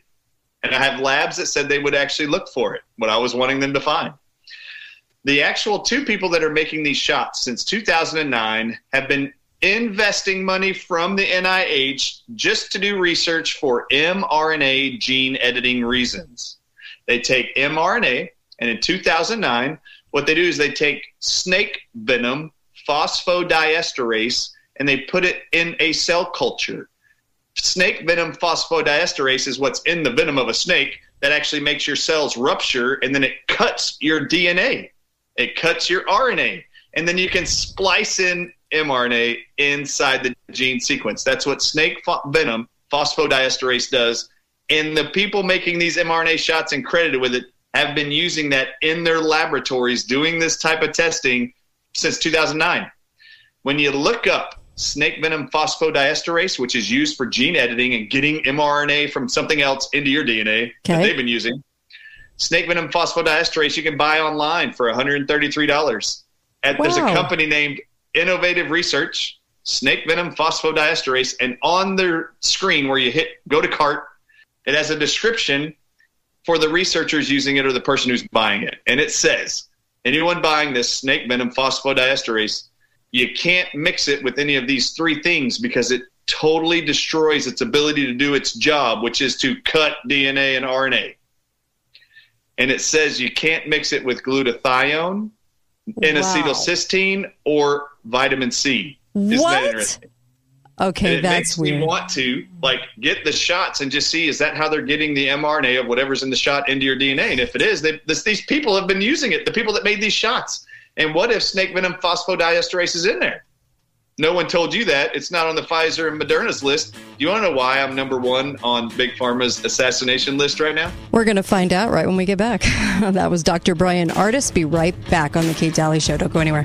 And I have labs that said they would actually look for it, what I was wanting them to find. The actual two people that are making these shots since 2009 have been investing money from the NIH just to do research for mRNA gene editing reasons. They take mRNA, and in 2009, what they do is they take snake venom, phosphodiesterase, and they put it in a cell culture. Snake venom phosphodiesterase is what's in the venom of a snake that actually makes your cells rupture, and then it cuts your DNA. It cuts your RNA, and then you can splice in mRNA inside the gene sequence. That's what snake venom phosphodiesterase does. And the people making these mRNA shots and credited with it have been using that in their laboratories doing this type of testing since 2009. When you look up snake venom phosphodiesterase, which is used for gene editing and getting mRNA from something else into your DNA that they've been using, snake venom phosphodiesterase you can buy online for $133. At, There's a company named Innovative Research, snake venom phosphodiesterase, and on their screen where you hit go to cart, it has a description for the researchers using it or the person who's buying it. And it says anyone buying this snake venom phosphodiesterase, you can't mix it with any of these three things because it totally destroys its ability to do its job, which is to cut DNA and RNA. And it says you can't mix it with glutathione, N-acetylcysteine, or vitamin C. Isn't What? that interesting? Okay, that's makes weird. me want to like get the shots and just see is that how they're getting the mRNA of whatever's in the shot into your DNA? And if it is, they, this, these people have been using it. The people that made these shots. And what if snake venom phosphodiesterase is in there? No one told you that. It's not on the Pfizer and Moderna's list. Do you want to know why I'm number one on Big Pharma's assassination list right now? We're going to find out right when we get back. [laughs] that was Dr. Bryan Ardis. Be right back on the Kate Dalley Show. Don't go anywhere.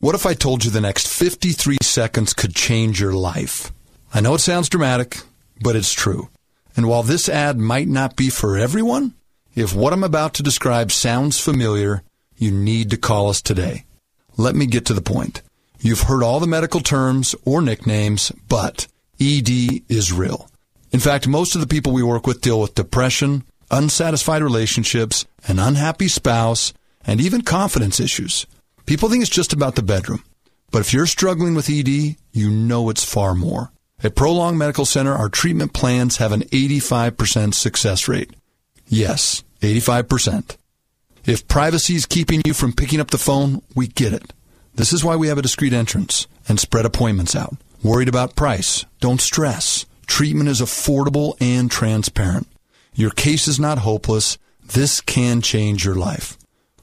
What if I told you the next 53 seconds could change your life? I know it sounds dramatic, but it's true. And while this ad might not be for everyone, if what I'm about to describe sounds familiar, you need to call us today. Let me get to the point. You've heard all the medical terms or nicknames, but ED is real. In fact, most of the people we work with deal with depression, unsatisfied relationships, an unhappy spouse, and even confidence issues. People think it's just about the bedroom. But if you're struggling with ED, you know it's far more. At Prolong Medical Center, our treatment plans have an 85% success rate. Yes, 85%. If privacy is keeping you from picking up the phone, we get it. This is why we have a discreet entrance and spread appointments out. Worried about price? Don't stress. Treatment is affordable and transparent. Your case is not hopeless. This can change your life.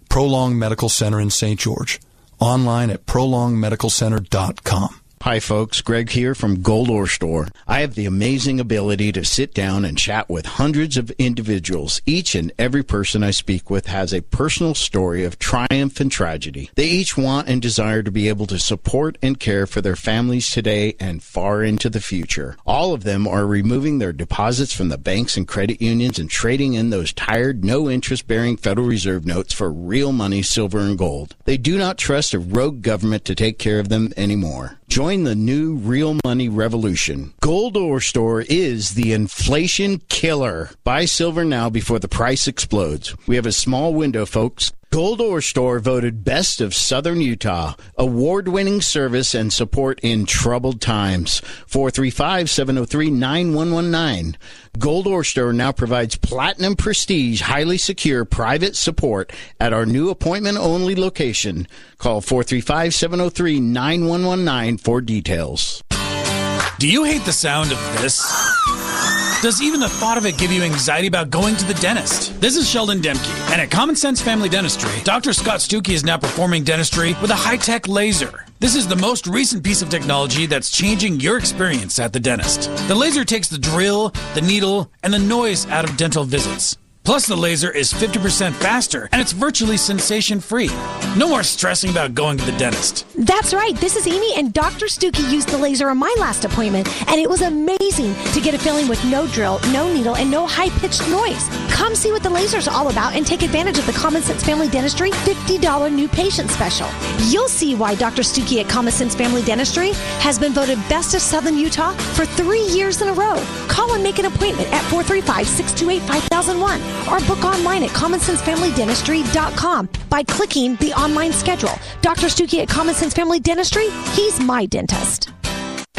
Prolong Medical Center in St. George. Online at prolongmedicalcenter.com. Hi, folks. Greg here from Gold Ore Store. I have the amazing ability to sit down and chat with hundreds of individuals. Each and every person I speak with has a personal story of triumph and tragedy. They each want and desire to be able to support and care for their families today and far into the future. All of them are removing their deposits from the banks and credit unions and trading in those tired, no interest bearing Federal Reserve notes for real money, silver, and gold. They do not trust a rogue government to take care of them anymore. Join the new real money revolution. Gold Ore Store is the inflation killer. Buy silver now before the price explodes. We have a small window, folks. Gold Ore Store voted best of Southern Utah. Award winning service and support in troubled times. 435 703 9119. Gold Ore Store now provides platinum prestige, highly secure private support at our new appointment only location. Call 435 703 9119 for details. Do you hate the sound of this? Does even the thought of it give you anxiety about going to the dentist? This is Sheldon Demke, and at Common Sense Family Dentistry, Dr. Scott Stuckey is now performing dentistry with a high tech laser. This is the most recent piece of technology that's changing your experience at the dentist. The laser takes the drill, the needle, and the noise out of dental visits. Plus, the laser is 50% faster and it's virtually sensation free. No more stressing about going to the dentist. That's right. This is Amy, and Dr. Stuckey used the laser on my last appointment, and it was amazing to get a feeling with no drill, no needle, and no high pitched noise. Come see what the laser's all about and take advantage of the Common Sense Family Dentistry $50 new patient special. You'll see why Dr. Stuckey at Common Sense Family Dentistry has been voted Best of Southern Utah for three years in a row. Call and make an appointment at 435 628 5001 or book online at commonsensefamilydentistry.com by clicking the online schedule. Dr. Stuckey at Common Sense Family Dentistry, he's my dentist.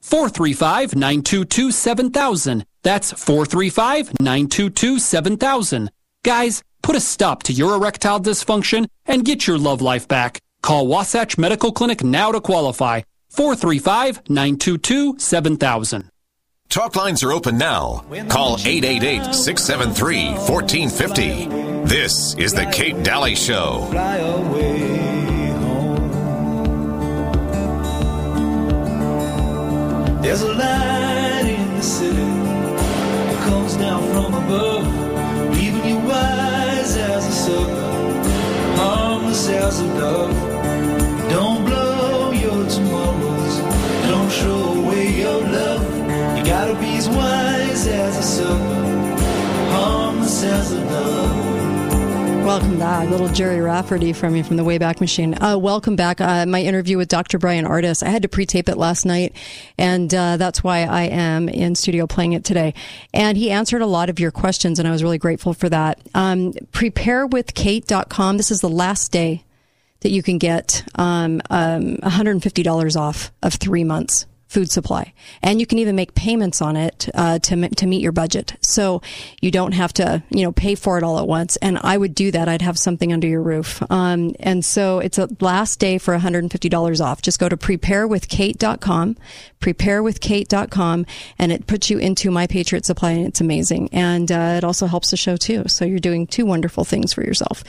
435 922 7000. That's 435 922 7000. Guys, put a stop to your erectile dysfunction and get your love life back. Call Wasatch Medical Clinic now to qualify. 435 922 7000. Talk lines are open now. Call 888 673 1450. This is The Kate Dalley Show. There's a light in the city that comes down from above, leaving you wise as a serpent, harmless as a dove. Don't blow your tomorrows, don't show away your love. You gotta be as wise as a serpent, harmless as a dove. Welcome back. Little Gerry Rafferty from you from the Wayback Machine. Uh, welcome back. Uh, my interview with Dr. Bryan Ardis. I had to pre-tape it last night, and uh, that's why I am in studio playing it today. And he answered a lot of your questions, and I was really grateful for that. Um, preparewithkate.com. This is the last day that you can get um, um, $150 off of three months food supply. And you can even make payments on it uh, to, to meet your budget. So you don't have to, you know, pay for it all at once. And I would do that. I'd have something under your roof. Um, and so it's a last day for $150 off. Just go to preparewithkate.com, preparewithkate.com, and it puts you into My Patriot Supply, and it's amazing. And uh, it also helps the show too. So you're doing two wonderful things for yourself.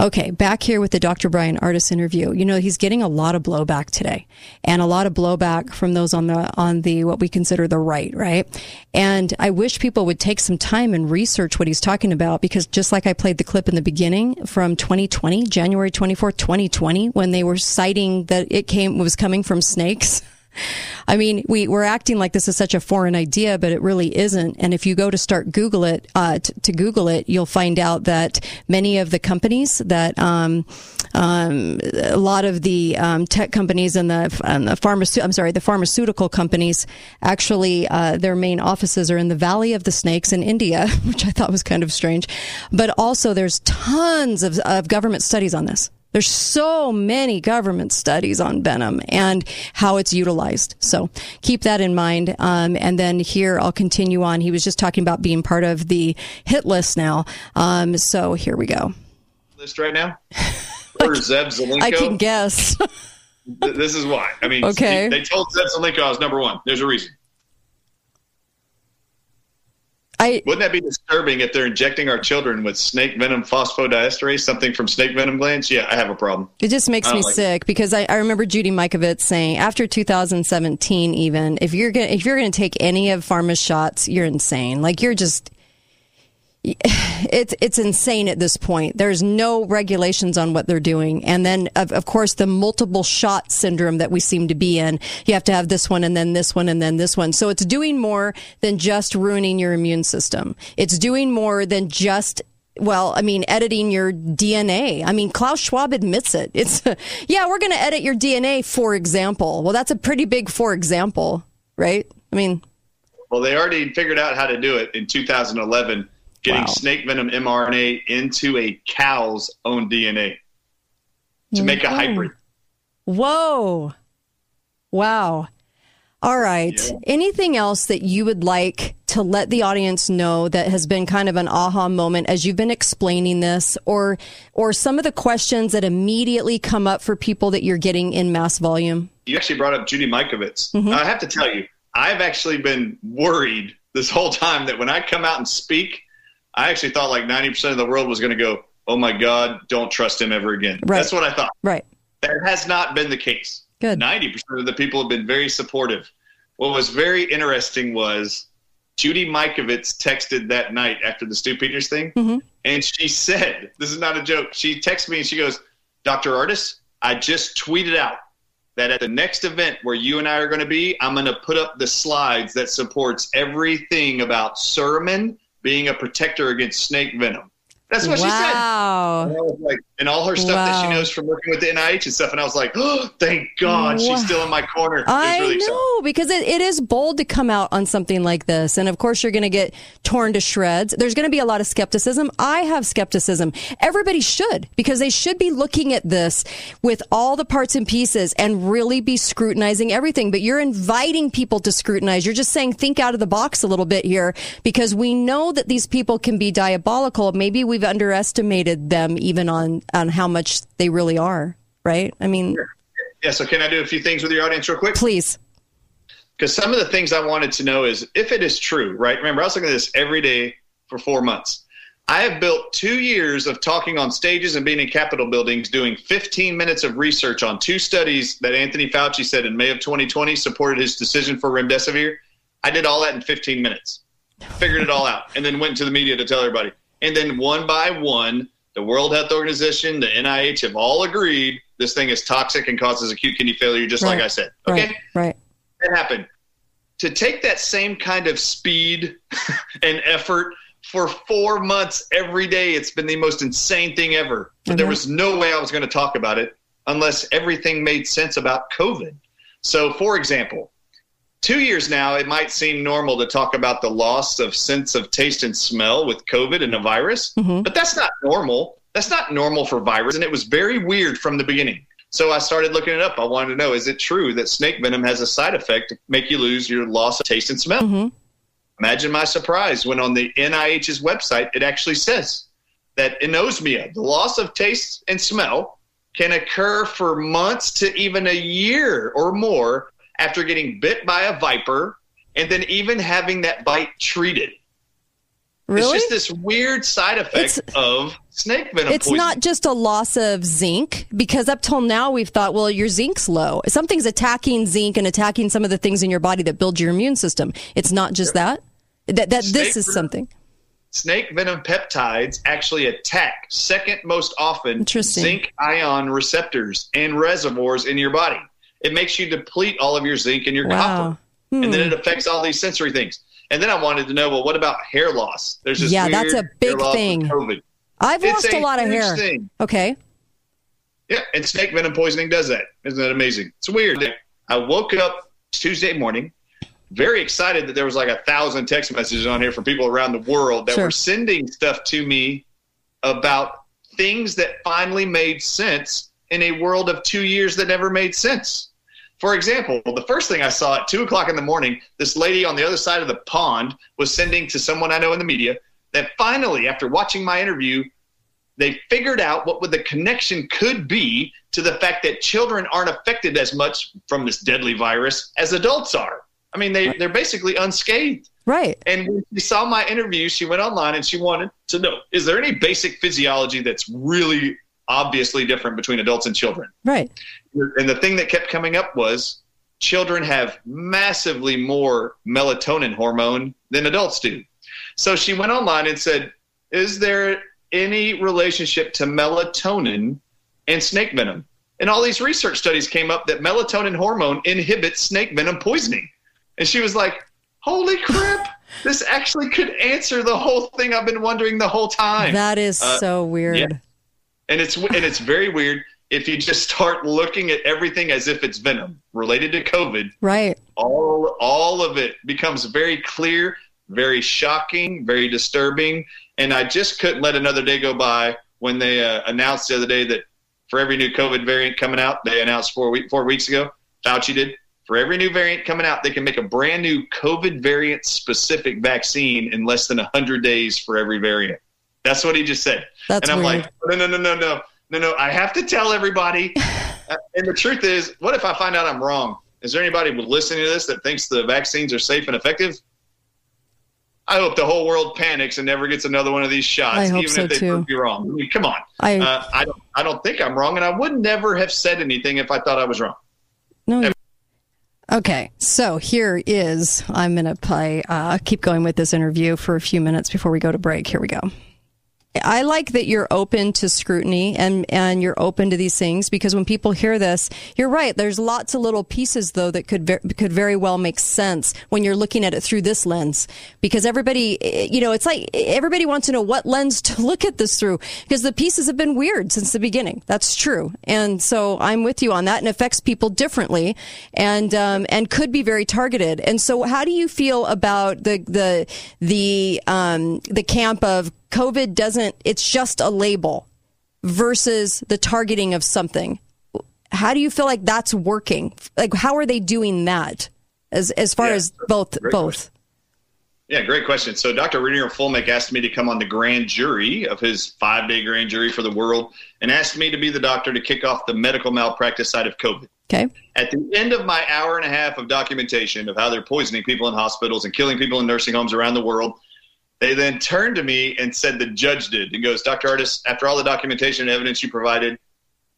Okay, back here with the Dr. Bryan Ardis interview. You know, he's getting a lot of blowback today, and a lot of blowback from those on the on the what we consider the right, right? And I wish people would take some time and research what he's talking about because just like I played the clip in the beginning from 2020, January 24, 2020, when they were citing that it came was coming from snakes. [laughs] [laughs] I mean, we, we're acting like this is such a foreign idea, but it really isn't. And if you go to start Google it, uh, t- to Google it, you'll find out that many of the companies that, um, um, a lot of the um, tech companies and the, and the pharmaceutical, I'm sorry, the pharmaceutical companies actually, uh, their main offices are in the Valley of the Snakes in India, [laughs] which I thought was kind of strange. But also there's tons of, of government studies on this. There's so many government studies on venom and how it's utilized. So keep that in mind. Um, and then here I'll continue on. He was just talking about being part of the hit list now. Um, so here we go. List right now? [laughs] Or Zev Zelenko? I can guess. This is why. I mean, [laughs] Okay. they told Zev Zelenko I was number one. There's a reason. I Wouldn't that be disturbing if they're injecting our children with snake venom phosphodiesterase, something from snake venom glands? Yeah, I have a problem. It just makes me like it. sick because I, I remember Judy Mikovits saying after 2017, even if you're gonna if you're gonna take any of pharma's shots, you're insane. Like you're just [sighs] it's it's insane at this point. There's no regulations on what they're doing, and then of, of course the multiple shot syndrome that we seem to be in. You have to have this one and then this one and then this one. So it's doing more than just ruining your immune system. It's doing more than just well, I mean, editing your DNA. I mean, Klaus Schwab admits it. It's, [laughs] yeah, we're going to edit your DNA, for example. Well, that's a pretty big for example, right? I mean, Well, they already figured out how to do it in 2011, getting Wow. snake venom mRNA into a cow's own DNA to make a hybrid. Whoa. Wow. All right. Anything else that you would like to let the audience know that has been kind of an aha moment as you've been explaining this or or some of the questions that immediately come up for people that you're getting in mass volume? You actually brought up Judy Mikovits. Mhm. I have to tell you, I've actually been worried this whole time that when I come out and speak, I actually thought like 90% of the world was going to go, oh my God, don't trust him ever again. Right. That's what I thought. Right. That has not been the case. Good. 90% of the people have been very supportive. What was very interesting was Judy Mikovits texted that night after the Stu Peters thing, Mm-hmm. and she said, "This is not a joke." She texted me and she goes, "Dr. Ardis, I just tweeted out that at the next event where you and I are going to be, I'm going to put up the slides that supports everything about suramin being a protector against snake venom." That's what she said. And, I was like, and all her stuff that she knows from working with the NIH and stuff. And I was like, oh, thank God Wow. she's still in my corner. I really know because it, it is bold to come out on something like this, and of course you're going to get torn to shreds. There's going to be a lot of skepticism. I have skepticism. Everybody should because they should be looking at this with all the parts and pieces and really be scrutinizing everything. But you're inviting people to scrutinize. You're just saying think out of the box a little bit here because we know that these people can be diabolical. Maybe we've underestimated them even on on how much they really are. Right? I mean, Yeah, so can I do a few things with your audience real quick? Please. Because some of the things I wanted to know is if it is true, right? Remember, I was looking at this every day for four months. I have built two years of talking on stages and being in Capitol buildings, doing 15 minutes of research on two studies that Anthony Fauci said in May of 2020 supported his decision for remdesivir. I did all that in 15 minutes, figured it all out, and then went to the media to tell everybody. And then one by one, the World Health Organization, the NIH have all agreed this thing is toxic and causes acute kidney failure, just like I said. Okay right, right. that happened. To take that same kind of speed [laughs] and effort for four months every day, it's been the most insane thing ever. But there Mhm. was no way I was going to talk about it unless everything made sense about COVID. So, for example, two years now, it might seem normal to talk about the loss of sense of taste and smell with COVID and a virus, but that's not normal. That's not normal for virus, and it was very weird from the beginning. So I started looking it up. I wanted to know: is it true that snake venom has a side effect to make you lose your loss of taste and smell? hmm. Imagine my surprise when on the NIH's website it actually says that anosmia, the loss of taste and smell, can occur for months to even a year or more after getting bit by a viper and then even having that bite treated. Really? It's just this weird side effect of snake venom It's poisoning. not just a loss of zinc because up till now we've thought, well, your zinc's low. Something's attacking zinc and attacking some of the things in your body that build your immune system. It's not just that. That that this is venom- something. snake venom peptides actually attack second most often zinc ion receptors and reservoirs in your body. It makes you deplete all of your zinc and your Wow. copper. And then Hmm. it affects all these sensory things. And then I wanted to know, well, what about hair loss? There's this Yeah, that's a big hair loss with thing. COVID. I've It's lost a, lot of hair. thing. Okay. Yeah, and snake venom poisoning does that. Isn't that amazing? It's weird. I woke up Tuesday morning, very excited that there was like a thousand text messages on here from people around the world that Sure. were sending stuff to me about things that finally made sense in a world of two years that never made sense. For example, the first thing I saw at two o'clock in the morning, this lady on the other side of the pond was sending to someone I know in the media that finally, after watching my interview, they figured out what would the connection could be to the fact that children aren't affected as much from this deadly virus as adults are. I mean, they, they're basically unscathed. Right. And when she saw my interview, she went online and she wanted to know is there any basic physiology that's really obviously different between adults and children? Right. And the thing that kept coming up was children have massively more melatonin hormone than adults do. So she went online and said, Is there any relationship to melatonin and snake venom? And all these research studies came up that melatonin hormone inhibits snake venom poisoning. And she was like, Holy crap, this actually could answer the whole thing I've been wondering the whole time. That is Uh, so weird. yeah. And it's and it's very weird if you just start looking at everything as if it's venom related to COVID. Right. All all of it becomes very clear, very shocking, very disturbing, and I just couldn't let another day go by when they uh, announced the other day that for every new COVID variant coming out, they announced four week, four weeks ago. Fauci did. For every new variant coming out, they can make a brand new COVID variant specific vaccine in less than 100 days for every variant. That's what he just said. That's and I'm weird. like, no, no, no, no, no, no, no. I have to tell everybody. [laughs] Uh, and the truth is, what if I find out I'm wrong? Is there anybody listening to this that thinks the vaccines are safe and effective? I hope the whole world panics and never gets another one of these shots, I hope even so, if they too. prove you wrong. I mean, come on. I- uh, I don't. I don't think I'm wrong, and I would never have said anything if I thought I was wrong. No. Okay, so here is I'm going to play, uh, keep going with this interview for a few minutes before we go to break. Here we go. I like that you're open to scrutiny and, and you're open to these things because when people hear this, you're right. There's lots of little pieces though that could, ver- could very well make sense when you're looking at it through this lens because everybody, you know, it's like everybody wants to know what lens to look at this through because the pieces have been weird since the beginning. That's true. And so I'm with you on that and affects people differently and, um, and could be very targeted. And so how do you feel about the, the, the, um, the camp of COVID doesn't, it's just a label versus the targeting of something. How do you feel like that's working? Like, how are they doing that as, as far Yeah, as both, both? question. Yeah, great question. So Dr. Reiner Fuellmich asked me to come on the grand jury of his five day grand jury for the world and asked me to be the doctor to kick off the medical malpractice side of COVID. Okay. At the end of my hour and a half of documentation of how they're poisoning people in hospitals and killing people in nursing homes around the world, they then turned to me and said the judge did and goes, Dr. Ardis, after all the documentation and evidence you provided,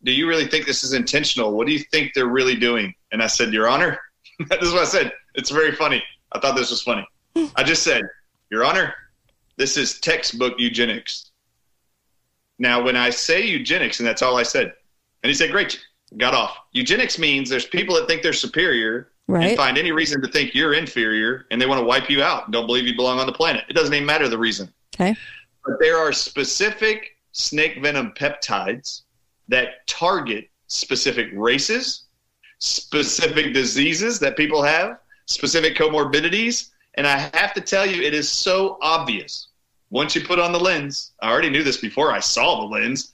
do you really think this is intentional? What do you think they're really doing? And I said, Your Honor, [laughs] this is what I said. It's very funny. I thought this was funny. I just said, Your Honor, this is textbook eugenics. Now, when I say eugenics, and that's all I said, and he said, Great, got off. Eugenics means there's people that think they're superior Right. and find any reason to think you're inferior and they want to wipe you out and don't believe you belong on the planet. It doesn't even matter the reason. Okay. But there are specific snake venom peptides that target specific races, specific diseases that people have, specific comorbidities. And I have to tell you, it is so obvious once you put on the lens. I already knew this before I saw the lens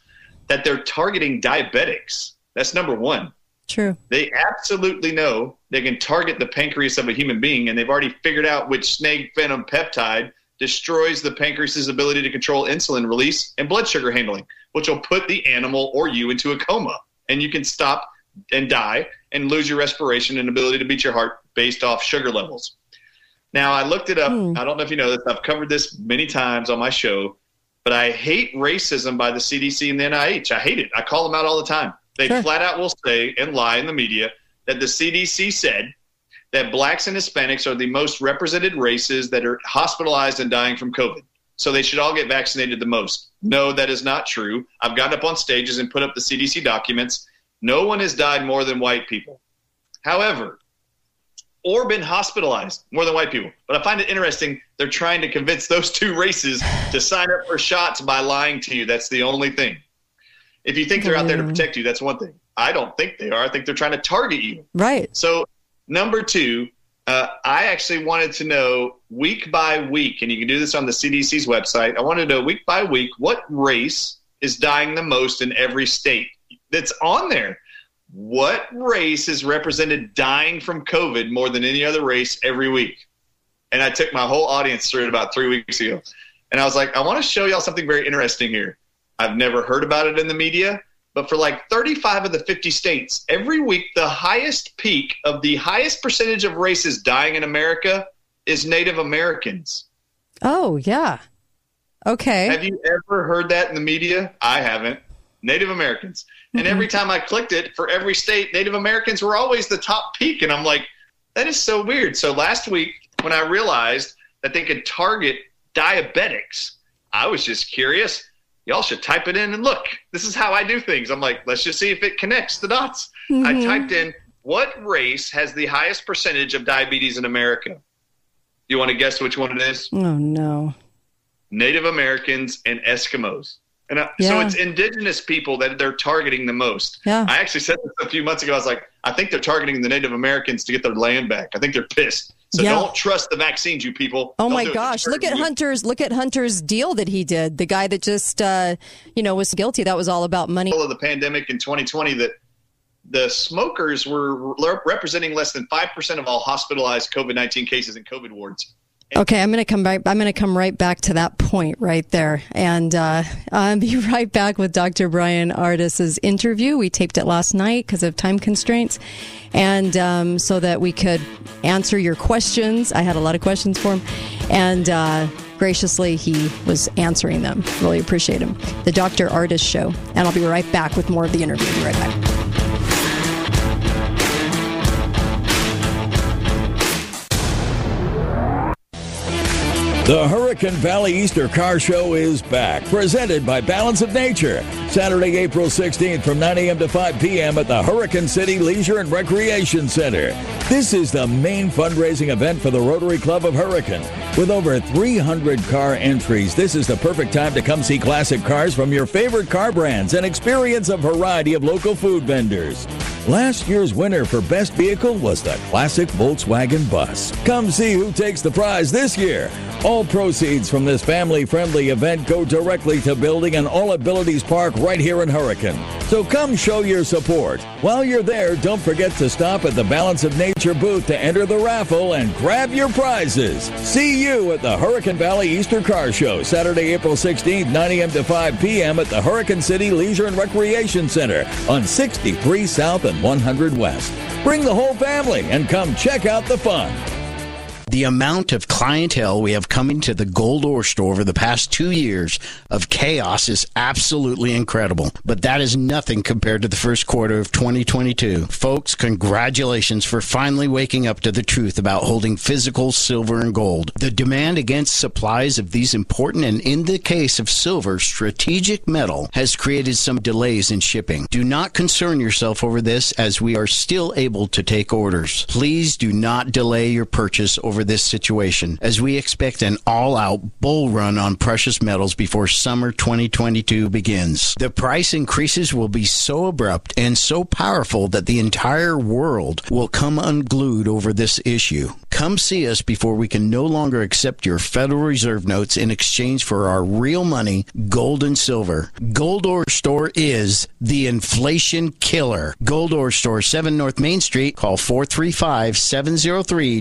that they're targeting diabetics. That's number one. True. They absolutely know they can target the pancreas of a human being, and they've already figured out which snake venom peptide destroys the pancreas's ability to control insulin release and blood sugar handling, which will put the animal or you into a coma. And you can stop and die and lose your respiration and ability to beat your heart based off sugar levels. Now, I looked it up. Hmm. I don't know if you know this. I've covered this many times on my show, but I hate racism by the CDC and the NIH. I hate it. I call them out all the time. They flat out will say and lie in the media that the CDC said that blacks and Hispanics are the most represented races that are hospitalized and dying from COVID. So they should all get vaccinated the most. No, that is not true. I've gotten up on stages and put up the CDC documents. No one has died more than white people. However, or been hospitalized more than white people. But I find it interesting they're trying to convince those two races to sign up for shots by lying to you. That's the only thing. If you think they're out there to protect you, that's one thing. I don't think they are. I think they're trying to target you. Right. So, number two, uh, I actually wanted to know week by week, and you can do this on the CDC's website. I wanted to know week by week what race is dying the most in every state that's on there. What race is represented dying from COVID more than any other race every week? And I took my whole audience through it about three weeks ago. And I was like, I want to show y'all something very interesting here. I've never heard about it in the media, but for like 35 of the 50 states, every week the highest peak of the highest percentage of races dying in America is Native Americans. Oh, yeah. Okay. Have you ever heard that in the media? I haven't. Native Americans. And mm-hmm. every time I clicked it for every state, Native Americans were always the top peak. And I'm like, that is so weird. So last week, when I realized that they could target diabetics, I was just curious. Y'all should type it in and look. This is how I do things. I'm like, let's just see if it connects the dots. I Mhm. typed in, what race has the highest percentage of diabetes in America? You want to guess which one it is? Oh, no. Native Americans and Eskimos. And uh, so it's indigenous people that they're targeting the most. Yeah. I actually said this a few months ago. I was like, I think they're targeting the Native Americans to get their land back. I think they're pissed. So Yeah. don't trust the vaccines, you people. Oh Don't my gosh! Look at You- Hunter's. Look at Hunter's deal that he did. The guy that just, uh, you know, was guilty. That was all about money. of the pandemic in 2020 that the smokers were representing less than 5% of all hospitalized COVID-19 cases in COVID wards. Okay, I'm going to come back. I'm going to come right back to that point right there, and uh, I'll be [laughs] right back with Dr. Bryan Ardis's interview. We taped it last night because of time constraints, and um, so that we could answer your questions. I had a lot of questions for him, and uh, graciously he was answering them. Really appreciate him. The Dr. Ardis Show, and I'll be right back with more of the interview. Be right back. The Hurricane Valley Easter Car Show is back, presented by Balance of Nature. Saturday, April 16th from 9 a.m. to 5 p.m. at the Hurricane City Leisure and Recreation Center. This is the main fundraising event for the Rotary Club of Hurricane. With over 300 car entries, this is the perfect time to come see classic cars from your favorite car brands and experience a variety of local food vendors. Last year's winner for Best Vehicle was the classic Volkswagen bus. Come see who takes the prize this year. All proceeds from this family friendly event go directly to building an All Abilities Park right here in Hurricane. So come show your support. While you're there, don't forget to stop at the Balance of Nature booth to enter the raffle and grab your prizes. See you at the Hurricane Valley Easter Car Show, Saturday, April 16th, 9 a.m. to 5 p.m. at the Hurricane City Leisure and Recreation Center on 63 South and 100 West. Bring the whole family and come check out the fun. The amount of clientele we have coming to the Gold Ore store over the past two years of chaos is absolutely incredible. But that is nothing compared to the first quarter of 2022. Folks, congratulations for finally waking up to the truth about holding physical silver and gold. The demand against supplies of these important and, in the case of silver, strategic metal has created some delays in shipping. Do not concern yourself over this as we are still able to take orders. Please do not delay your purchase over this situation as we expect an all out bull run on precious metals before summer 2022 begins. The price increases will be so abrupt and so powerful that the entire world will come unglued over this issue. Come see us before we can no longer accept your Federal Reserve notes in exchange for our real money, gold and silver. Gold Ore Store is the inflation killer. Gold Ore Store, 7 North Main Street. Call 435 703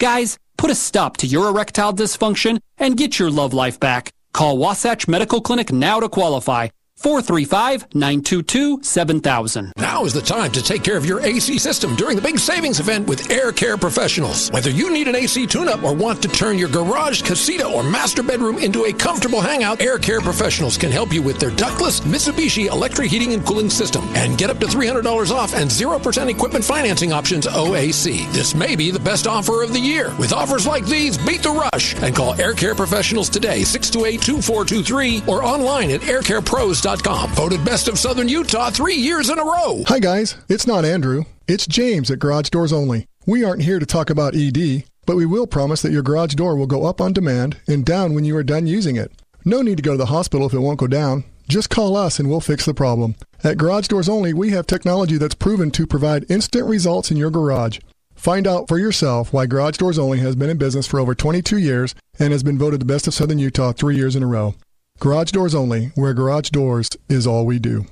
Guys, put a stop to your erectile dysfunction and get your love life back. Call Wasatch Medical Clinic now to qualify. 435 922 7000. Now is the time to take care of your AC system during the big savings event with Air Care Professionals. Whether you need an AC tune up or want to turn your garage, casita, or master bedroom into a comfortable hangout, Air Care Professionals can help you with their ductless Mitsubishi electric heating and cooling system and get up to $300 off and 0% equipment financing options OAC. This may be the best offer of the year. With offers like these, beat the rush and call Air Care Professionals today, 628 2423 or online at aircarepros.com. Voted best of Southern Utah three years in a row. Hi, guys. It's not Andrew. It's James at Garage Doors Only. We aren't here to talk about ED, but we will promise that your garage door will go up on demand and down when you are done using it. No need to go to the hospital if it won't go down. Just call us and we'll fix the problem. At Garage Doors Only, we have technology that's proven to provide instant results in your garage. Find out for yourself why Garage Doors Only has been in business for over 22 years and has been voted the best of Southern Utah three years in a row. Garage Doors Only, where garage doors is all we do.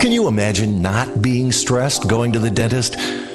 Can you imagine not being stressed going to the dentist?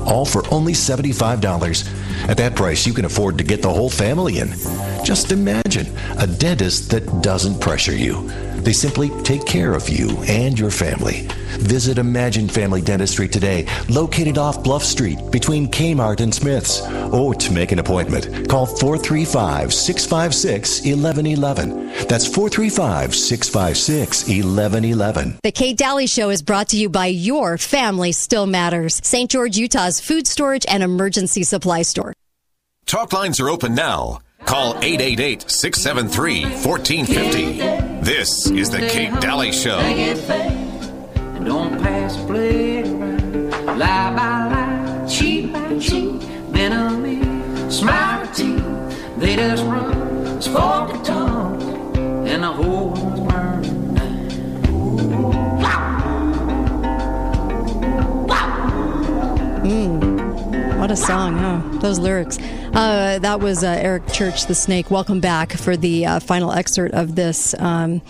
all for only $75. At that price, you can afford to get the whole family in. Just imagine a dentist that doesn't pressure you. They simply take care of you and your family. Visit Imagine Family Dentistry today, located off Bluff Street between Kmart and Smith's. Or to make an appointment, call 435 656 1111. That's 435 656 1111. The Kate Dalley Show is brought to you by Your Family Still Matters, St. George, Utah's food storage and emergency supply store. Talk lines are open now. Call 888 673 1450. This is The Kate Dalley Show. Don't pass play around. Lie by lie, cheat by cheat. Smile teeth. They just run, spoken tongues, and the whole what a song, huh? Those lyrics. Uh, that was uh, Eric Church, the Snake. Welcome back for the uh, final excerpt of this. Um,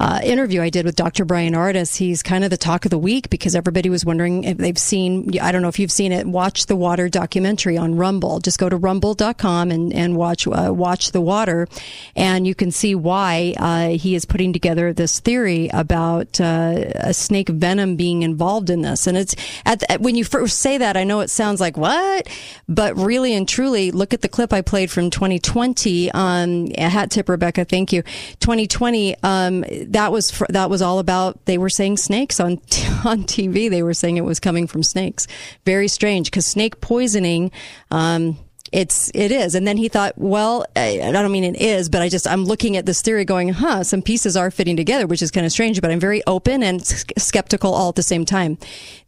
uh, interview I did with Dr. Bryan Ardis. He's kind of the talk of the week because everybody was wondering if they've seen, I don't know if you've seen it, Watch the Water documentary on Rumble. Just go to rumble.com and, and watch, uh, watch the water and you can see why, uh, he is putting together this theory about, uh, a snake venom being involved in this. And it's at, when you first say that, I know it sounds like what, but really and truly look at the clip I played from 2020. Um, hat tip, Rebecca. Thank you. 2020. Um, that was fr- that was all about. They were saying snakes on [laughs] on TV. They were saying it was coming from snakes. Very strange because snake poisoning. Um, it's it is. And then he thought well I, don't mean it is but i just i'm looking at this theory going huh some pieces are fitting together which is kind of strange but i'm very open and skeptical all at the same time.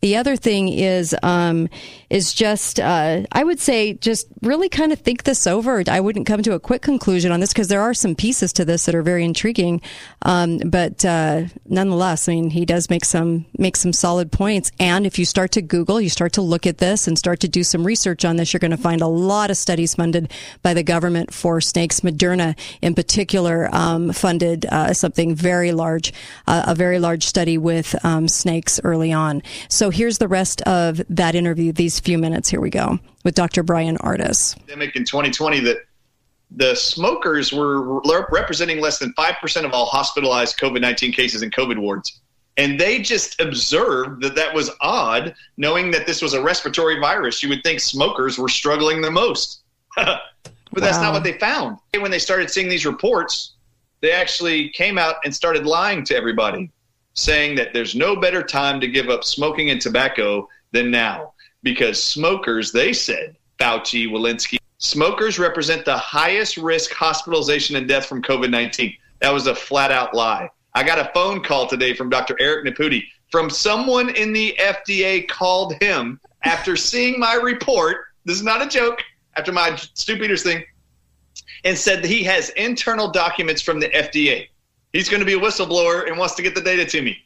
The other thing is um, is just uh, i would say just really kind of think this over. I wouldn't come to a quick conclusion on this because there are some pieces to this that are very intriguing. Um, but uh, nonetheless i mean he does make some make some solid points. And if you start to google you start to look at this and start to do some research on this you're going to find a lot of studies funded by the government for snakes. Moderna, in particular, um, funded uh, something very large, uh, a very large study with um, snakes early on. So here's the rest of that interview. These few minutes. Here we go with Dr. Bryan Ardis. In 2020 that the smokers were representing less than 5% of all hospitalized COVID 19 cases in COVID wards. And they just observed that that was odd, knowing that this was a respiratory virus. You would think smokers were struggling the most. [laughs] but that's not what they found. When they started seeing these reports, they actually came out and started lying to everybody, saying that there's no better time to give up smoking and tobacco than now. Because smokers, they said, Fauci, Walensky, smokers represent the highest risk hospitalization and death from COVID 19. That was a flat out lie. I got a phone call today from Dr. Eric Nepute from someone in the FDA called him after [laughs] seeing my report. This is not a joke. After my Stu Peters thing, and said that he has internal documents from the FDA. He's going to be a whistleblower and wants to get the data to me.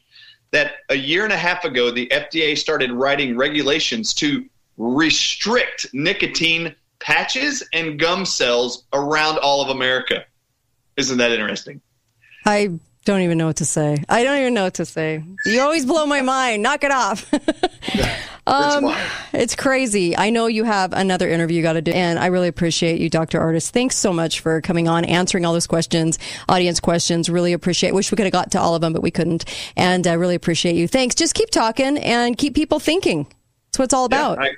That a year and a half ago, the FDA started writing regulations to restrict nicotine patches and gum cells around all of America. Isn't that interesting? I don't even know what to say. I don't even know what to say. You always blow my mind. Knock it off. [laughs] um, it's crazy. I know you have another interview you got to do, and I really appreciate you, Dr. Ardis. Thanks so much for coming on, answering all those questions, audience questions. Really appreciate. Wish we could have got to all of them, but we couldn't. And I really appreciate you. Thanks. Just keep talking and keep people thinking. That's what it's all about. Yeah,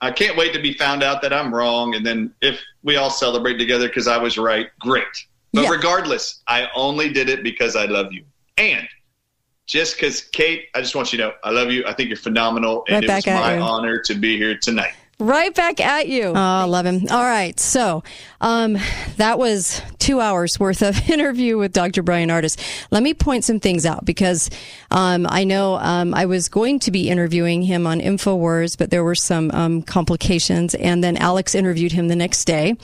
I, I can't wait to be found out that I'm wrong, and then if we all celebrate together because I was right, great. But yeah. regardless, I only did it because I love you. And just because, Kate, I just want you to know I love you. I think you're phenomenal. And right it was my you. honor to be here tonight. Right back at you. Oh, I love him. All right. So, um, that was two hours worth of [laughs] interview with Dr. Bryan Ardis. Let me point some things out because, um, I know, um, I was going to be interviewing him on InfoWars, but there were some, um, complications. And then Alex interviewed him the next day.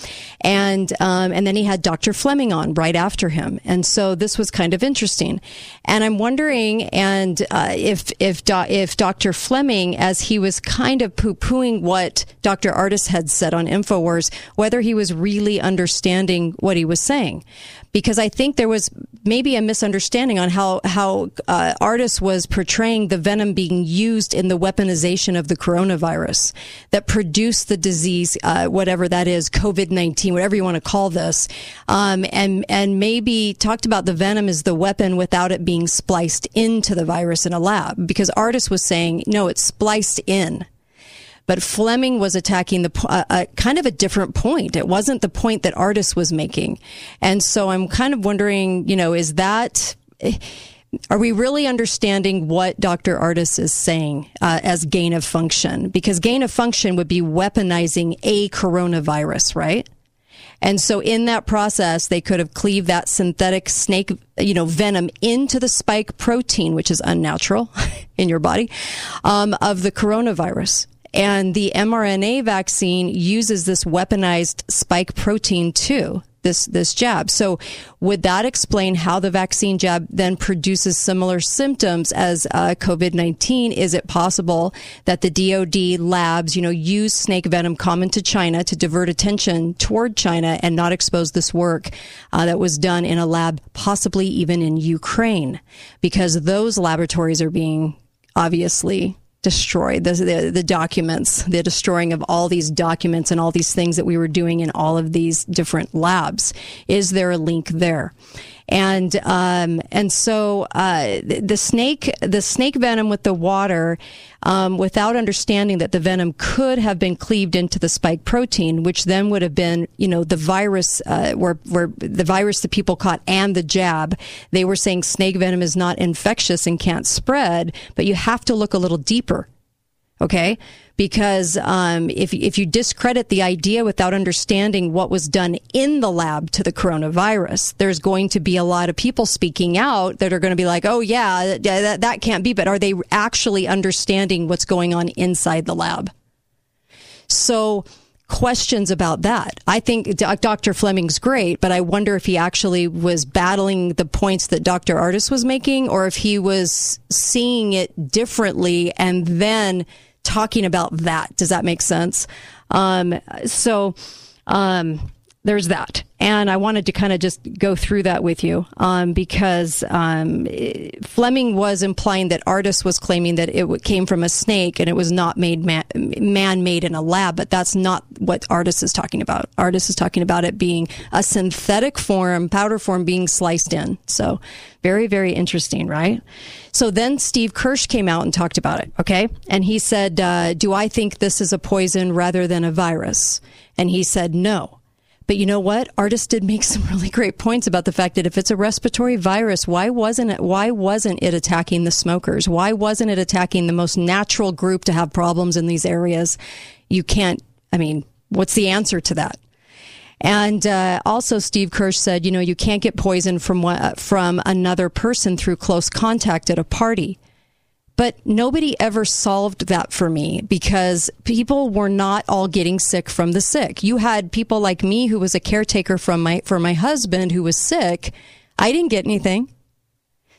And, um, and then he had Dr. Fleming on right after him. And so this was kind of interesting. And I'm wondering, and, uh, if, if, do, if Dr. Fleming, as he was kind of poo pooing what Dr. Ardis had said on InfoWars, whether he was really understanding what he was saying. Because I think there was maybe a misunderstanding on how, how uh, Ardis was portraying the venom being used in the weaponization of the coronavirus that produced the disease, uh, whatever that is, COVID-19, whatever you want to call this. Um, and, and maybe talked about the venom as the weapon without it being spliced into the virus in a lab. Because Ardis was saying, no, it's spliced in but Fleming was attacking the uh, uh, kind of a different point. It wasn't the point that Ardis was making, and so I'm kind of wondering, you know, is that are we really understanding what Dr. Ardis is saying uh, as gain of function? Because gain of function would be weaponizing a coronavirus, right? And so in that process, they could have cleaved that synthetic snake, you know, venom into the spike protein, which is unnatural [laughs] in your body, um, of the coronavirus. And the mRNA vaccine uses this weaponized spike protein too this this jab. So would that explain how the vaccine jab then produces similar symptoms as uh, COVID nineteen? Is it possible that the DoD labs, you know, use snake venom common to China to divert attention toward China and not expose this work uh, that was done in a lab, possibly even in Ukraine, because those laboratories are being obviously destroyed. The, the, the documents the destroying of all these documents and all these things that we were doing in all of these different labs. Is there a link there and um, and so uh, the snake the snake venom with the water um, without understanding that the venom could have been cleaved into the spike protein, which then would have been you know the virus uh, where where the virus the people caught and the jab. They were saying snake venom is not infectious and can't spread, but you have to look a little deeper. Okay because um, if if you discredit the idea without understanding what was done in the lab to the coronavirus, there's going to be a lot of people speaking out that are going to be like, "Oh yeah, that, that can't be." But are they actually understanding what's going on inside the lab? So questions about that. I think Dr. Fleming's great, but I wonder if he actually was battling the points that Dr. Ardis was making or if he was seeing it differently and then talking about that. Does that make sense? Um, so, um, there's that. And I wanted to kind of just go through that with you um, because um, Fleming was implying that Ardis was claiming that it came from a snake and it was not made man made in a lab, but that's not what Ardis is talking about. Ardis is talking about it being a synthetic form, powder form being sliced in. So very, very interesting, right? So then Steve Kirsch came out and talked about it, okay? And he said, uh, Do I think this is a poison rather than a virus? And he said, No. But you know what? Ardis did make [laughs] some really great points about the fact that if it's a respiratory virus, why wasn't it, why wasn't it attacking the smokers? Why wasn't it attacking the most natural group to have problems in these areas? You can't, I mean, what's the answer to that? And uh, also, Steve Kirsch said, you know, you can't get poison from from another person through close contact at a party. But nobody ever solved that for me because people were not all getting sick from the sick. You had people like me who was a caretaker from my for my husband who was sick. I didn't get anything.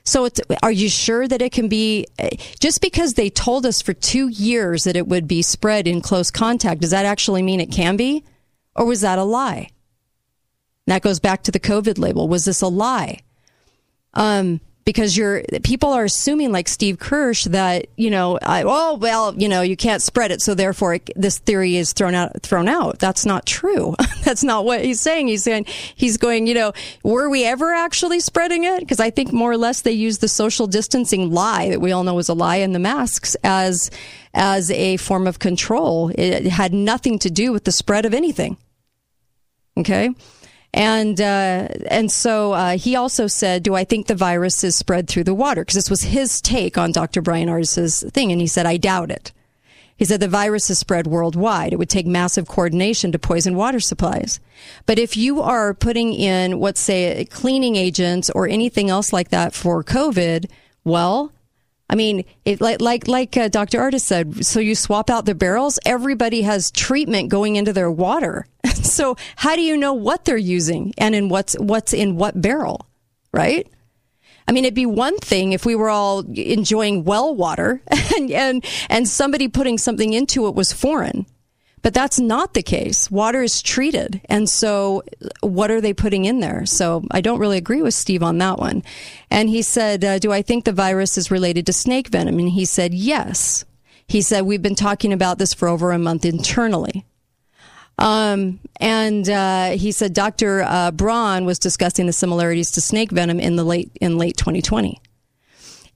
So are you sure that it can be just because they told us for 2 years that it would be spread in close contact does that actually mean it can be or was that a lie? that goes back to the COVID label. Was this a lie? Um, because you're people are assuming like Steve Kirsch that you know I, oh well you know you can't spread it so therefore it, this theory is thrown out thrown out. That's not true. [laughs] That's not what he's saying. He's saying he's going you know were we ever actually spreading it? Because I think more or less they use the social distancing lie that we all know is a lie and the masks as as a form of control. It had nothing to do with the spread of anything. Okay and uh, and so uh, he also said, "Do I think the virus is spread through the water?" Because this was his take on Dr. Bryan Ardis's thing, and he said, "I doubt it." He said the virus is spread worldwide. It would take massive coordination to poison water supplies. But if you are putting in, let's say, cleaning agents or anything else like that for COVID, well, I mean, it, like like like uh, Dr. Ardis said, so you swap out the barrels. Everybody has treatment going into their water. [laughs] so how do you know what they're using and in what's what's in what barrel, right? I mean, it'd be one thing if we were all enjoying well water [laughs] and and and somebody putting something into it was foreign. But that's not the case. Water is treated. And so what are they putting in there? So I don't really agree with Steve on that one. And he said, uh, do I think the virus is related to snake venom? And he said, yes. He said, we've been talking about this for over a month internally. Um, and uh, he said Dr. Uh, Braun was discussing the similarities to snake venom in the late in late 2020.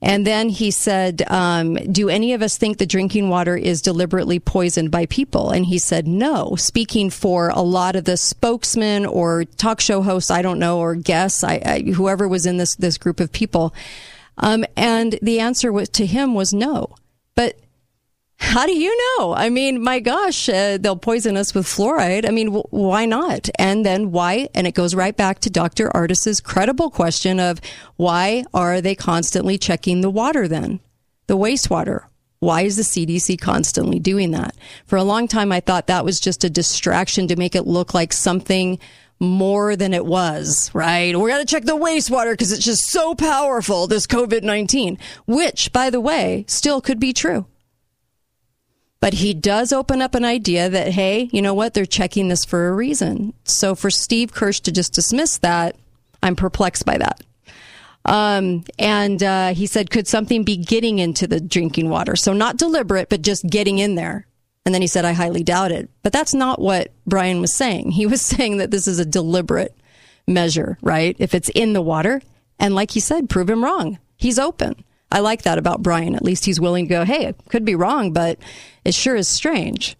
And then he said, um, Do any of us think the drinking water is deliberately poisoned by people? And he said, No. Speaking for a lot of the spokesmen or talk show hosts, I don't know, or guests, I, I, whoever was in this, this group of people, Um, and the answer was, to him was no. But how do you know? I mean, my gosh, uh, they'll poison us with fluoride. I mean, why not? And then why? And it goes right back to Dr. Ardis's credible question of why are they constantly checking the water then? The wastewater. Why is the CDC constantly doing that? For a long time, I thought that was just a distraction to make it look like something more than it was, right? We're going to check the wastewater because it's just so powerful, this COVID 19, which, by the way, still could be true. But he does open up an idea that, hey, you know what? They're checking this for a reason. So for Steve Kirsch to just dismiss that, I'm perplexed by that. Um, and uh, he said, could something be getting into the drinking water? So not deliberate, but just getting in there. And then he said, I highly doubt it. But that's not what Bryan was saying. He was [laughs] saying that this is a deliberate measure, right? If it's in the water. And like he said, prove him wrong. He's open. I like that about Bryan. At least he's willing to go, hey, it could be wrong, but it sure is strange.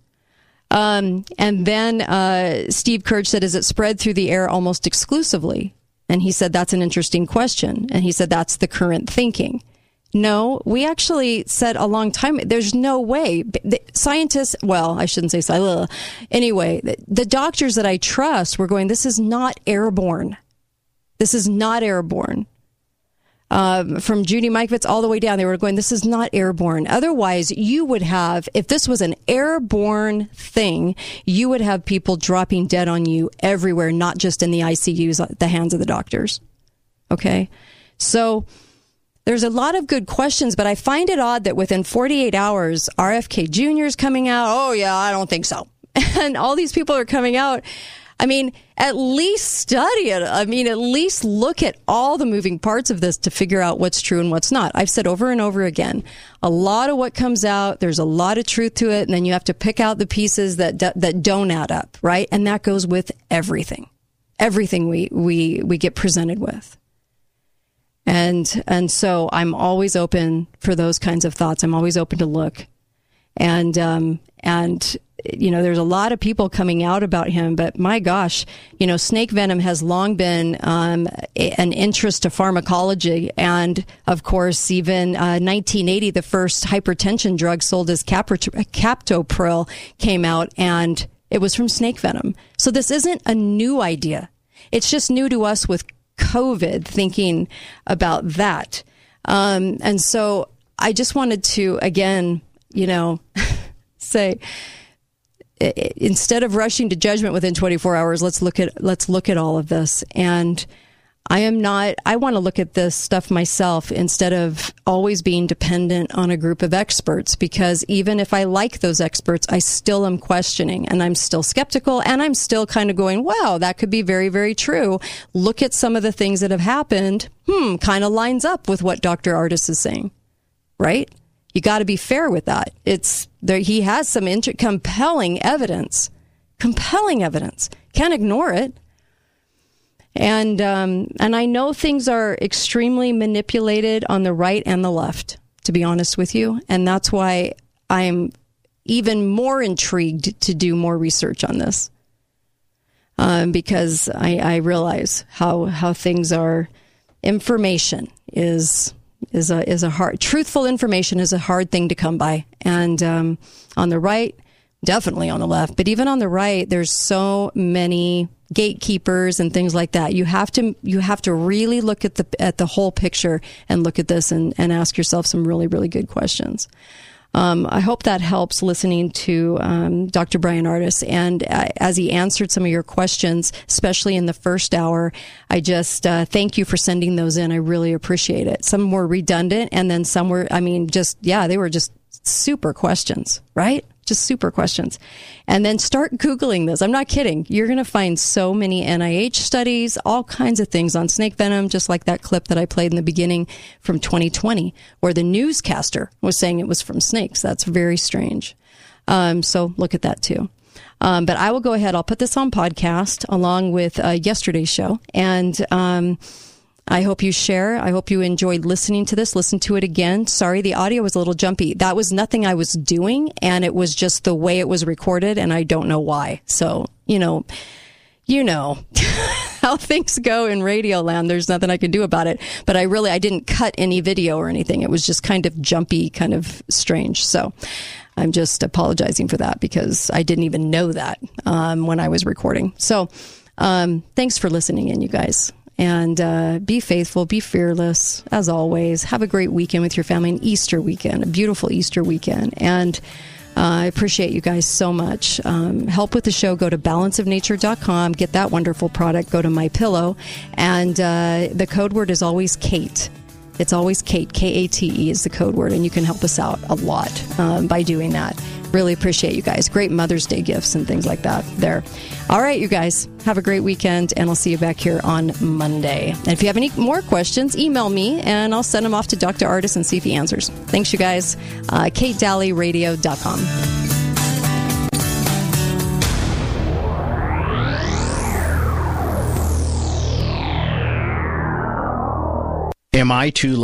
Um, and then uh, Steve Kirsch said, is it spread through the air almost exclusively? And he said, that's an interesting question. And he said, that's the current thinking. No, we actually said a long time. There's no way. The scientists, well, I shouldn't say so. Anyway, the, the doctors that I trust were going, this is not airborne. This is not airborne. Um, from Judy Mikovits all the way down, they were going, this is not airborne. Otherwise, you would have, if this was an airborne thing, you would have people dropping dead on you everywhere, not just in the ICUs the hands of the doctors. Okay. So, there's a lot of good questions, but I find it odd that within 48 hours, RFK Jr. is coming out. Oh, yeah, I don't think so. [laughs] And all these people are coming out. I mean, at least study it. I mean, at least look at all the moving parts of this to figure out what's true and what's not. I've said over and over again, a lot of what comes out, there's a lot of truth to it, and then you have to pick out the pieces that that don't add up, right? And that goes with everything, everything we we we get presented with. And and so I'm always open for those kinds of thoughts. I'm always open to look, and um, and you know, there's a lot of people coming out about him, but my gosh, you know, snake venom has long been um, an interest to pharmacology, and of course, even uh, 1980, the first hypertension drug sold as captopril came out, and it was from snake venom. So this isn't a new idea; it's just new to us with COVID, thinking about that. Um, and so I just wanted to, again, you know, [laughs] say, instead of rushing to judgment within 24 hours, let's look at, let's look at all of this. And I am not, I want to look at this stuff myself instead of always being dependent on a group of experts because even if I like those experts, I still am questioning and I'm still skeptical and I'm still kind of going, wow, that could be very, very true. Look at some of the things that have happened. Hmm, kind of lines up with what Dr. Ardis is saying, right? You got to be fair with that. It's there, he has some inter- compelling evidence, compelling evidence. Can't ignore it and um, and I know things are extremely manipulated on the right and the left. To be honest with you, and that's why I'm even more intrigued to do more research on this um, because I, I realize how how things are. Information is is a is a hard truthful information is a hard thing to come by, and um, on the right, definitely on the left, but even on the right, there's so many gatekeepers and things like that. You have to you have to really look at the at the whole picture and look at this and, and ask yourself some really really good questions. Um, I hope that helps listening to um, Dr. Bryan Ardis. And uh, as he answered some of your questions, especially in the first hour, I just uh, thank you for sending those in. I really appreciate it. Some were redundant, and then some were, I mean, just, yeah, they were just super questions, right? Just super questions. And then start Googling this. I'm not kidding. You're going to find so many NIH studies, all kinds of things on snake venom, just like that clip that I played in the beginning from 2020, where the newscaster was saying it was from snakes. That's very strange. Um, so look at that too. Um, but I will go ahead. I'll put this on podcast along with uh, yesterday's show. And, um, I hope you share. I hope you enjoyed listening to this. Listen to it again. Sorry, the audio was a little jumpy. That was nothing I was doing, and it was just the way it was recorded, and I don't know why. So, you know, you know. [laughs] how things go in radio land. There's nothing I can do about it. But I really, I didn't cut any video or anything. It was just kind of jumpy, kind of strange. So I'm just apologizing for that because I didn't even know that um, when I was recording. So um, thanks for listening in, you guys. And uh, be faithful, be fearless, as always. Have a great weekend with your family, an Easter weekend, a beautiful Easter weekend. And uh, I appreciate you guys so much. Um, help with the show. Go to balanceofnature.com. Get that wonderful product. Go to my pillow, and uh, the code word is always Kate. It's always Kate. K A T E is the code word, and you can help us out a lot um, by doing that. Really appreciate you guys. Great Mother's Day gifts and things like that. There. All right, you guys. Have a great weekend, and I'll see you back here on Monday. And if you have any more questions, email me, and I'll send them off to Dr. Ardis and see if he answers. Thanks, you guys. Uh, KateDalleyRadio.com. Am I too late?